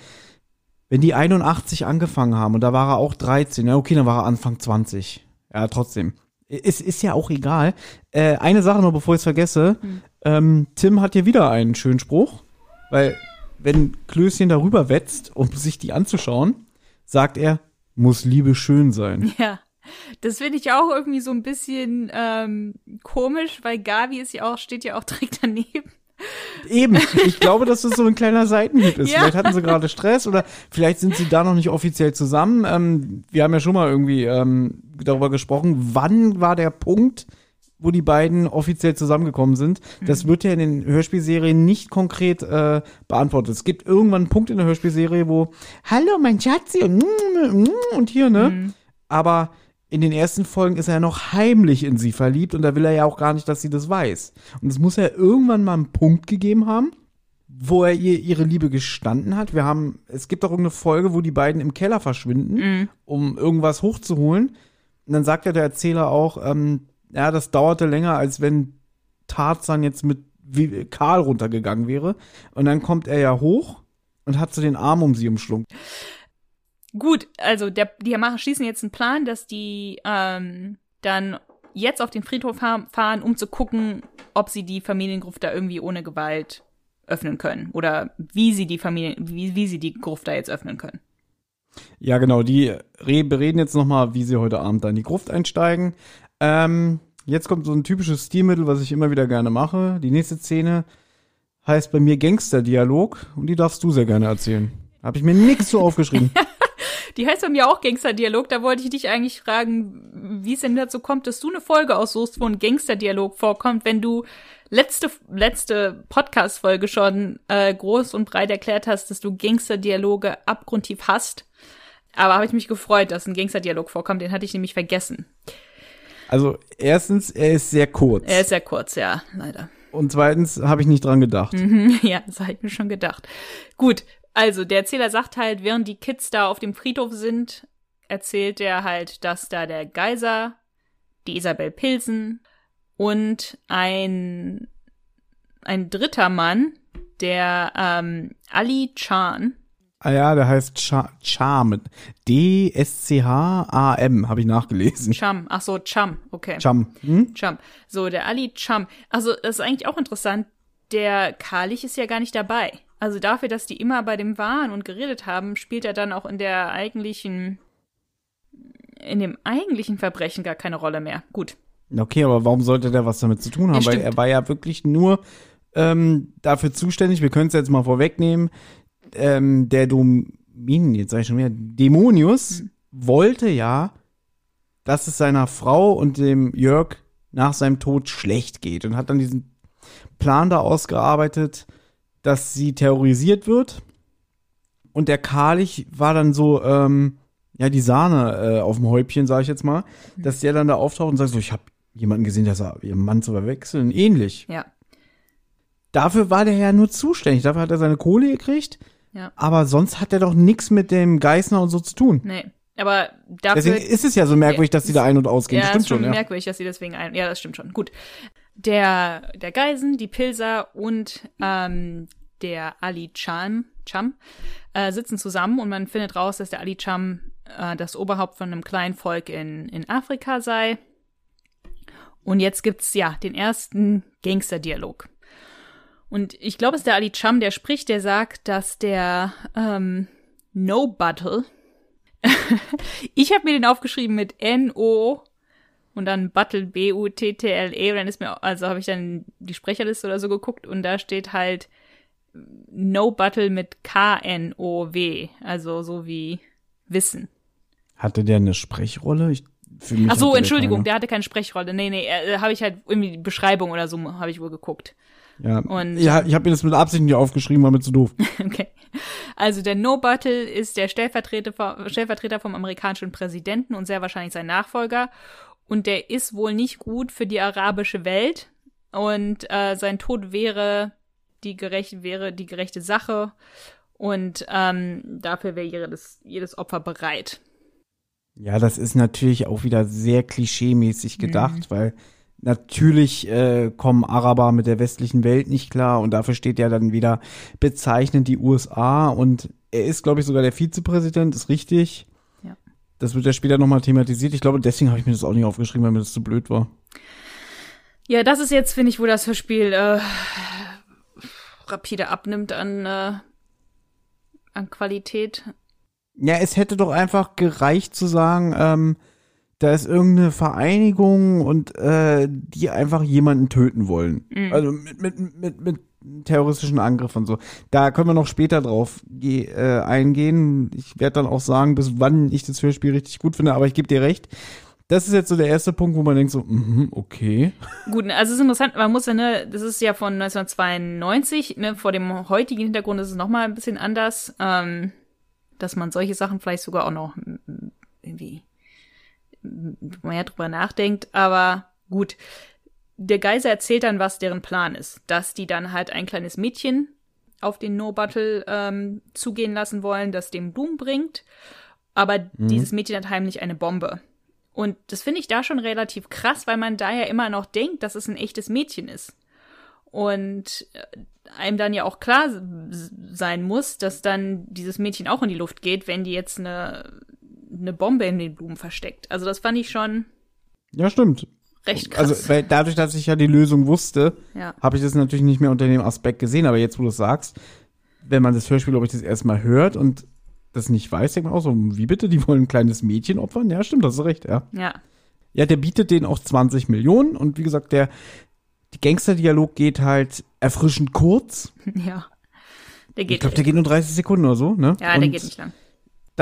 wenn die 81 angefangen haben und da war er auch 13, ja okay, dann war er Anfang 20. Ja, trotzdem. Es ist ja auch egal. Äh, eine Sache noch, bevor ich es vergesse. Hm. Ähm, Tim hat hier wieder einen schönen Spruch, weil wenn Klößchen darüber wetzt, um sich die anzuschauen, sagt er, muss Liebe schön sein. Ja. Das finde ich auch irgendwie so ein bisschen ähm, komisch, weil Gavi ist ja auch, steht ja auch direkt daneben. Eben, ich glaube, dass das so ein kleiner Seitenhieb ist. Ja. Vielleicht hatten sie gerade Stress oder vielleicht sind sie da noch nicht offiziell zusammen. Ähm, wir haben ja schon mal irgendwie ähm, darüber gesprochen, wann war der Punkt, wo die beiden offiziell zusammengekommen sind. Das mhm. wird ja in den Hörspielserien nicht konkret äh, beantwortet. Es gibt irgendwann einen Punkt in der Hörspielserie, wo Hallo, mein Schatzi und, und hier, ne? Mhm. Aber in den ersten Folgen ist er ja noch heimlich in sie verliebt und da will er ja auch gar nicht, dass sie das weiß. Und es muss ja irgendwann mal einen Punkt gegeben haben, wo er ihr ihre Liebe gestanden hat. Wir haben, es gibt auch irgendeine Folge, wo die beiden im Keller verschwinden, mhm. um irgendwas hochzuholen. Und dann sagt ja der Erzähler auch, ähm, ja, das dauerte länger, als wenn Tarzan jetzt mit Karl runtergegangen wäre. Und dann kommt er ja hoch und hat so den Arm um sie umschlungen. Gut, also der, die machen, schließen jetzt einen Plan, dass die ähm, dann jetzt auf den Friedhof fahren, um zu gucken, ob sie die Familiengruft da irgendwie ohne Gewalt öffnen können. Oder wie sie die Familie, wie, wie sie die Gruft da jetzt öffnen können. Ja, genau, die bereden jetzt nochmal, wie sie heute Abend da in die Gruft einsteigen. Ähm, jetzt kommt so ein typisches Stilmittel, was ich immer wieder gerne mache. Die nächste Szene heißt bei mir Gangster-Dialog und die darfst du sehr gerne erzählen. Habe ich mir nichts so aufgeschrieben. die heißt bei mir auch Gangster-Dialog. Da wollte ich dich eigentlich fragen, wie es denn dazu kommt, dass du eine Folge aussuchst, wo ein Gangster-Dialog vorkommt, wenn du letzte, letzte Podcast-Folge schon äh, groß und breit erklärt hast, dass du Gangster-Dialoge abgrundtief hast. Aber habe ich mich gefreut, dass ein Gangster-Dialog vorkommt. Den hatte ich nämlich vergessen. Also erstens, er ist sehr kurz. Er ist sehr kurz, ja, leider. Und zweitens habe ich nicht dran gedacht. Mhm, ja, das habe ich mir schon gedacht. Gut, also der Erzähler sagt halt, während die Kids da auf dem Friedhof sind, erzählt er halt, dass da der Geiser, die Isabel Pilsen und ein, ein dritter Mann, der ähm, Ali Chan, Ah ja, der heißt Charm. D-S-C-H-A-M, habe ich nachgelesen. Cham, ach so, Cham, okay. Cham. Hm? Cham. So, der Ali Cham. Also, das ist eigentlich auch interessant. Der Karlich ist ja gar nicht dabei. Also dafür, dass die immer bei dem waren und geredet haben, spielt er dann auch in der eigentlichen, in dem eigentlichen Verbrechen gar keine Rolle mehr. Gut. Okay, aber warum sollte der was damit zu tun haben? Ja, Weil er war ja wirklich nur ähm, dafür zuständig, wir können es jetzt mal vorwegnehmen, ähm, der Domin, jetzt sage ich schon wieder, Dämonius mhm. wollte ja, dass es seiner Frau und dem Jörg nach seinem Tod schlecht geht und hat dann diesen Plan da ausgearbeitet, dass sie terrorisiert wird. Und der Karlich war dann so, ähm, ja, die Sahne äh, auf dem Häubchen, sage ich jetzt mal, dass der dann da auftaucht und sagt so, ich habe jemanden gesehen, der sah ihren Mann zu verwechseln, ähnlich. Ja. Dafür war der ja nur zuständig, dafür hat er seine Kohle gekriegt, Ja. aber sonst hat er doch nichts mit dem Geißner und so zu tun. Nee. Aber dafür. Deswegen ist es ja so merkwürdig, dass die da ein- und ausgehen. ja, stimmt ist schon schon, ja. merkwürdig, dass sie deswegen ein. Ja, das stimmt schon. Gut. Der, der Geisen, die Pilser und ähm, der Ali Cham, Cham äh, sitzen zusammen und man findet raus, dass der Ali Cham äh, das Oberhaupt von einem kleinen Volk in, in Afrika sei. Und jetzt gibt's ja den ersten Gangsterdialog. Und ich glaube, es ist der Ali Cham, der spricht, der sagt, dass der ähm, No Battle. ich habe mir den aufgeschrieben mit N-O und dann Battle B-U-T-T-L-E. Und dann ist mir, also habe ich dann die Sprecherliste oder so geguckt und da steht halt No Battle mit K-N-O-W. Also so wie Wissen. Hatte der eine Sprechrolle? Ich, Ach so, hatte der Entschuldigung, keine. der hatte keine Sprechrolle. Nee, nee, habe ich halt irgendwie die Beschreibung oder so habe ich wohl geguckt. Ja, Und- ja ich habe mir das mit Absicht nicht aufgeschrieben, war mir zu doof. Okay. Also der No Battle ist der Stellvertreter, vom- Stellvertreter vom amerikanischen Präsidenten und sehr wahrscheinlich sein Nachfolger. Und der ist wohl nicht gut für die arabische Welt. Und äh, sein Tod wäre die gerecht, wäre die gerechte Sache. Und ähm, dafür wäre jedes, jedes Opfer bereit. Ja, das ist natürlich auch wieder sehr klischeemäßig gedacht, weil natürlich äh, kommen Araber mit der westlichen Welt nicht klar und dafür steht ja dann wieder bezeichnend die USA und er ist, glaube ich, sogar der Vizepräsident, ist richtig. Ja. Das wird ja später nochmal thematisiert. Ich glaube, deswegen habe ich mir das auch nicht aufgeschrieben, weil mir das zu blöd war. Ja, das ist jetzt, finde ich, wo das Hörspiel äh, rapide abnimmt an, äh, an Qualität. Ja, es hätte doch einfach gereicht zu sagen, ähm, da ist irgendeine Vereinigung und äh, die einfach jemanden töten wollen. Also mit, mit, mit, mit terroristischen Angriff und so. Da können wir noch später drauf äh, eingehen. Ich werde dann auch sagen, bis wann ich das Hörspiel richtig gut finde, aber ich gebe dir recht. Das ist jetzt so der erste Punkt, wo man denkt so, mhm, okay. Gut, also es ist interessant, man muss ja, ne, das ist ja von 1992, ne, vor dem heutigen Hintergrund ist es nochmal ein bisschen anders, ähm, dass man solche Sachen vielleicht sogar auch noch mm, irgendwie mm, mehr drüber nachdenkt, aber gut. Der Geiser erzählt dann, was deren Plan ist, dass die dann halt ein kleines Mädchen auf den No-Battle ähm, zugehen lassen wollen, das dem Blumen bringt, aber dieses Mädchen hat heimlich eine Bombe. Und das finde ich da schon relativ krass, weil man da ja immer noch denkt, dass es ein echtes Mädchen ist. Und äh, einem dann ja auch klar sein muss, dass dann dieses Mädchen auch in die Luft geht, wenn die jetzt eine, eine Bombe in den Blumen versteckt. Also das fand ich schon Ja, stimmt. recht krass. Also, weil dadurch, dass ich ja die Lösung wusste, ja. habe ich das natürlich nicht mehr unter dem Aspekt gesehen, aber jetzt, wo du es sagst, wenn man das Hörspiel, glaube ich, das erstmal hört und das nicht weiß, denkt man auch so, wie bitte, die wollen ein kleines Mädchen opfern? Ja, stimmt, das ist recht, ja. ja. Ja, der bietet denen auch 20 Millionen und wie gesagt, der die Gangsterdialog geht halt erfrischend kurz. Ja. Der Ich geht. glaube, der geht nur 30 Sekunden oder so, ne? ja, und der geht nicht lang.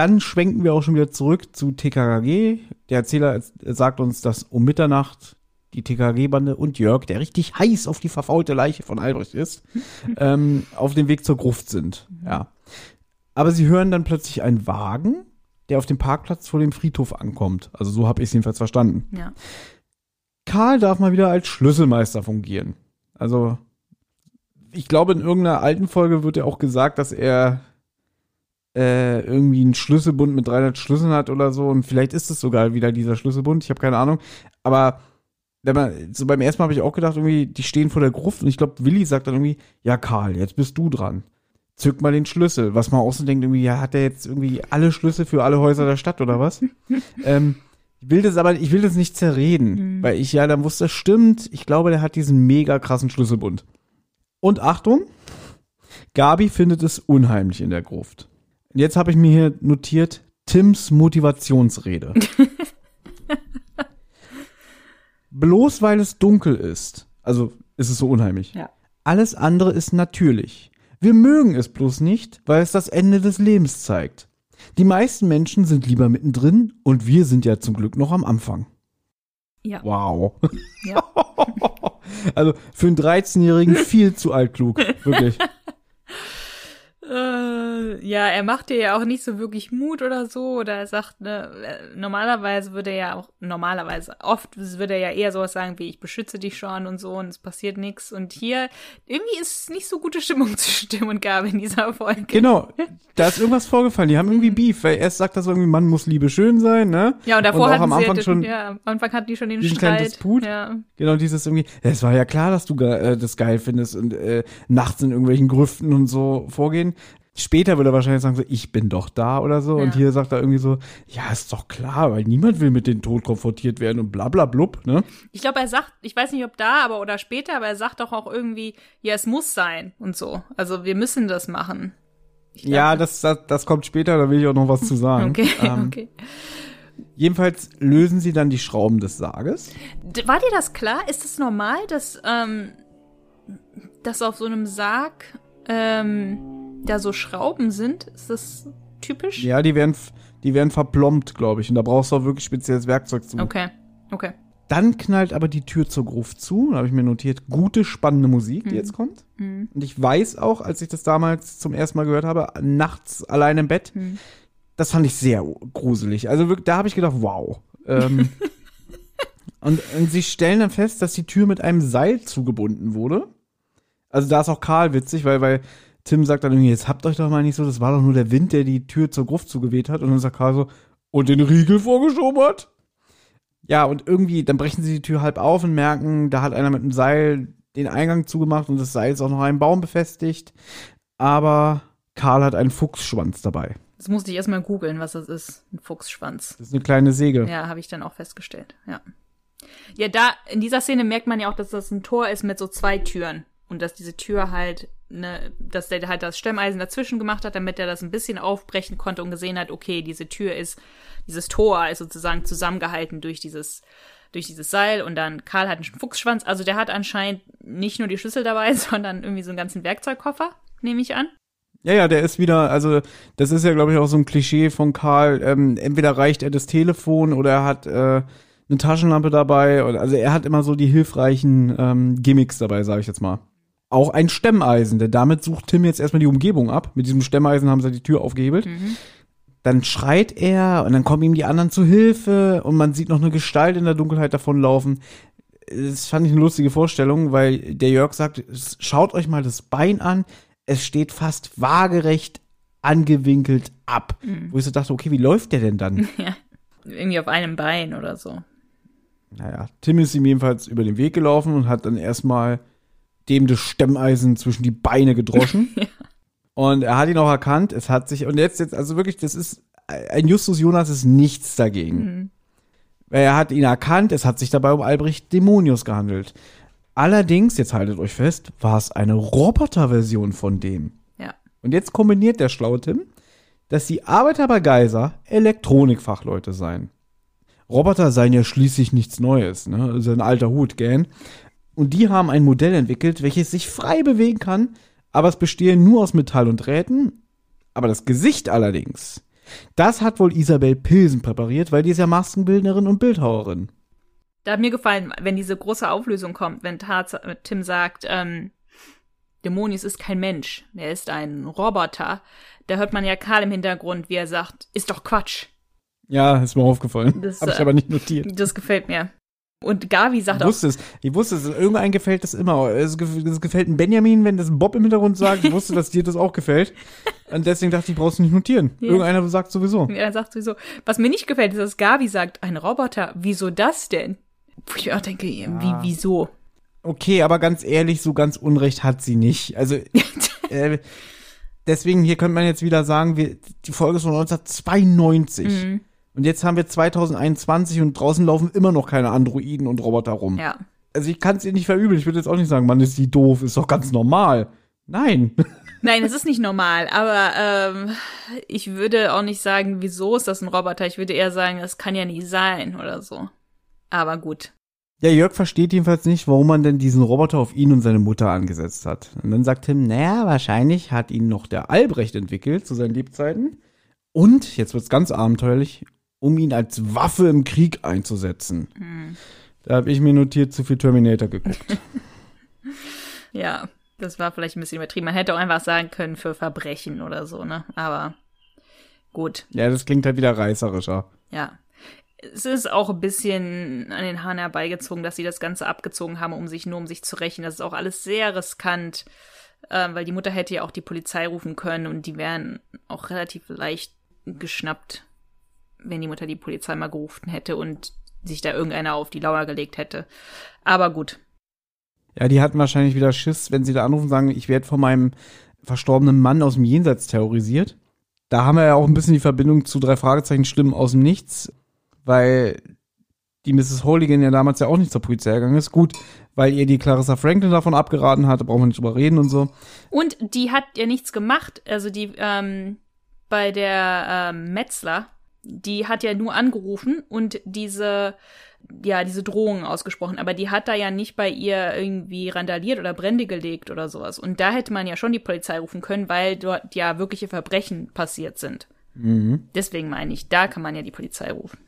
Dann schwenken wir auch schon wieder zurück zu TKKG. Der Erzähler sagt uns, dass um Mitternacht die TKG-Bande und Jörg, der richtig heiß auf die verfaulte Leiche von Albrecht ist, ähm, auf dem Weg zur Gruft sind. Ja. Aber sie hören dann plötzlich einen Wagen, der auf dem Parkplatz vor dem Friedhof ankommt. Also so habe ich es jedenfalls verstanden. Ja. Karl darf mal wieder als Schlüsselmeister fungieren. Also, ich glaube, in irgendeiner alten Folge wird ja auch gesagt, dass er äh, irgendwie einen Schlüsselbund mit 300 Schlüsseln hat oder so. Und vielleicht ist es sogar wieder dieser Schlüsselbund. Ich habe keine Ahnung. Aber man, so beim ersten Mal habe ich auch gedacht, irgendwie, die stehen vor der Gruft. Und ich glaube, Willi sagt dann irgendwie, ja, Karl, jetzt bist du dran. Zück mal den Schlüssel. Was man auch so denkt, irgendwie, ja, hat er jetzt irgendwie alle Schlüssel für alle Häuser der Stadt oder was? ähm, ich will das aber, ich will das nicht zerreden, weil ich ja dann wusste, das stimmt. Ich glaube, der hat diesen mega krassen Schlüsselbund. Und Achtung, Gabi findet es unheimlich in der Gruft. Und jetzt habe ich mir hier notiert, Tims Motivationsrede. Bloß weil es dunkel ist, also ist es so unheimlich. Ja. Alles andere ist natürlich. Wir mögen es bloß nicht, weil es das Ende des Lebens zeigt. Die meisten Menschen sind lieber mittendrin und wir sind ja zum Glück noch am Anfang. Ja. Wow. ja. Also für einen 13-Jährigen viel zu altklug. Wirklich. Äh, ja, er macht dir ja auch nicht so wirklich Mut oder so. Oder er sagt, ne, äh, normalerweise würde er ja auch, normalerweise, oft würde er ja eher sowas sagen wie, ich beschütze dich schon und so und es passiert nichts. Und hier, irgendwie ist es nicht so gute Stimmung zwischen Tim und Gabi in dieser Folge. Genau. Da ist irgendwas vorgefallen. Die haben irgendwie Beef, weil erst sagt das irgendwie, Mann muss Liebe schön sein, ne? Ja, und davor auch hatten am sie Anfang ja, schon ja, am Anfang hatten die schon den diesen kleinen Streit. Disput. Ja. Genau, dieses irgendwie, es war ja klar, dass du äh, das geil findest und äh, nachts in irgendwelchen Grüften und so vorgehen. Später würde er wahrscheinlich sagen, so, ich bin doch da oder so. Und Ja. hier sagt er irgendwie so, ja, ist doch klar, weil niemand will mit dem Tod konfrontiert werden und bla bla blub, ne? Ich glaube, er sagt, ich weiß nicht, ob da, aber oder später, aber er sagt doch auch irgendwie, ja, es muss sein und so. Also wir müssen das machen. Glaub- Ja, das, das, das kommt später, da will ich auch noch was zu sagen. Okay, Ähm, okay. Jedenfalls lösen sie dann die Schrauben des Sarges. War dir das klar? Ist es normal, dass, ähm, dass auf so einem Sarg ähm, da so Schrauben sind? Ist das typisch? Ja, die werden, die werden verplombt, glaube ich. Und da brauchst du auch wirklich spezielles Werkzeug zu. Okay, okay. Dann knallt aber die Tür zur Gruft zu. Da habe ich mir notiert, gute, spannende Musik, die jetzt kommt. Und ich weiß auch, als ich das damals zum ersten Mal gehört habe, nachts allein im Bett, das fand ich sehr gruselig. Also wirklich, da habe ich gedacht, wow. Ähm, und, und sie stellen dann fest, dass die Tür mit einem Seil zugebunden wurde. Also da ist auch Karl witzig, weil, weil Tim sagt dann irgendwie, jetzt habt euch doch mal nicht so, das war doch nur der Wind, der die Tür zur Gruft zugeweht hat. Und dann sagt Karl so, und den Riegel vorgeschoben hat? Ja, und irgendwie, dann brechen sie die Tür halb auf und merken, da hat einer mit einem Seil den Eingang zugemacht und das Seil ist auch noch an einem Baum befestigt. Aber Karl hat einen Fuchsschwanz dabei. Das musste ich erstmal googeln, was das ist. Ein Fuchsschwanz. Das ist eine kleine Säge. Ja, habe ich dann auch festgestellt. Ja. Ja, da, in dieser Szene merkt man ja auch, dass das ein Tor ist mit so zwei Türen. Und dass diese Tür halt, ne, dass der halt das Stemmeisen dazwischen gemacht hat, damit er das ein bisschen aufbrechen konnte und gesehen hat, okay, diese Tür ist, dieses Tor ist sozusagen zusammengehalten durch dieses, durch dieses Seil und dann Karl hat einen Fuchsschwanz. Also der hat anscheinend nicht nur die Schlüssel dabei, sondern irgendwie so einen ganzen Werkzeugkoffer, nehme ich an. Ja, ja, der ist wieder, also das ist ja, glaube ich, auch so ein Klischee von Karl. Ähm, entweder reicht er das Telefon oder er hat äh, eine Taschenlampe dabei. Oder, also er hat immer so die hilfreichen ähm, Gimmicks dabei, sage ich jetzt mal. Auch ein Stemmeisen, denn damit sucht Tim jetzt erstmal die Umgebung ab. Mit diesem Stemmeisen haben sie die Tür aufgehebelt. Dann schreit er und dann kommen ihm die anderen zu Hilfe und man sieht noch eine Gestalt in der Dunkelheit davonlaufen. Das fand ich eine lustige Vorstellung, weil der Jörg sagt, schaut euch mal das Bein an. Es steht fast waagerecht angewinkelt ab. Wo ich so dachte, okay, wie läuft der denn dann? Ja. Irgendwie auf einem Bein oder so. naja, Tim ist ihm jedenfalls über den Weg gelaufen und hat dann erstmal dem das Stemmeisen zwischen die Beine gedroschen. Und er hat ihn auch erkannt, es hat sich, und jetzt, jetzt, also wirklich, das ist, ein Justus Jonas ist nichts dagegen. Weil Er hat ihn erkannt, es hat sich dabei um Albrecht Dämonius gehandelt. Allerdings, jetzt haltet euch fest, war es eine Roboterversion von dem. Ja. Und jetzt kombiniert der schlaue Tim, dass die Arbeiter bei Geiser Elektronikfachleute seien. Roboter seien ja schließlich nichts Neues, ne? Das ist ein alter Hut, gern. Und die haben ein Modell entwickelt, welches sich frei bewegen kann, aber es bestehe nur aus Metall und Drähten. Aber das Gesicht allerdings, das hat wohl Isabel Pilsen präpariert, weil die ist ja Maskenbildnerin und Bildhauerin. Da hat mir gefallen, wenn diese große Auflösung kommt, wenn Tat, Tim sagt, ähm, Dämonius ist kein Mensch, er ist ein Roboter. Da hört man ja Karl im Hintergrund, wie er sagt, ist doch Quatsch. Ja, ist mir aufgefallen. Das, Habe ich äh, aber nicht notiert. Das gefällt mir. Und Gavi sagt Ich auch, wusste es. Ich wusste es. Irgendeinem gefällt das immer. Es gef- es gefällt ein Benjamin, wenn das ein Bob im Hintergrund sagt. Ich wusste, dass dir das auch gefällt. Und deswegen dachte ich, brauchst du nicht notieren. Ja. Irgendeiner sagt sowieso. er sagt sowieso, was mir nicht gefällt, ist, dass Gavi sagt, ein Roboter, wieso das denn? Wo ich auch denke, wie, wieso? Okay, aber ganz ehrlich, so ganz Unrecht hat sie nicht. Also, äh, deswegen, hier könnte man jetzt wieder sagen, wir, die Folge ist von 1992. Mhm. Und jetzt haben wir 2021 und draußen laufen immer noch keine Androiden und Roboter rum. Ja. Also ich kann es ihr nicht verübeln. Ich würde jetzt auch nicht sagen, Mann, ist die doof, ist doch ganz normal. Nein. Nein, es ist nicht normal, aber ähm, ich würde auch nicht sagen, wieso ist das ein Roboter? Ich würde eher sagen, das kann ja nie sein oder so. Aber gut. Ja, Jörg versteht jedenfalls nicht, warum man denn diesen Roboter auf ihn und seine Mutter angesetzt hat. Und dann sagt Tim, naja, wahrscheinlich hat ihn noch der Albrecht entwickelt zu seinen Lebzeiten. Und, jetzt wird's ganz abenteuerlich, um ihn als Waffe im Krieg einzusetzen. Da habe ich mir notiert, zu viel Terminator geguckt. Ja, das war vielleicht ein bisschen übertrieben. Man hätte auch einfach sagen können für Verbrechen oder so, ne? Aber gut, ja, das klingt halt wieder reißerischer. ja. Es ist auch ein bisschen an den Haaren herbeigezogen, dass sie das Ganze abgezogen haben, um sich nur um sich zu rächen. Das ist auch alles sehr riskant, ähm, weil die Mutter hätte ja auch die Polizei rufen können und die wären auch relativ leicht geschnappt, wenn die Mutter die Polizei mal gerufen hätte und sich da irgendeiner auf die Lauer gelegt hätte. Aber gut, Ja, die hatten wahrscheinlich wieder Schiss, wenn sie da anrufen und sagen, ich werde von meinem verstorbenen Mann aus dem Jenseits terrorisiert. Da haben wir ja auch ein bisschen die Verbindung zu drei Fragezeichen Stimmen aus dem Nichts, weil die Mrs. Holigan ja damals ja auch nicht zur Polizei gegangen ist. Gut, weil ihr die Clarissa Franklin davon abgeraten hatte, brauchen wir nicht drüber reden und so. Und die hat ja nichts gemacht. Also die ähm, bei der ähm, Metzler, die hat ja nur angerufen und diese ja diese Drohungen ausgesprochen, aber die hat da ja nicht bei ihr irgendwie randaliert oder Brände gelegt oder sowas. Und da hätte man ja schon die Polizei rufen können, weil dort ja wirkliche Verbrechen passiert sind. Deswegen meine ich, da kann man ja die Polizei rufen.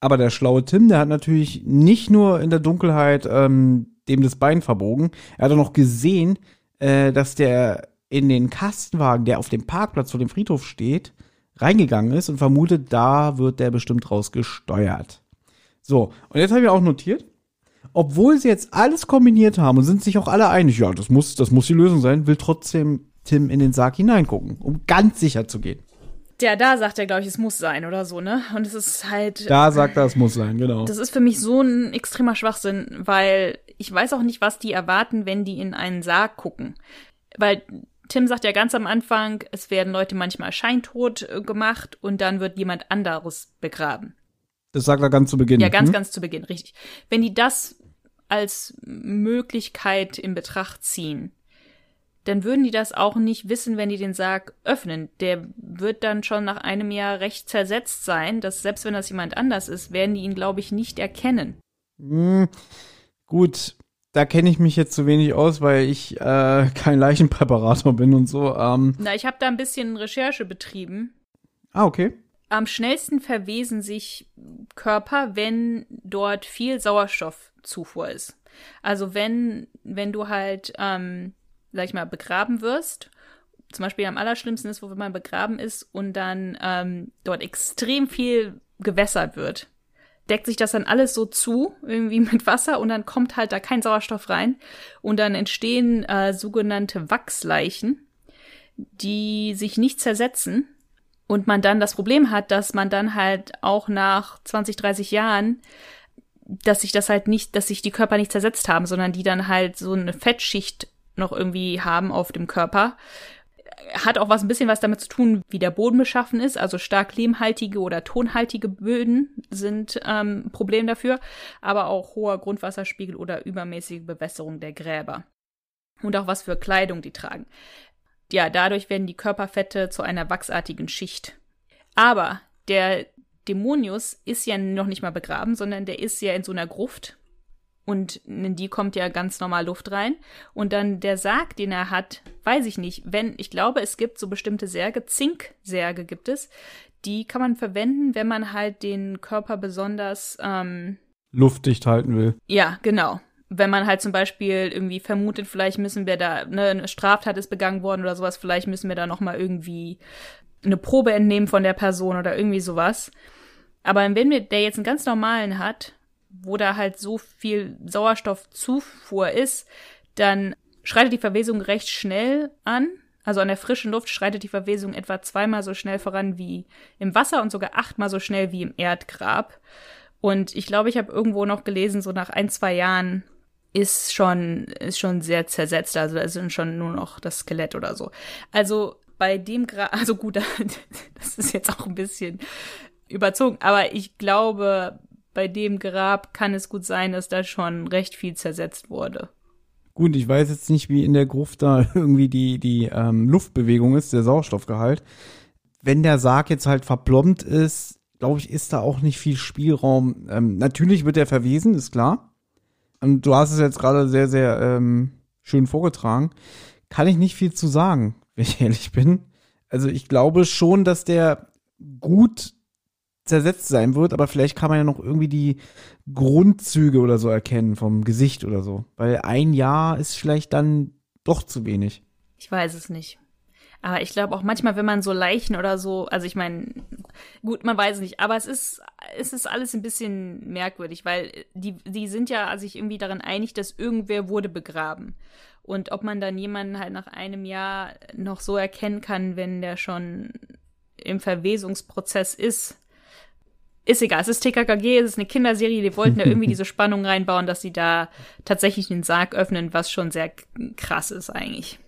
Aber der schlaue Tim, der hat natürlich nicht nur in der Dunkelheit ähm, dem das Bein verbogen, er hat auch noch gesehen, äh, dass der in den Kastenwagen, der auf dem Parkplatz vor dem Friedhof steht, reingegangen ist und vermutet, da wird der bestimmt rausgesteuert. So, und jetzt habe ich auch notiert, obwohl sie jetzt alles kombiniert haben und sind sich auch alle einig, ja, das muss, das muss die Lösung sein, will trotzdem Tim in den Sarg hineingucken, um ganz sicher zu gehen. Der da sagt er, glaube ich, es muss sein oder so, ne? Und es ist halt. Da sagt er, es muss sein, genau. Das ist für mich so ein extremer Schwachsinn, weil ich weiß auch nicht, was die erwarten, wenn die in einen Sarg gucken. Weil Tim sagt ja ganz am Anfang, es werden Leute manchmal scheintot äh, gemacht und dann wird jemand anderes begraben. Das sagt er ganz zu Beginn. Ja, ganz, hm? ganz zu Beginn, richtig. Wenn die das als Möglichkeit in Betracht ziehen, dann würden die das auch nicht wissen, wenn die den Sarg öffnen. Der wird dann schon nach einem Jahr recht zersetzt sein, dass selbst wenn das jemand anders ist, werden die ihn, glaube ich, nicht erkennen. Hm, gut, da kenne ich mich jetzt zu wenig aus, weil ich äh, kein Leichenpräparator bin und so. Ähm, Na, ich habe da ein bisschen Recherche betrieben. ah, okay. Am schnellsten verwesen sich Körper, wenn dort viel Sauerstoffzufuhr ist. Also wenn, wenn du halt, ähm, sag ich mal, begraben wirst, zum Beispiel am allerschlimmsten ist, wo man begraben ist und dann ähm, dort extrem viel gewässert wird, deckt sich das dann alles so zu, irgendwie mit Wasser und dann kommt halt da kein Sauerstoff rein und dann entstehen äh, sogenannte Wachsleichen, die sich nicht zersetzen und man dann das Problem hat, dass man dann halt auch nach 20, 30 Jahren, dass sich das halt nicht, dass sich die Körper nicht zersetzt haben, sondern die dann halt so eine Fettschicht noch irgendwie haben auf dem Körper. Hat auch was ein bisschen was damit zu tun, wie der Boden beschaffen ist. Also stark lehmhaltige oder tonhaltige Böden sind ähm, Problem dafür, aber auch hoher Grundwasserspiegel oder übermäßige Bewässerung der Gräber. Und auch was für Kleidung die tragen ja, dadurch werden die Körperfette zu einer wachsartigen Schicht. Aber der Dämonius ist ja noch nicht mal begraben, sondern der ist ja in so einer Gruft. Und in die kommt ja ganz normal Luft rein. Und dann der Sarg, den er hat, weiß ich nicht. Wenn, ich glaube, es gibt so bestimmte Särge, Zinksärge gibt es, die kann man verwenden, wenn man halt den Körper besonders, ähm, Luftdicht halten will. ja, genau. Wenn man halt zum Beispiel irgendwie vermutet, vielleicht müssen wir da, ne, eine Straftat ist begangen worden oder sowas, vielleicht müssen wir da nochmal irgendwie eine Probe entnehmen von der Person oder irgendwie sowas. Aber wenn wir, der jetzt einen ganz normalen hat, wo da halt so viel Sauerstoffzufuhr ist, dann schreitet die Verwesung recht schnell an. Also an der frischen Luft schreitet die Verwesung etwa zweimal so schnell voran wie im Wasser und sogar achtmal so schnell wie im Erdgrab. Und ich glaube, ich habe irgendwo noch gelesen, so nach ein, zwei Jahren ist schon, ist schon sehr zersetzt. Also da sind schon nur noch das Skelett oder so. Also bei dem Grab, also gut, das ist jetzt auch ein bisschen überzogen, aber ich glaube, bei dem Grab kann es gut sein, dass da schon recht viel zersetzt wurde. Gut, ich weiß jetzt nicht, wie in der Gruft da irgendwie die, die ähm, Luftbewegung ist, der Sauerstoffgehalt. Wenn der Sarg jetzt halt verplombt ist, glaube ich, ist da auch nicht viel Spielraum. Ähm, natürlich wird er verwesen, ist klar. Und du hast es jetzt gerade sehr, sehr ähm, schön vorgetragen. Kann ich nicht viel zu sagen, wenn ich ehrlich bin. Also ich glaube schon, dass der gut zersetzt sein wird, aber vielleicht kann man ja noch irgendwie die Grundzüge oder so erkennen vom Gesicht oder so. Weil ein Jahr ist vielleicht dann doch zu wenig. Ich weiß es nicht. Aber ich glaube auch manchmal, wenn man so Leichen oder so, also ich meine, gut, man weiß es nicht, aber es ist, es ist alles ein bisschen merkwürdig, weil die, die sind ja sich irgendwie daran einig, dass irgendwer wurde begraben. Und ob man dann jemanden halt nach einem Jahr noch so erkennen kann, wenn der schon im Verwesungsprozess ist, ist egal. Es ist TKKG, es ist eine Kinderserie, die wollten da irgendwie diese Spannung reinbauen, dass sie da tatsächlich den Sarg öffnen, was schon sehr krass ist eigentlich.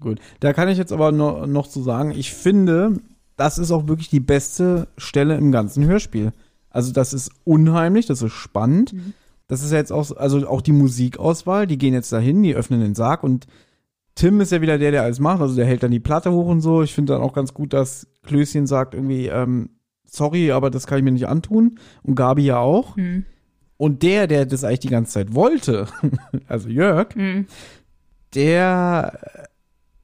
Gut, da kann ich jetzt aber noch, noch zu sagen, ich finde, das ist auch wirklich die beste Stelle im ganzen Hörspiel. Also das ist unheimlich, das ist spannend. Mhm. Das ist ja jetzt auch, also auch die Musikauswahl, die gehen jetzt dahin, die öffnen den Sarg und Tim ist ja wieder der, der alles macht, also der hält dann die Platte hoch und so. Ich finde dann auch ganz gut, dass Klößchen sagt irgendwie, ähm, sorry, aber das kann ich mir nicht antun. Und Gabi ja auch. Mhm. Und der, der das eigentlich die ganze Zeit wollte, also Jörg, mhm. der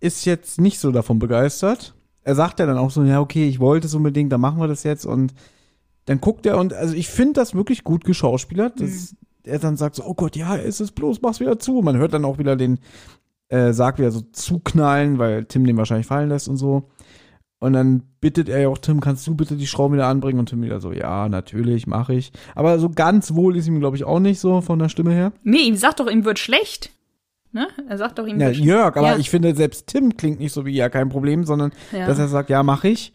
ist jetzt nicht so davon begeistert. Er sagt ja dann auch so, ja, okay, ich wollte es unbedingt, dann machen wir das jetzt. Und dann guckt er und, also ich finde das wirklich gut geschauspielert, dass mhm. er dann sagt so, oh Gott, ja, ist es bloß, mach's wieder zu. Man hört dann auch wieder den äh, Sarg wieder so zuknallen, weil Tim den wahrscheinlich fallen lässt und so. Und dann bittet er ja auch Tim, kannst du bitte die Schrauben wieder anbringen? Und Tim wieder so, ja, natürlich, mache ich. Aber so ganz wohl ist ihm, glaube ich, auch nicht so von der Stimme her. Nee, ihm sagt doch, ihm wird schlecht. Ne? Er sagt doch ihm. Ja, Jörg, aber ja. ich finde, selbst Tim klingt nicht so wie ja, kein Problem, sondern ja. dass er sagt, ja, mache ich.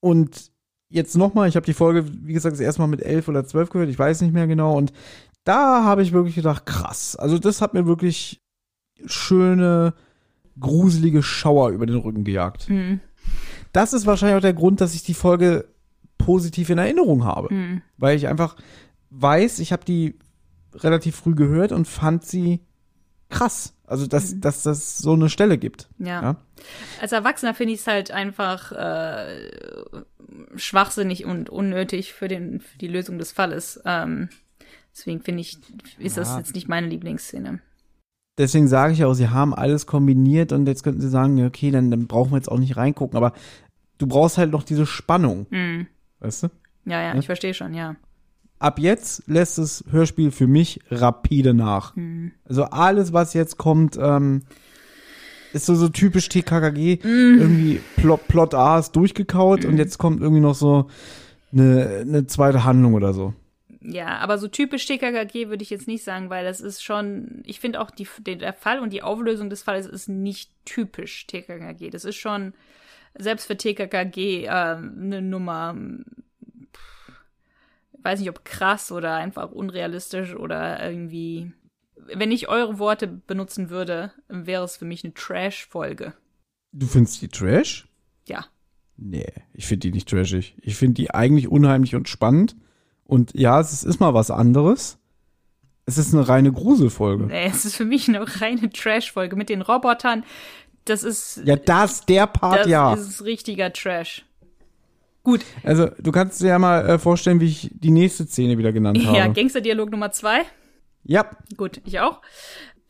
Und jetzt nochmal, ich habe die Folge, wie gesagt, das erste Mal mit elf oder zwölf gehört, ich weiß nicht mehr genau. Und da habe ich wirklich gedacht, krass. Also das hat mir wirklich schöne, gruselige Schauer über den Rücken gejagt. Mhm. Das ist wahrscheinlich auch der Grund, dass ich die Folge positiv in Erinnerung habe. Mhm. Weil ich einfach weiß, ich habe die relativ früh gehört und fand sie krass. Also, dass, mhm. dass das so eine Stelle gibt. Ja. ja? Als Erwachsener finde ich es halt einfach äh, schwachsinnig und unnötig für, den, für die Lösung des Falles. Ähm, deswegen finde ich, ist ja. das jetzt nicht meine Lieblingsszene. Deswegen sage ich auch, sie haben alles kombiniert und jetzt könnten sie sagen, okay, dann, dann brauchen wir jetzt auch nicht reingucken, aber du brauchst halt noch diese Spannung. Mhm. Weißt du? Ja, ja, ja, ich verstehe schon, ja ab jetzt lässt das Hörspiel für mich rapide nach. Mhm. Also alles, was jetzt kommt, ähm, ist so, so typisch TKKG. Mhm. Irgendwie Plot, Plot A ist durchgekaut mhm. und jetzt kommt irgendwie noch so eine, eine zweite Handlung oder so. Ja, aber so typisch TKKG würde ich jetzt nicht sagen, weil das ist schon, ich finde auch die, der Fall und die Auflösung des Falles ist nicht typisch TKKG. Das ist schon, selbst für TKKG, äh, eine Nummer weiß nicht, ob krass oder einfach unrealistisch oder irgendwie. Wenn ich eure Worte benutzen würde, wäre es für mich eine Trash-Folge. Du findest die Trash? Ja. Nee, ich finde die nicht trashig. Ich finde die eigentlich unheimlich und spannend. Und ja, es ist mal was anderes. Es ist eine reine Gruselfolge. Nee, es ist für mich eine reine Trash-Folge mit den Robotern. Das ist. Ja, das, der Part, das ja. Das ist richtiger Trash. Gut. Also, du kannst dir ja mal äh, vorstellen, wie ich die nächste Szene wieder genannt habe. Ja, Gangsterdialog Nummer zwei. Ja. Gut, ich auch.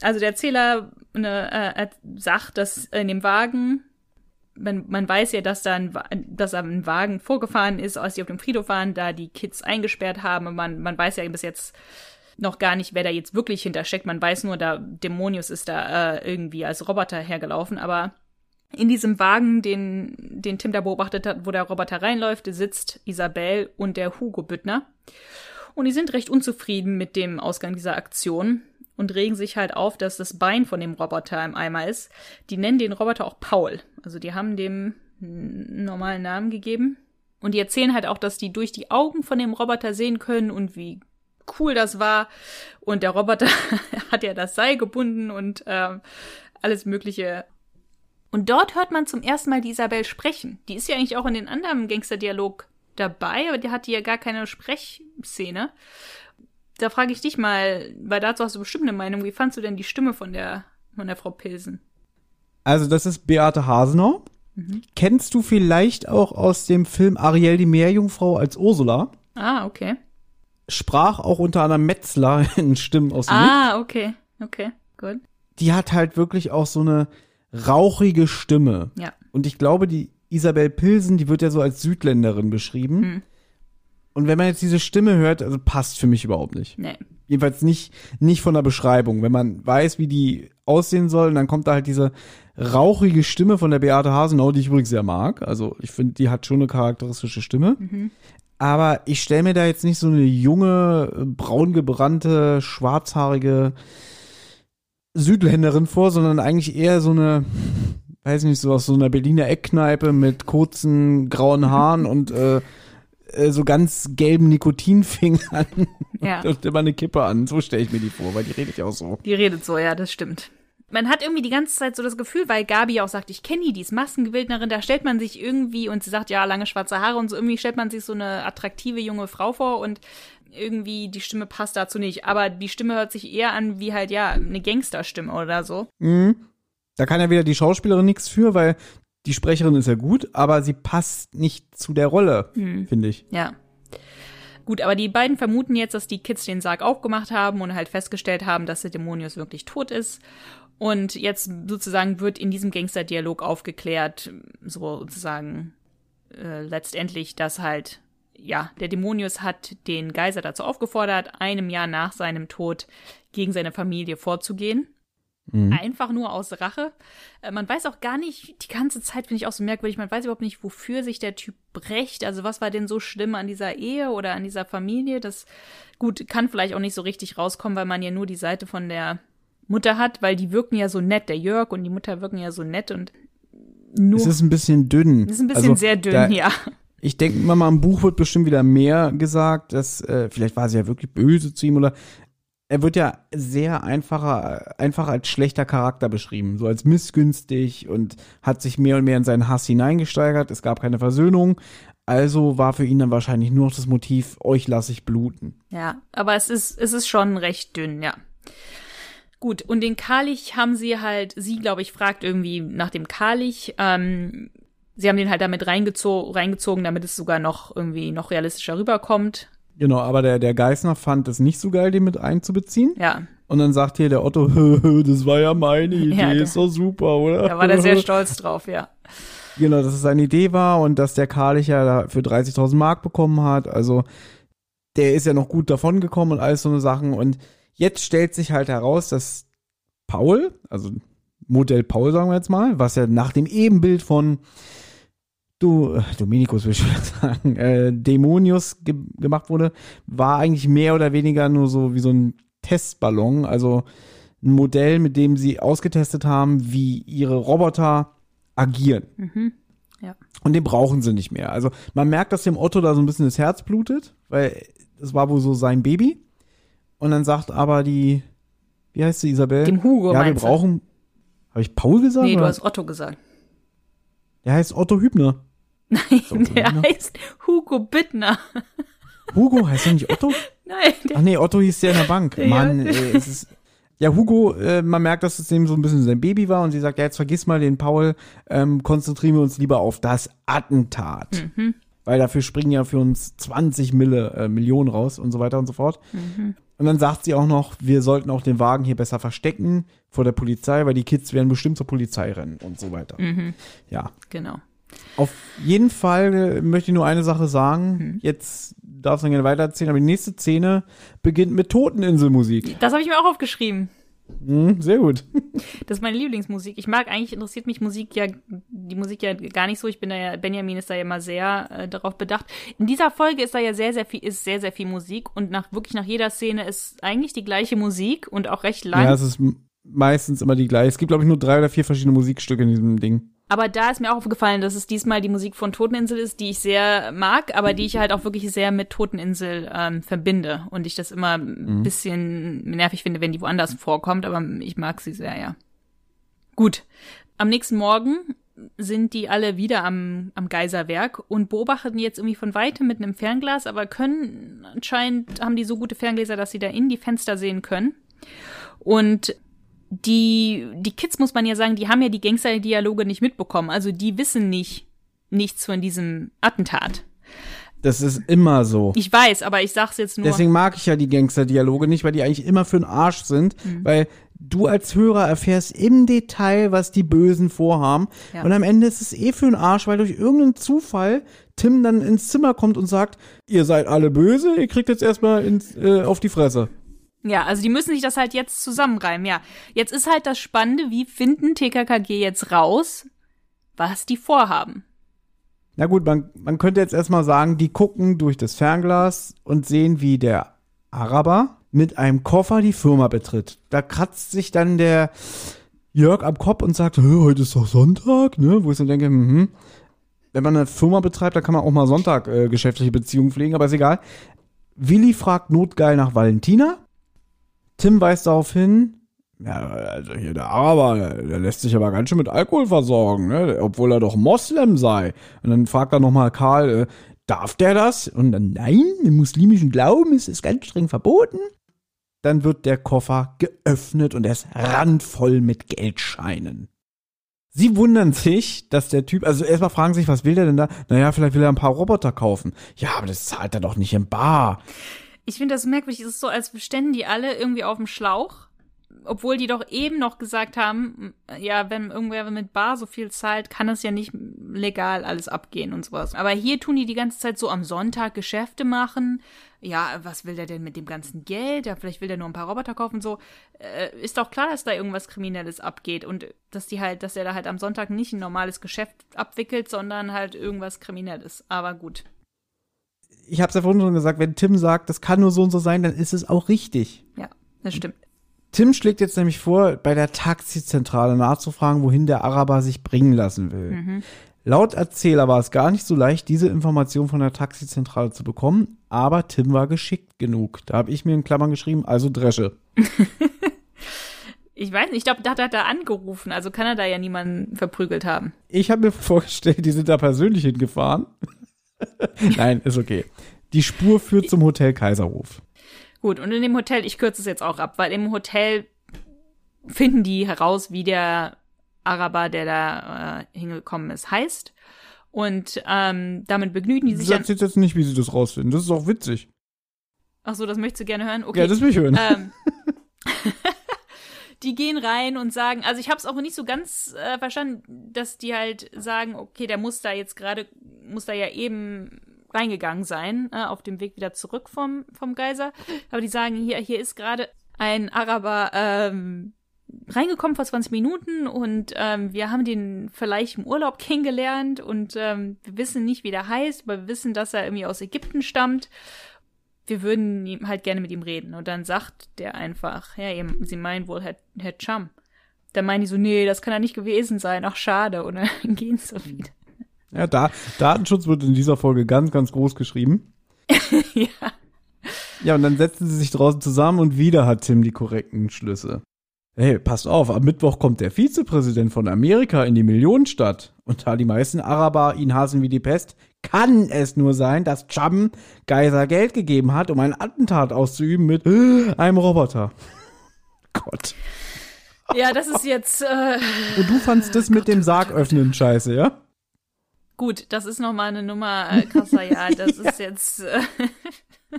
Also der Erzähler ne, äh, sagt, dass in dem Wagen, man, man weiß ja, dass da ein, dass ein Wagen vorgefahren ist, als die auf dem Friedhof waren, da die Kids eingesperrt haben. Man, man weiß ja bis jetzt noch gar nicht, wer da jetzt wirklich hintersteckt. Man weiß nur, da Dämonius ist da äh, irgendwie als Roboter hergelaufen, aber in diesem Wagen, den, den Tim da beobachtet hat, wo der Roboter reinläuft, sitzt Isabel und der Hugo Büttner. Und die sind recht unzufrieden mit dem Ausgang dieser Aktion und regen sich halt auf, dass das Bein von dem Roboter im Eimer ist. Die nennen den Roboter auch Paul. Also die haben dem einen normalen Namen gegeben. Und die erzählen halt auch, dass die durch die Augen von dem Roboter sehen können und wie cool das war. Und der Roboter hat ja das Seil gebunden und äh, alles Mögliche und dort hört man zum ersten Mal die Isabel sprechen. Die ist ja eigentlich auch in den anderen Gangsterdialog dabei, aber die hat ja gar keine Sprechszene. Da frage ich dich mal, weil dazu hast du bestimmt eine Meinung, wie fandst du denn die Stimme von der, von der Frau Pilsen? Also, das ist Beate Hasenau. Mhm. Kennst du vielleicht auch aus dem Film Ariel die Meerjungfrau als Ursula? Ah, okay. Sprach auch unter anderem Metzler in Stimmen aus dem Ah, okay, okay, gut. Die hat halt wirklich auch so eine, rauchige Stimme. Ja. Und ich glaube, die Isabel Pilsen, die wird ja so als Südländerin beschrieben. Hm. Und wenn man jetzt diese Stimme hört, also passt für mich überhaupt nicht. Nee. Jedenfalls nicht, nicht von der Beschreibung. Wenn man weiß, wie die aussehen sollen, dann kommt da halt diese rauchige Stimme von der Beate Hasenau, die ich übrigens sehr mag. Also ich finde, die hat schon eine charakteristische Stimme. Aber ich stelle mir da jetzt nicht so eine junge, braungebrannte, schwarzhaarige Südländerin vor, sondern eigentlich eher so eine, weiß nicht, so aus so einer Berliner Eckkneipe mit kurzen grauen Haaren und äh, äh, so ganz gelben Nikotinfingern Ja. und immer eine Kippe an. So stelle ich mir die vor, weil die redet ja auch so. Die redet so, ja, das stimmt. Man hat irgendwie die ganze Zeit so das Gefühl, weil Gabi auch sagt, ich kenne die, die ist Massengewildnerin, da stellt man sich irgendwie, und sie sagt, ja, lange schwarze Haare und so, irgendwie stellt man sich so eine attraktive junge Frau vor und irgendwie die Stimme passt dazu nicht. Aber die Stimme hört sich eher an wie halt, ja, eine Gangsterstimme oder so. Mhm. Da kann ja wieder die Schauspielerin nichts für, weil die Sprecherin ist ja gut, aber sie passt nicht zu der Rolle, finde ich. Ja. Gut, aber die beiden vermuten jetzt, dass die Kids den Sarg aufgemacht haben und halt festgestellt haben, dass der Dämonius wirklich tot ist. Und jetzt sozusagen wird in diesem Gangsterdialog aufgeklärt, so sozusagen äh, letztendlich, dass halt, ja, der Dämonius hat den Geiser dazu aufgefordert, einem Jahr nach seinem Tod gegen seine Familie vorzugehen. Einfach nur aus Rache. Äh, Man weiß auch gar nicht, die ganze Zeit finde ich auch so merkwürdig, man weiß überhaupt nicht, wofür sich der Typ brecht. Also was war denn so schlimm an dieser Ehe oder an dieser Familie? Das, gut, kann vielleicht auch nicht so richtig rauskommen, weil man ja nur die Seite von der Mutter hat, weil die wirken ja so nett, der Jörg und die Mutter wirken ja so nett und nur. Es ist ein bisschen dünn. Das ist ein bisschen Also, sehr dünn, da, ja. Ich denke mal, im Buch wird bestimmt wieder mehr gesagt, dass äh, vielleicht war sie ja wirklich böse zu ihm oder er wird ja sehr einfacher, einfach als schlechter Charakter beschrieben, so als missgünstig und hat sich mehr und mehr in seinen Hass hineingesteigert. Es gab keine Versöhnung. Also war für ihn dann wahrscheinlich nur noch das Motiv, euch lasse ich bluten. Ja, aber es ist, es ist schon recht dünn, ja. Gut, und den Kalich haben sie halt, sie, glaube ich, fragt irgendwie nach dem Kalich. Ähm, sie haben den halt damit reingezo reingezogen, damit es sogar noch irgendwie noch realistischer rüberkommt. Genau, aber der, der Geißner fand es nicht so geil, den mit einzubeziehen. Ja, Und dann sagt hier der Otto, das war ja meine Idee, Ja, der- ist doch super, oder? da war der sehr stolz drauf, ja. Genau, dass es seine Idee war und dass der Karlich ja da für 30.000 Mark bekommen hat. Also der ist ja noch gut davon gekommen und alles so eine Sachen. Und jetzt stellt sich halt heraus, dass Paul, also Modell Paul sagen wir jetzt mal, was ja nach dem Ebenbild von du, äh, Dominikus will ich schon sagen, äh, Dämonius ge gemacht wurde, war eigentlich mehr oder weniger nur so wie so ein Testballon, also ein Modell, mit dem sie ausgetestet haben, wie ihre Roboter agieren. Ja. Und den brauchen sie nicht mehr. Also man merkt, dass dem Otto da so ein bisschen das Herz blutet, weil es war wohl so sein Baby. Und dann sagt aber die, wie heißt sie, Isabel? Dem Hugo Ja, wir du? brauchen. Habe ich Paul gesagt? Nee, du oder? hast Otto gesagt. Der heißt Otto Hübner. Nein, der ne? heißt Hugo Bittner. Hugo heißt er nicht Otto? Nein, der, Ach nee, Otto hieß der in der Bank. Ja. Mann, ey, es ist. Ja, Hugo, äh, man merkt, dass es dem so ein bisschen sein Baby war und sie sagt, ja, jetzt vergiss mal den Paul, ähm, konzentrieren wir uns lieber auf das Attentat. Weil dafür springen ja für uns 20 Mille, äh, Millionen raus und so weiter und so fort. Und dann sagt sie auch noch, wir sollten auch den Wagen hier besser verstecken vor der Polizei, weil die Kids werden bestimmt zur Polizei rennen und so weiter. Ja, genau. auf jeden Fall äh, möchte ich nur eine Sache sagen. Jetzt darfst du gerne weitererzählen, aber die nächste Szene beginnt mit Toteninselmusik. Das habe ich mir auch aufgeschrieben. Hm, sehr gut. Das ist meine Lieblingsmusik. Ich mag eigentlich, interessiert mich Musik ja, die Musik ja gar nicht so. Ich bin da ja, Benjamin ist da ja immer sehr äh, darauf bedacht. In dieser Folge ist da ja sehr, sehr viel, ist sehr, sehr viel Musik und nach, wirklich nach jeder Szene ist eigentlich die gleiche Musik und auch recht lang. Ja, es ist meistens immer die gleiche. Es gibt, glaube ich, nur drei oder vier verschiedene Musikstücke in diesem Ding. Aber da ist mir auch aufgefallen, dass es diesmal die Musik von Toteninsel ist, die ich sehr mag, aber die ich halt auch wirklich sehr mit Toteninsel ähm, verbinde und ich das immer ein bisschen nervig finde, wenn die woanders vorkommt, aber ich mag sie sehr, ja. Gut. Am nächsten Morgen sind die alle wieder am, am Geiserwerk und beobachten jetzt irgendwie von weitem mit einem Fernglas, aber können anscheinend haben die so gute Ferngläser, dass sie da in die Fenster sehen können. Und die, die Kids, muss man ja sagen, die haben ja die Gangster-Dialoge nicht mitbekommen. Also die wissen nicht nichts von diesem Attentat. Das ist immer so. Ich weiß, aber ich sag's jetzt nur. Deswegen mag ich ja die Gangster-Dialoge nicht, weil die eigentlich immer für den Arsch sind, Mhm. weil du als Hörer erfährst im Detail, was die Bösen vorhaben. Ja. Und am Ende ist es eh für den Arsch, weil durch irgendeinen Zufall Tim dann ins Zimmer kommt und sagt, ihr seid alle böse, ihr kriegt jetzt erstmal ins, äh, auf die Fresse. Ja, also die müssen sich das halt jetzt zusammenreimen, ja. Jetzt ist halt das Spannende, wie finden TKKG jetzt raus, was die vorhaben? Na gut, man, man könnte jetzt erstmal sagen, die gucken durch das Fernglas und sehen, wie der Araber mit einem Koffer die Firma betritt. Da kratzt sich dann der Jörg am Kopf und sagt, "Hä, heute ist doch Sonntag, ne? Wo ich so denke, mhm. Wenn man eine Firma betreibt, dann kann man auch mal Sonntag äh, geschäftliche Beziehungen pflegen, aber ist egal. Willi fragt notgeil nach Valentina. Tim weist darauf hin, ja, also hier der Araber, der lässt sich aber ganz schön mit Alkohol versorgen, ne? obwohl er doch Moslem sei. Und dann fragt er nochmal Karl, äh, darf der das? Und dann, nein, im muslimischen Glauben ist es ganz streng verboten. Dann wird der Koffer geöffnet und er ist randvoll mit Geldscheinen. Sie wundern sich, dass der Typ, also erstmal fragen sich, was will der denn da? Naja, vielleicht will er ein paar Roboter kaufen. Ja, aber das zahlt er doch nicht im Bar. Ich finde das merkwürdig. Es ist so, als ständen die alle irgendwie auf dem Schlauch. Obwohl die doch eben noch gesagt haben, ja, wenn irgendwer mit Bar so viel zahlt, kann es ja nicht legal alles abgehen und sowas. Aber hier tun die die ganze Zeit so am Sonntag Geschäfte machen. Ja, was will der denn mit dem ganzen Geld? Ja, vielleicht will der nur ein paar Roboter kaufen. So äh, ist doch klar, dass da irgendwas Kriminelles abgeht und dass die halt, dass er da halt am Sonntag nicht ein normales Geschäft abwickelt, sondern halt irgendwas Kriminelles. Aber gut. Ich habe es ja vorhin schon gesagt, wenn Tim sagt, das kann nur so und so sein, dann ist es auch richtig. Ja, das stimmt. Tim schlägt jetzt nämlich vor, bei der Taxizentrale nachzufragen, wohin der Araber sich bringen lassen will. Laut Erzähler war es gar nicht so leicht, diese Information von der Taxizentrale zu bekommen, aber Tim war geschickt genug. Da habe ich mir in Klammern geschrieben, also Dresche. Ich weiß nicht, ich glaube, da hat er da angerufen, also kann er da ja niemanden verprügelt haben. Ich habe mir vorgestellt, die sind da persönlich hingefahren. Nein, ist okay. Die Spur führt zum Hotel Kaiserhof. Gut, und in dem Hotel, ich kürze es jetzt auch ab, weil im Hotel finden die heraus, wie der Araber, der da äh, hingekommen ist, heißt. Und ähm, damit begnügen die Du sich an. sagst jetzt nicht, wie sie das rausfinden. Das ist auch witzig. Ach so, das möchtest du gerne hören? Okay. Ja, das will ich hören. ähm, die gehen rein und sagen, also ich habe es auch nicht so ganz äh, verstanden, dass die halt sagen, okay, der muss da jetzt gerade, muss da ja eben reingegangen sein, äh, auf dem Weg wieder zurück vom, vom Geiser. Aber die sagen, hier, hier ist gerade ein Araber ähm, reingekommen vor 20 Minuten und ähm, wir haben den vielleicht im Urlaub kennengelernt und ähm, wir wissen nicht, wie der heißt, aber wir wissen, dass er irgendwie aus Ägypten stammt wir würden ihm halt gerne mit ihm reden. Und dann sagt der einfach, ja, eben, sie meinen wohl Herr, Herr Chum. Dann meinen die so, nee, das kann er nicht gewesen sein. Ach, schade. Und dann gehen sie so wieder. Ja, da, Datenschutz wird in dieser Folge ganz, ganz groß geschrieben. ja. Ja, und dann setzen sie sich draußen zusammen und wieder hat Tim die korrekten Schlüsse. Hey, passt auf, am Mittwoch kommt der Vizepräsident von Amerika in die Millionenstadt. Und da die meisten Araber ihn hassen wie die Pest, kann es nur sein, dass Chum Geiser Geld gegeben hat, um ein Attentat auszuüben mit äh, einem Roboter. Gott. Ja, das ist jetzt äh, Und du fandst das mit dem Sarg öffnen scheiße, ja? gut. Das ist noch mal eine Nummer äh, krasser. Ja, das ist jetzt. Äh,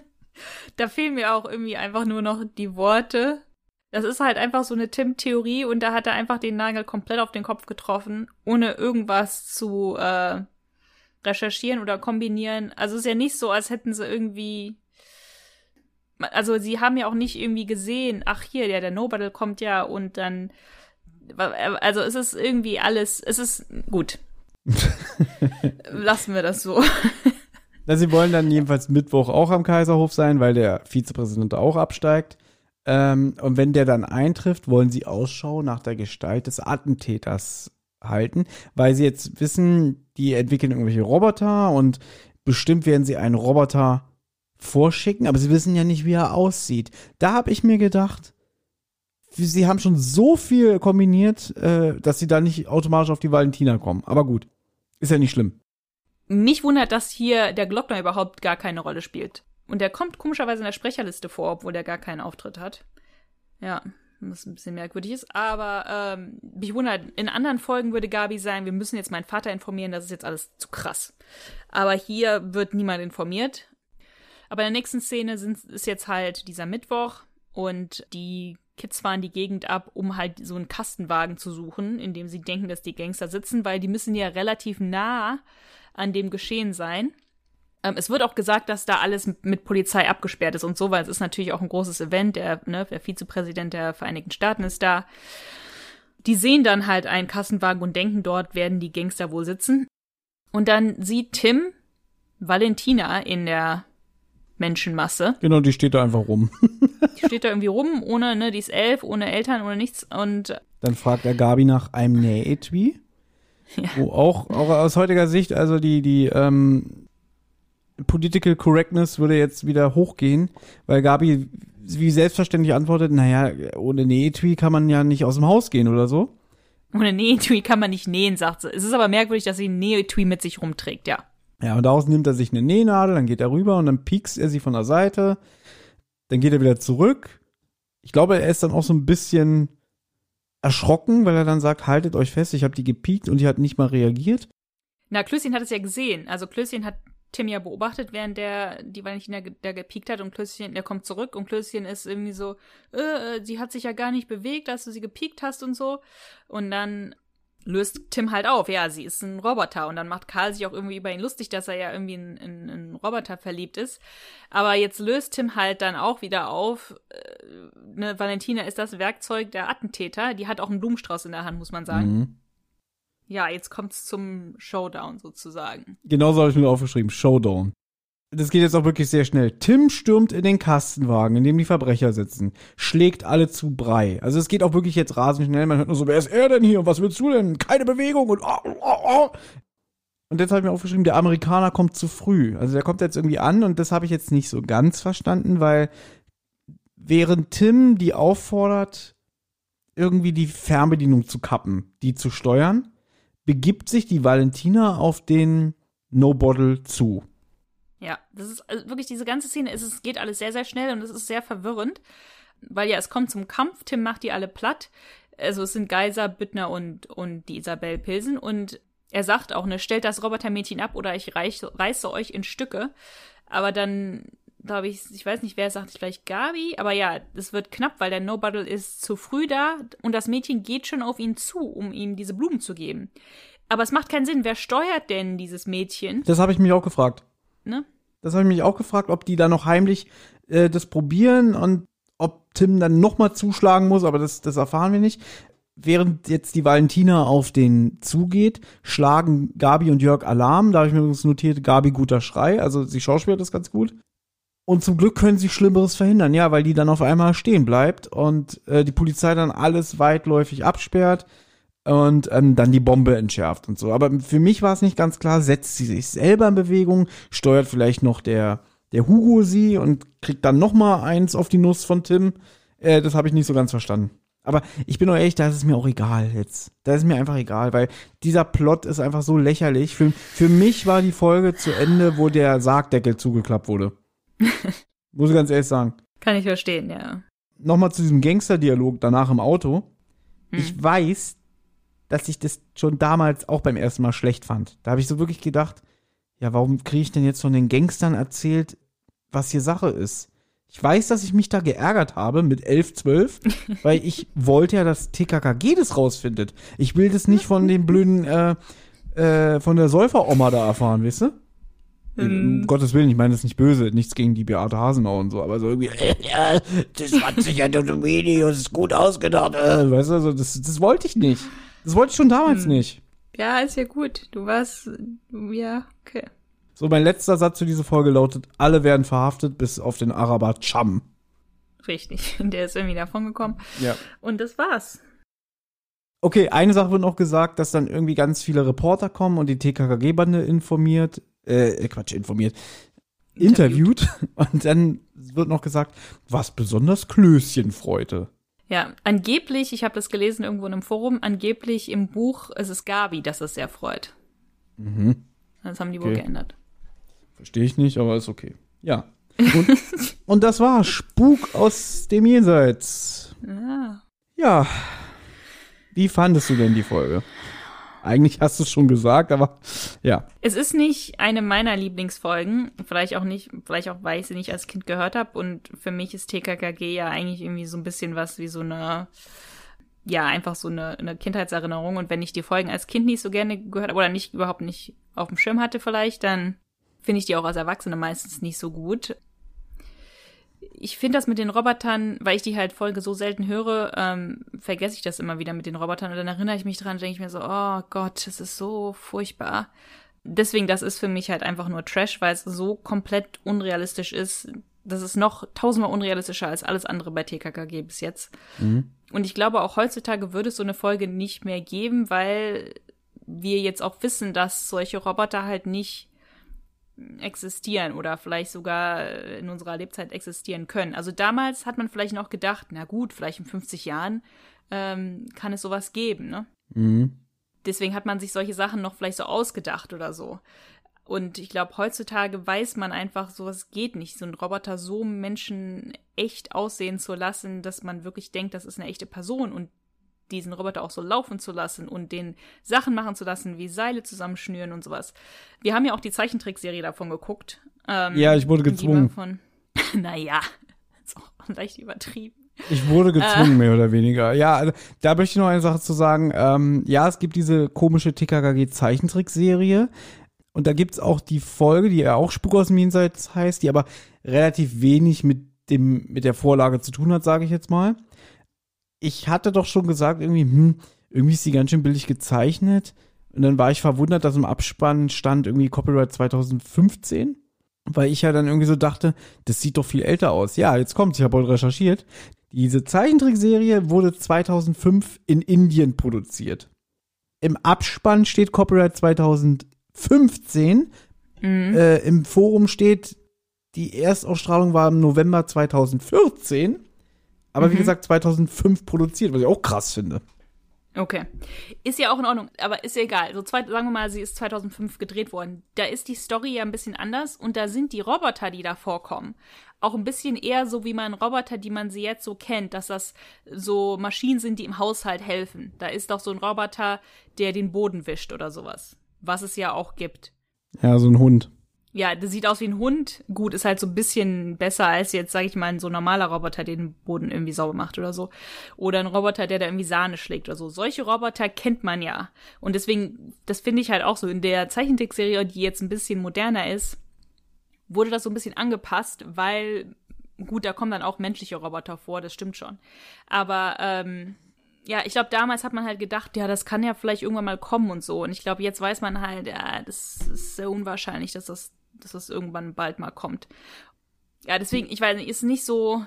da fehlen mir auch irgendwie einfach nur noch die Worte. Das ist halt einfach so eine Tim-Theorie und da hat er einfach den Nagel komplett auf den Kopf getroffen, ohne irgendwas zu äh, recherchieren oder kombinieren. Also es ist ja nicht so, als hätten sie irgendwie. Also sie haben ja auch nicht irgendwie gesehen, ach hier, der, der Nobel kommt ja und dann. Also es ist irgendwie alles, es ist gut. Lassen wir das so. Na, sie wollen dann jedenfalls Mittwoch auch am Kaiserhof sein, weil der Vizepräsident auch absteigt. Ähm, und wenn der dann eintrifft, wollen sie Ausschau nach der Gestalt des Attentäters halten, weil sie jetzt wissen, die entwickeln irgendwelche Roboter und bestimmt werden sie einen Roboter vorschicken, aber sie wissen ja nicht, wie er aussieht. Da habe ich mir gedacht, sie haben schon so viel kombiniert, äh, dass sie da nicht automatisch auf die Valentina kommen. Aber gut, ist ja nicht schlimm. Mich wundert, dass hier der Glockner überhaupt gar keine Rolle spielt. Und der kommt komischerweise in der Sprecherliste vor, obwohl der gar keinen Auftritt hat. Ja, was ein bisschen merkwürdig ist. Aber ähm, mich wundert, in anderen Folgen würde Gabi sagen, wir müssen jetzt meinen Vater informieren, das ist jetzt alles zu krass. Aber hier wird niemand informiert. Aber in der nächsten Szene sind, ist jetzt halt dieser Mittwoch und die Kids fahren die Gegend ab, um halt so einen Kastenwagen zu suchen, in dem sie denken, dass die Gangster sitzen, weil die müssen ja relativ nah an dem Geschehen sein. Ähm, es wird auch gesagt, dass da alles mit Polizei abgesperrt ist und so, weil es ist natürlich auch ein großes Event. Der, ne, der Vizepräsident der Vereinigten Staaten ist da. Die sehen dann halt einen Kassenwagen und denken, dort werden die Gangster wohl sitzen. Und dann sieht Tim Valentina in der Menschenmasse. Genau, die steht da einfach rum. Die steht da irgendwie rum, ohne, ne, die ist elf, ohne Eltern, ohne nichts. Und Dann fragt er Gabi nach einem Nähetui. Ja. Wo auch, auch aus heutiger Sicht, also die, die ähm, Political Correctness würde jetzt wieder hochgehen, weil Gabi wie selbstverständlich antwortet, naja, ohne Nähetui kann man ja nicht aus dem Haus gehen oder so. ohne Nähetui kann man nicht nähen, sagt sie. Es ist aber merkwürdig, dass sie ein Nähetui mit sich rumträgt, ja. Ja, und daraus nimmt er sich eine Nähnadel, dann geht er rüber und dann piekst er sie von der Seite. Dann geht er wieder zurück. Ich glaube, er ist dann auch so ein bisschen erschrocken, weil er dann sagt, haltet euch fest, ich habe die gepiekt und die hat nicht mal reagiert. Na, Klößchen hat es ja gesehen. Also Klößchen hat Tim ja beobachtet, während der die Valentina der gepiekt hat und Klößchen, der kommt zurück und Klößchen ist irgendwie so, äh, äh, sie hat sich ja gar nicht bewegt, als du sie gepiekt hast und so. Und dann löst Tim halt auf, ja, sie ist ein Roboter und dann macht Karl sich auch irgendwie über ihn lustig, dass er ja irgendwie in einen Roboter verliebt ist. Aber jetzt löst Tim halt dann auch wieder auf, äh, ne, Valentina ist das Werkzeug der Attentäter, die hat auch einen Blumenstrauß in der Hand, muss man sagen. Mhm. Ja, jetzt kommt's zum Showdown sozusagen. Genauso habe ich mir aufgeschrieben, Showdown. Das geht jetzt auch wirklich sehr schnell. Tim stürmt in den Kastenwagen, in dem die Verbrecher sitzen, schlägt alle zu Brei. Also es geht auch wirklich jetzt rasend schnell. Man hört nur so, wer ist er denn hier? Und was willst du denn? Keine Bewegung und oh, oh, oh. Und jetzt habe ich mir aufgeschrieben, der Amerikaner kommt zu früh. Also der kommt jetzt irgendwie an und das habe ich jetzt nicht so ganz verstanden, weil während Tim die auffordert, irgendwie die Fernbedienung zu kappen, die zu steuern, begibt sich die Valentina auf den No-Bottle zu. Ja, das ist also wirklich diese ganze Szene, es geht alles sehr, sehr schnell und es ist sehr verwirrend, weil ja, es kommt zum Kampf, Tim macht die alle platt. Also es sind Geiser, Büttner und, und die Isabel Pilsen und er sagt auch, ne, stellt das Robotermädchen ab oder ich reich, reiße euch in Stücke. Aber dann, glaube ich, ich weiß nicht, wer sagt, vielleicht Gabi, aber ja, es wird knapp, weil der No-Bottle ist zu früh da und das Mädchen geht schon auf ihn zu, um ihm diese Blumen zu geben. Aber es macht keinen Sinn, wer steuert denn dieses Mädchen? Das habe ich mich auch gefragt. Ne? Das habe ich mich auch gefragt, ob die da noch heimlich äh, das probieren und ob Tim dann noch mal zuschlagen muss, aber das, das erfahren wir nicht. Während jetzt die Valentina auf den zugeht, schlagen Gabi und Jörg Alarm. Da habe ich mir übrigens notiert, Gabi guter Schrei, also sie schauspielt das ganz gut. Und zum Glück können sie Schlimmeres verhindern, ja, weil die dann auf einmal stehen bleibt und äh, die Polizei dann alles weitläufig absperrt und ähm, dann die Bombe entschärft und so. Aber für mich war es nicht ganz klar, setzt sie sich selber in Bewegung, steuert vielleicht noch der, der Hugo sie und kriegt dann noch mal eins auf die Nuss von Tim. Äh, das habe ich nicht so ganz verstanden. Aber ich bin doch ehrlich, da ist es mir auch egal jetzt. Da ist es mir einfach egal, weil dieser Plot ist einfach so lächerlich. Für, für mich war die Folge zu Ende, wo der Sargdeckel zugeklappt wurde. Muss ich ganz ehrlich sagen. Kann ich verstehen, ja. Nochmal zu diesem Gangster-Dialog danach im Auto. Ich weiß, dass ich das schon damals auch beim ersten Mal schlecht fand. Da habe ich so wirklich gedacht, ja, warum kriege ich denn jetzt von den Gangstern erzählt, was hier Sache ist? Ich weiß, dass ich mich da geärgert habe mit 11, 12, weil ich wollte ja, dass TKKG das rausfindet. Ich will das nicht von dem blöden, äh, äh, von der Säuferoma da erfahren, weißt du? Um Gottes Willen, ich meine das ist nicht böse, nichts gegen die Beate Hasenau und so, aber so irgendwie, äh, ja, das sicher ein Video, das ist gut ausgedacht, äh, weißt du, also das, das wollte ich nicht. Das wollte ich schon damals nicht. Ja, ist ja gut. Du warst, ja, okay. So, mein letzter Satz für diese Folge lautet, alle werden verhaftet, bis auf den Araber Cham. Richtig. Der ist irgendwie davon gekommen. Ja. Und das war's. Okay, eine Sache wird noch gesagt, dass dann irgendwie ganz viele Reporter kommen und die TKKG-Bande informiert, äh, Quatsch, informiert, interviewt. Und dann wird noch gesagt, was besonders Klößchen freute. Ja, angeblich, ich habe das gelesen irgendwo in einem Forum, angeblich im Buch ist es Gabi, das es sehr freut. Mhm. Das haben die wohl Okay. geändert. Verstehe ich nicht, aber ist okay. Ja. Und, und das war Spuk aus dem Jenseits. Ja. Ja. Wie fandest du denn die Folge? Eigentlich hast du es schon gesagt, aber ja. Es ist nicht eine meiner Lieblingsfolgen, vielleicht auch nicht, vielleicht auch, weil ich sie nicht als Kind gehört habe. Und für mich ist TKKG ja eigentlich irgendwie so ein bisschen was wie so eine, ja, einfach so eine, eine Kindheitserinnerung. Und wenn ich die Folgen als Kind nicht so gerne gehört habe oder nicht überhaupt nicht auf dem Schirm hatte vielleicht, dann finde ich die auch als Erwachsene meistens nicht so gut ich finde das mit den Robotern, weil ich die halt Folge so selten höre, ähm, vergesse ich das immer wieder mit den Robotern und dann erinnere ich mich dran, denke ich mir so, oh Gott, das ist so furchtbar. Deswegen, das ist für mich halt einfach nur Trash, weil es so komplett unrealistisch ist. Das ist noch tausendmal unrealistischer als alles andere bei TKKG bis jetzt. Mhm. Und ich glaube, auch heutzutage würde es so eine Folge nicht mehr geben, weil wir jetzt auch wissen, dass solche Roboter halt nicht existieren oder vielleicht sogar in unserer Lebzeit existieren können. Also damals hat man vielleicht noch gedacht, na gut, vielleicht in 50 Jahren ähm, kann es sowas geben, ne? Mhm. Deswegen hat man sich solche Sachen noch vielleicht so ausgedacht oder so. Und ich glaube, heutzutage weiß man einfach, sowas geht nicht, so einen Roboter so Menschen echt aussehen zu lassen, dass man wirklich denkt, das ist eine echte Person. Und diesen Roboter auch so laufen zu lassen und den Sachen machen zu lassen, wie Seile zusammenschnüren und sowas. Wir haben ja auch die Zeichentrickserie davon geguckt. Ähm, ja, ich wurde gezwungen. Von, naja, ist auch leicht übertrieben. Ich wurde gezwungen, äh. mehr oder weniger. Ja, also, da möchte ich noch eine Sache zu sagen. Ähm, ja, es gibt diese komische TKKG Zeichentrickserie. Und da gibt's auch die Folge, die ja auch Spuk aus dem Jenseits heißt, die aber relativ wenig mit dem, mit der Vorlage zu tun hat, sage ich jetzt mal ich hatte doch schon gesagt, irgendwie, hm, irgendwie ist sie ganz schön billig gezeichnet. Und dann war ich verwundert, dass im Abspann stand irgendwie Copyright 2015. Weil ich ja dann irgendwie so dachte, das sieht doch viel älter aus. Ja, jetzt kommt, ich habe heute recherchiert. Diese Zeichentrickserie wurde 2005 in Indien produziert. Im Abspann steht Copyright 2015. Mhm. Äh, Im Forum steht, die Erstausstrahlung war im November 2014. Aber mhm. wie gesagt, 2005 produziert, was ich auch krass finde. Okay. Ist ja auch in Ordnung, aber ist ja egal. So zwei, sagen wir mal, sie ist 2005 gedreht worden. Da ist die Story ja ein bisschen anders und da sind die Roboter, die da vorkommen, auch ein bisschen eher so wie man Roboter, die man sie jetzt so kennt, dass das so Maschinen sind, die im Haushalt helfen. Da ist doch so ein Roboter, der den Boden wischt oder sowas. Was es ja auch gibt. Ja, so ein Hund ja, das sieht aus wie ein Hund. Gut, ist halt so ein bisschen besser als jetzt, sag ich mal, so ein normaler Roboter, der den Boden irgendwie sauber macht oder so. Oder ein Roboter, der da irgendwie Sahne schlägt oder so. Solche Roboter kennt man ja. Und deswegen, das finde ich halt auch so. In der Zeichentrickserie, die jetzt ein bisschen moderner ist, wurde das so ein bisschen angepasst, weil, gut, da kommen dann auch menschliche Roboter vor, das stimmt schon. Aber, ähm, ja, ich glaube, damals hat man halt gedacht, ja, das kann ja vielleicht irgendwann mal kommen und so. Und ich glaube, jetzt weiß man halt, ja, das ist sehr unwahrscheinlich, dass das dass das irgendwann bald mal kommt. Ja, deswegen, ich weiß nicht, ist nicht so,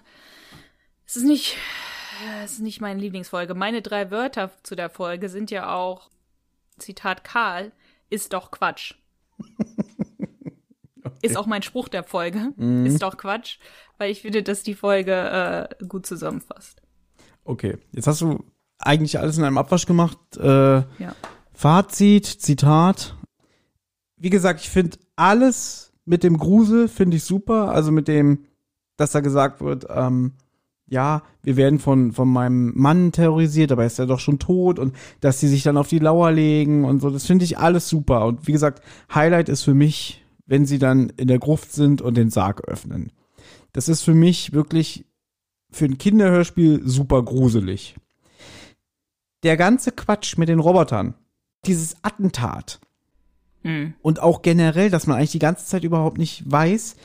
es ist nicht, es ist nicht meine Lieblingsfolge. Meine drei Wörter zu der Folge sind ja auch, Zitat Karl, ist doch Quatsch. okay. Ist auch mein Spruch der Folge. Mhm. Ist doch Quatsch, weil ich finde, dass die Folge äh, gut zusammenfasst. Okay, jetzt hast du eigentlich alles in einem Abwasch gemacht. Äh, ja. Fazit, Zitat. Wie gesagt, ich finde alles mit dem Grusel finde ich super. Also mit dem, dass da gesagt wird, ähm, ja, wir werden von, von meinem Mann terrorisiert, aber ist er doch schon tot und dass sie sich dann auf die Lauer legen und so. Das finde ich alles super. Und wie gesagt, Highlight ist für mich, wenn sie dann in der Gruft sind und den Sarg öffnen. Das ist für mich wirklich für ein Kinderhörspiel super gruselig. Der ganze Quatsch mit den Robotern, dieses Attentat, Mhm. Und auch generell, dass man eigentlich die ganze Zeit überhaupt nicht weiß,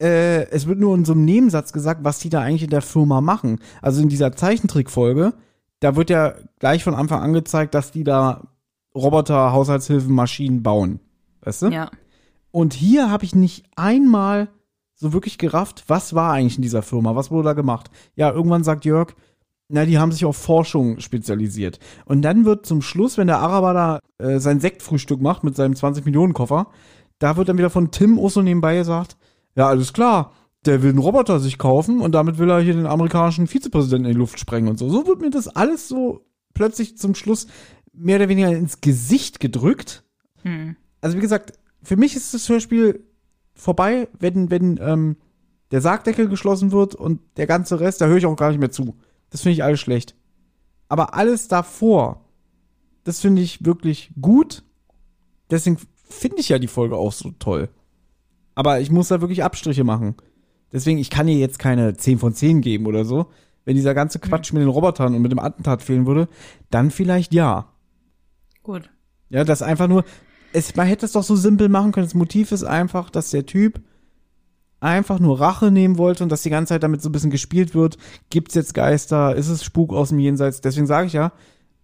äh, es wird nur in so einem Nebensatz gesagt, was die da eigentlich in der Firma machen. Also in dieser Zeichentrickfolge, da wird ja gleich von Anfang an gezeigt, dass die da Roboter, Haushaltshilfen, Maschinen bauen. Weißt du? Ja. Und hier habe ich nicht einmal so wirklich gerafft, was war eigentlich in dieser Firma, was wurde da gemacht. Ja, irgendwann sagt Jörg, na, die haben sich auf Forschung spezialisiert. Und dann wird zum Schluss, wenn der Araber da äh, sein Sektfrühstück macht mit seinem 20-Millionen-Koffer, da wird dann wieder von Tim Usso nebenbei gesagt, ja, alles klar, der will einen Roboter sich kaufen und damit will er hier den amerikanischen Vizepräsidenten in die Luft sprengen und so. So wird mir das alles so plötzlich zum Schluss mehr oder weniger ins Gesicht gedrückt. Hm. Also wie gesagt, für mich ist das Hörspiel vorbei, wenn, wenn ähm, der Sargdeckel geschlossen wird und der ganze Rest, da höre ich auch gar nicht mehr zu. Das finde ich alles schlecht. Aber alles davor, Das finde ich wirklich gut. Deswegen finde ich ja die Folge auch so toll. Aber ich muss da wirklich Abstriche machen. Deswegen, ich kann ihr jetzt keine 10 von 10 geben oder so. Wenn dieser ganze Quatsch mit den Robotern und mit dem Attentat fehlen würde, dann vielleicht ja. Gut. Ja, das einfach nur, es, man hätte es doch so simpel machen können. Das Motiv ist einfach, dass der Typ einfach nur Rache nehmen wollte und dass die ganze Zeit damit so ein bisschen gespielt wird. Gibt's jetzt Geister? Ist es Spuk aus dem Jenseits? Deswegen sage ich ja,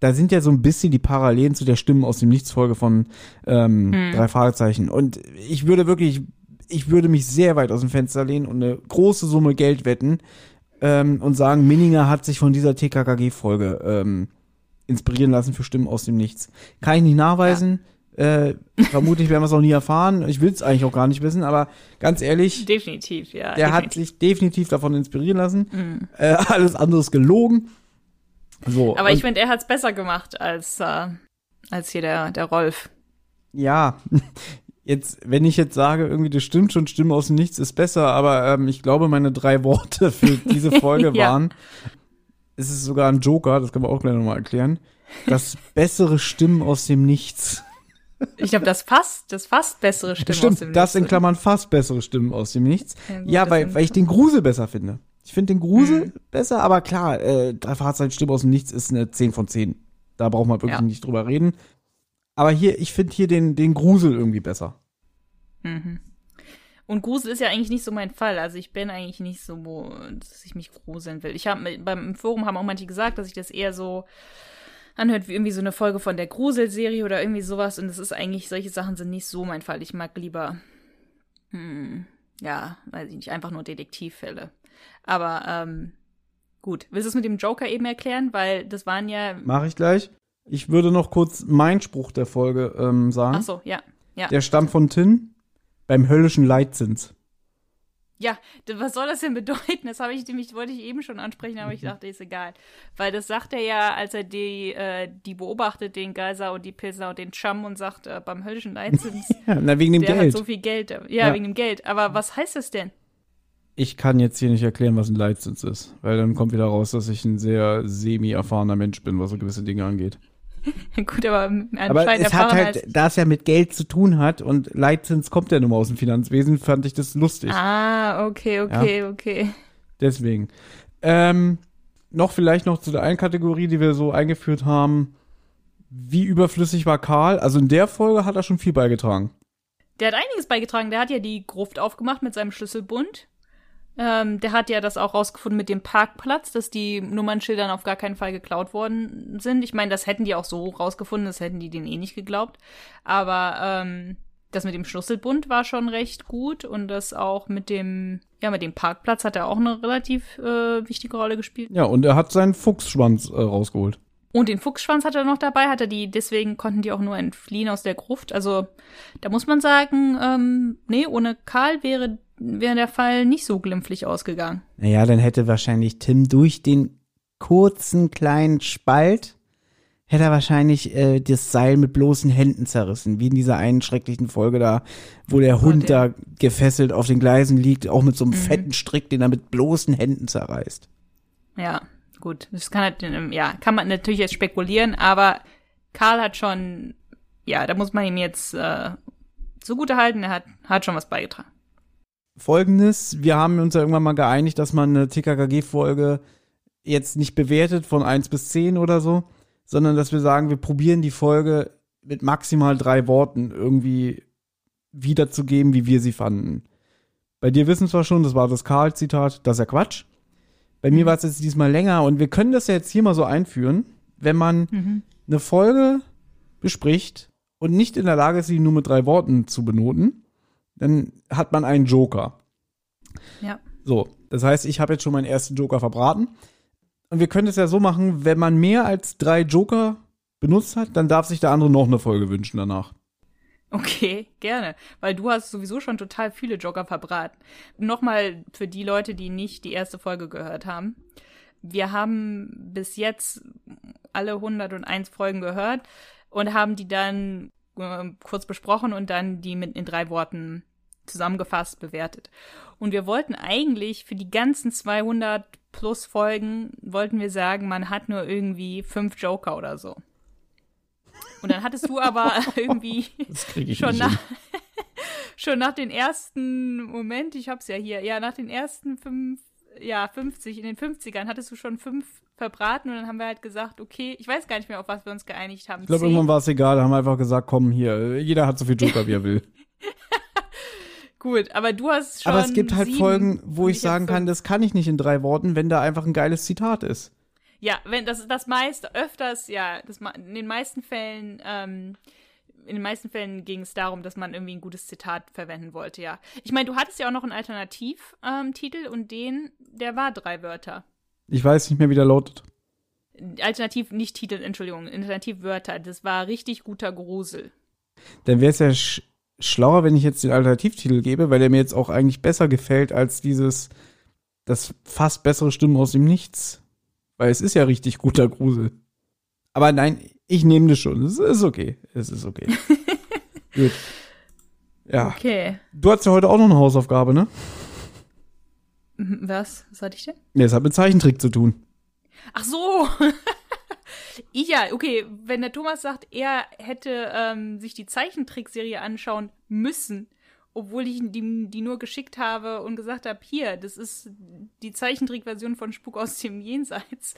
da sind ja so ein bisschen die Parallelen zu der Stimmen aus dem Nichtsfolge von ähm, drei Fragezeichen. Und ich würde wirklich, ich würde mich sehr weit aus dem Fenster lehnen und eine große Summe Geld wetten ähm, und sagen, Minninger hat sich von dieser TKKG-Folge ähm, inspirieren lassen für Stimmen aus dem Nichts. Kann ich nicht nachweisen. Äh, vermutlich werden wir es auch nie erfahren. Ich will es eigentlich auch gar nicht wissen, aber ganz ehrlich, Definitiv, ja. der hat definitiv. sich definitiv davon inspirieren lassen. Äh, alles andere ist gelogen. So, Aber ich finde, er hat's besser gemacht als, äh, als hier der, der Rolf. ja, jetzt, wenn ich jetzt sage, irgendwie, das stimmt schon, Stimmen aus dem Nichts ist besser, aber ähm, ich glaube, meine drei Worte für diese Folge Ja. waren, es ist sogar ein Joker, das können wir auch gleich nochmal erklären, das bessere Stimmen aus dem Nichts. Ich glaube, das passt, das fast bessere Stimme aus dem Stimmt, das in Nichts. Klammern fast bessere Stimmen aus dem Nichts. Ja, Ja, weil, weil ich den Grusel besser finde. Ich finde den Grusel Mhm. besser, aber klar, äh, drei Fahrzeuge Stimme aus dem Nichts ist eine 10 von 10. Da braucht man wirklich Ja. nicht drüber reden. Aber hier, ich finde hier den, den Grusel irgendwie besser. Und Grusel ist ja eigentlich nicht so mein Fall. Also ich bin eigentlich nicht so, wo- dass ich mich gruseln will. Ich habe beim im Forum haben auch manche gesagt, dass ich das eher so anhört wie irgendwie so eine Folge von der Gruselserie oder irgendwie sowas. Und es ist eigentlich, solche Sachen sind nicht so mein Fall. Ich mag lieber, hm, ja, weiß ich nicht, einfach nur Detektivfälle. Aber ähm, gut, willst du es mit dem Joker eben erklären? Weil das waren ja. Mache ich gleich. Ich würde noch kurz meinen Spruch der Folge ähm, sagen. Ach so, ja, ja. Der stammt von Tin beim höllischen Leitzins. Ja, was soll das denn bedeuten? Das habe ich nämlich, wollte ich eben schon ansprechen, aber ich dachte, ist egal. Weil das sagt er ja, als er die, äh, die beobachtet, den Geiser und die Pilsner und den Chum und sagt, äh, beim höllischen Leitzins, Ja, na, wegen dem der Geld. hat so viel Geld. Ja, Ja. wegen dem Geld. Aber was heißt das denn? Ich kann jetzt hier nicht erklären, was ein Leitzins ist, weil dann kommt wieder raus, dass ich ein sehr semi-erfahrener Mensch bin, was so gewisse Dinge angeht. Gut, aber anscheinend Aber es hat halt, da es ja mit Geld zu tun hat und Leitzins kommt ja nun mal aus dem Finanzwesen, fand ich das lustig. Ah, okay, okay, okay. Deswegen. Ähm, noch vielleicht noch zu der einen Kategorie, die wir so eingeführt haben. Wie überflüssig war Karl? Also in der Folge hat er schon viel beigetragen. Der hat einiges beigetragen. Der hat ja die Gruft aufgemacht mit seinem Schlüsselbund. Ähm, der hat ja das auch rausgefunden mit dem Parkplatz, dass die Nummernschildern auf gar keinen Fall geklaut worden sind. Ich meine, das hätten die auch so rausgefunden, das hätten die denen eh nicht geglaubt. Aber ähm, das mit dem Schlüsselbund war schon recht gut und das auch mit dem, ja, mit dem Parkplatz hat er auch eine relativ äh, wichtige Rolle gespielt. Ja, und er hat seinen Fuchsschwanz äh, rausgeholt. Und den Fuchsschwanz hat er noch dabei, hat er die, deswegen konnten die auch nur entfliehen aus der Gruft. Also da muss man sagen, ähm, nee, ohne Karl wäre, wäre der Fall nicht so glimpflich ausgegangen. Naja, dann hätte wahrscheinlich Tim durch den kurzen kleinen Spalt hätte er wahrscheinlich äh, das Seil mit bloßen Händen zerrissen, wie in dieser einen schrecklichen Folge da, wo der Hund der- da gefesselt auf den Gleisen liegt, auch mit so einem fetten Strick, den er mit bloßen Händen zerreißt. Ja, gut. Das kann halt, ähm, ja, kann man natürlich jetzt spekulieren, aber Karl hat schon, ja, da muss man ihm jetzt äh, zugute halten, er hat, hat schon was beigetragen. Folgendes, wir haben uns ja irgendwann mal geeinigt, dass man eine TKKG-Folge jetzt nicht bewertet von 1 bis 10 oder so, sondern dass wir sagen, wir probieren die Folge mit maximal drei Worten irgendwie wiederzugeben, wie wir sie fanden. Bei dir wissen wir schon, das war das Karl-Zitat, das ist ja Quatsch. Bei mir war es jetzt diesmal länger und wir können das ja jetzt hier mal so einführen, wenn man eine Folge bespricht und nicht in der Lage ist, sie nur mit drei Worten zu benoten, dann hat man einen Joker. Ja. So, das heißt, ich habe jetzt schon meinen ersten Joker verbraten. Und wir können es ja so machen, wenn man mehr als drei Joker benutzt hat, dann darf sich der andere noch eine Folge wünschen danach. Okay, gerne. Weil du hast sowieso schon total viele Joker verbraten. Nochmal für die Leute, die nicht die erste Folge gehört haben. Wir haben bis jetzt alle 101 Folgen gehört und haben die dann äh, kurz besprochen und dann die mit in drei Worten zusammengefasst bewertet. Und wir wollten eigentlich für die ganzen 200 plus Folgen, wollten wir sagen, man hat nur irgendwie fünf Joker oder so. Und dann hattest du aber irgendwie schon nach, schon nach den ersten, Moment, ich hab's ja hier, ja, nach den ersten fünf, ja, 50, in den 50ern hattest du schon fünf verbraten und dann haben wir halt gesagt, okay, ich weiß gar nicht mehr, auf was wir uns geeinigt haben. Ich glaube, irgendwann war es egal. Haben wir einfach gesagt, komm hier, jeder hat so viel Joker, wie er will. Gut, aber du hast schon Aber es gibt halt sieben Folgen, wo ich sagen kann, das kann ich nicht in drei Worten, wenn da einfach ein geiles Zitat ist. Ja, wenn das das meiste öfters, ja, das in den meisten Fällen, ähm, in den meisten Fällen ging es darum, dass man irgendwie ein gutes Zitat verwenden wollte, ja. Ich meine, du hattest ja auch noch einen Alternativtitel ähm, und den, der war drei Wörter. Ich weiß nicht mehr, wie der lautet. Alternativ, nicht Titel, Entschuldigung, Alternativwörter. Das war richtig guter Grusel. Dann wäre es ja schlauer, wenn ich jetzt den Alternativtitel gebe, weil der mir jetzt auch eigentlich besser gefällt als dieses, das fast bessere Stimmen aus dem Nichts. Weil es ist ja richtig guter Grusel. Aber nein, ich nehme das schon. Es ist okay. Es ist okay. Gut. Ja. Okay. Du hast ja heute auch noch eine Hausaufgabe, ne? Was? Was hatte ich denn? Ne, es hat mit Zeichentrick zu tun. Ach so. Ich ja, okay, wenn der Thomas sagt, er hätte ähm, sich die Zeichentrickserie anschauen müssen, obwohl ich die, die nur geschickt habe und gesagt habe, hier, das ist die Zeichentrickversion von Spuk aus dem Jenseits,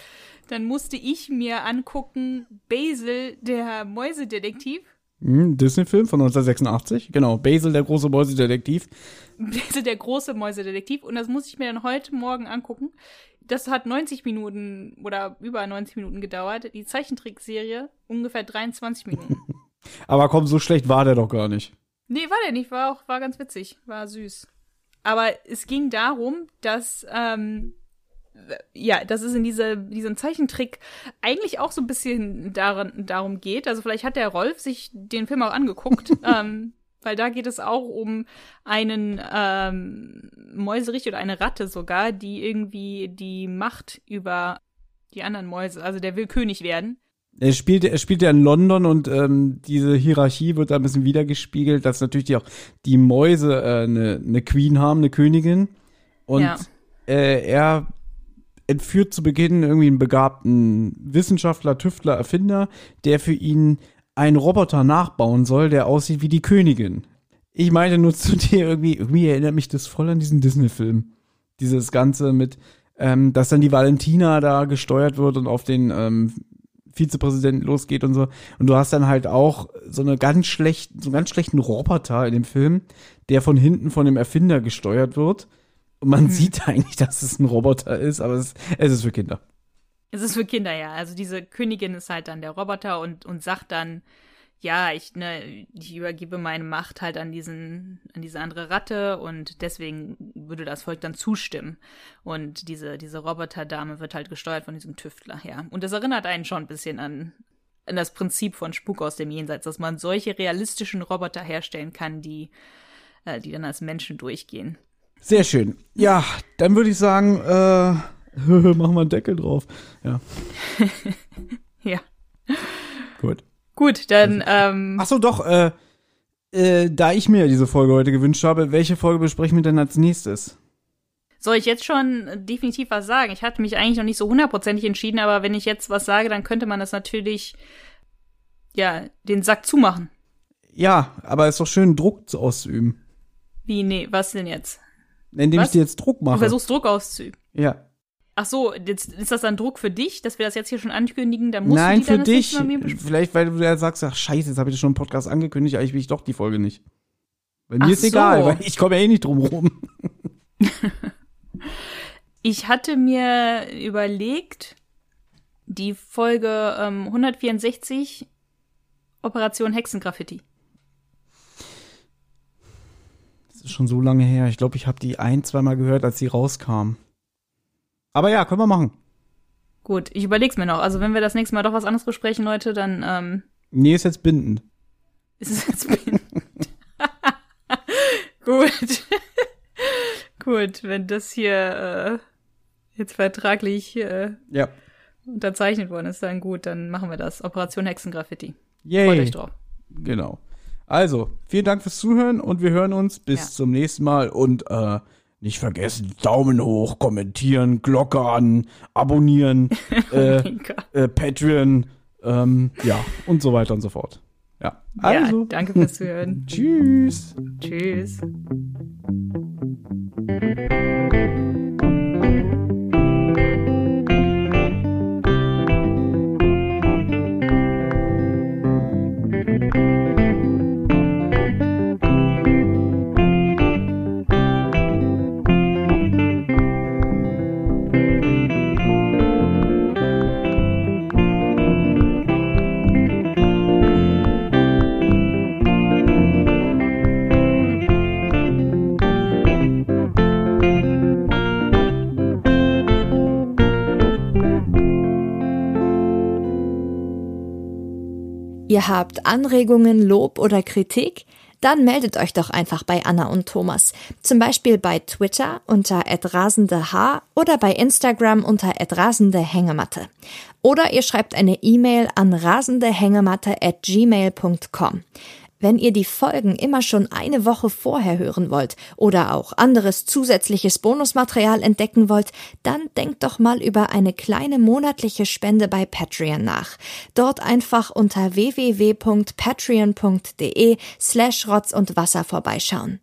dann musste ich mir angucken Basil, der Mäusedetektiv. Hm, Disney-Film von 1986. Genau, Basil, der große Mäusedetektiv. Basil, der große Mäusedetektiv. Und das muss ich mir dann heute Morgen angucken. Das hat 90 Minuten oder über 90 Minuten gedauert. Die Zeichentrickserie ungefähr 23 Minuten. Aber komm, so schlecht war der doch gar nicht. Nee, war der nicht. War auch, war ganz witzig. War süß. Aber es ging darum, dass, ähm, ja, dass es in diese, diesem Zeichentrick eigentlich auch so ein bisschen darin, darum geht. Also vielleicht hat der Rolf sich den Film auch angeguckt. ähm, weil da geht es auch um einen ähm, Mäuserich oder eine Ratte sogar, die irgendwie die Macht über die anderen Mäuse, also der will König werden. Er spielt, er spielt ja in London und ähm, diese Hierarchie wird da ein bisschen wiedergespiegelt, dass natürlich die auch die Mäuse äh, eine ne Queen haben, eine Königin. Und Ja. äh, er entführt zu Beginn irgendwie einen begabten Wissenschaftler, Tüftler, Erfinder, der für ihn einen Roboter nachbauen soll, der aussieht wie die Königin. Ich meine nur zu dir irgendwie, irgendwie erinnert mich das voll an diesen Disney-Film. Dieses Ganze mit, ähm, dass dann die Valentina da gesteuert wird und auf den ähm, Vizepräsidenten losgeht und so. Und du hast dann halt auch so eine ganz schlechten, so einen ganz schlechten Roboter in dem Film, der von hinten von dem Erfinder gesteuert wird. Und man sieht eigentlich, dass es ein Roboter ist, aber es, es ist für Kinder. Es ist für Kinder, ja. Also diese Königin ist halt dann der Roboter und, und sagt dann, ja, ich, ne, ich übergebe meine Macht halt an diesen, an diese andere Ratte und deswegen würde das Volk dann zustimmen. Und diese, diese Roboterdame wird halt gesteuert von diesem Tüftler, ja. Und das erinnert einen schon ein bisschen an, an das Prinzip von Spuk aus dem Jenseits, dass man solche realistischen Roboter herstellen kann, die, äh, die dann als Menschen durchgehen. Sehr schön. Ja, dann würde ich sagen, äh, machen wir einen Deckel drauf. Ja, Ja. gut. Gut, dann, ähm, Ach so, doch, äh, äh, da ich mir diese Folge heute gewünscht habe, welche Folge besprechen wir denn als nächstes? Soll ich jetzt schon definitiv was sagen? Ich hatte mich eigentlich noch nicht so hundertprozentig entschieden, aber wenn ich jetzt was sage, dann könnte man das natürlich, ja, den Sack zumachen. Ja, aber es ist doch schön, Druck zu- auszuüben. Wie, nee, was denn jetzt? Indem Was? ich dir jetzt Druck Du mache. versuchst Druck auszuüben. ja. Ach so, jetzt, ist das dann Druck für dich, dass wir das jetzt hier schon ankündigen? Dann musst Nein, du die für dann das dich. Mit mir. Vielleicht, weil du ja sagst, ach scheiße, jetzt habe ich das schon im Podcast angekündigt, eigentlich will ich doch die Folge nicht. Bei mir Ach ist so. egal, weil ich komme ja eh nicht drum rum. Ich hatte mir überlegt, die Folge ähm, 164 Operation Hexengraffiti. Das ist schon so lange her. Ich glaube, ich habe die ein, zweimal gehört, als sie rauskam. Aber ja, können wir machen. Gut, ich überleg's mir noch. Also wenn wir das nächste Mal doch was anderes besprechen, Leute, dann ähm, Nee, ist jetzt bindend. ist es jetzt bindend. Gut. Gut, wenn das hier äh, jetzt vertraglich äh, Ja. unterzeichnet worden ist, dann gut, dann machen wir das. Operation Hexengraffiti. Yay. Freut euch drauf. Genau. Also, vielen Dank fürs Zuhören und wir hören uns bis Ja. zum nächsten Mal und äh, nicht vergessen, Daumen hoch, kommentieren, Glocke an, abonnieren, Oh äh, äh, Patreon, Ähm, ja, und so weiter und so fort. Ja, also. Ja, danke fürs Zuhören. Tschüss. Tschüss. Ihr habt Anregungen, Lob oder Kritik? Dann meldet euch doch einfach bei Anna und Thomas. Zum Beispiel bei Twitter unter @rasendeh oder bei Instagram unter @rasendehängematte. Oder ihr schreibt eine E-Mail an rasendehängematte@gmail.com. Wenn ihr die Folgen immer schon eine Woche vorher hören wollt oder auch anderes zusätzliches Bonusmaterial entdecken wollt, dann denkt doch mal über eine kleine monatliche Spende bei Patreon nach. Dort einfach unter www.patreon.de slash Rotz und Wasser vorbeischauen.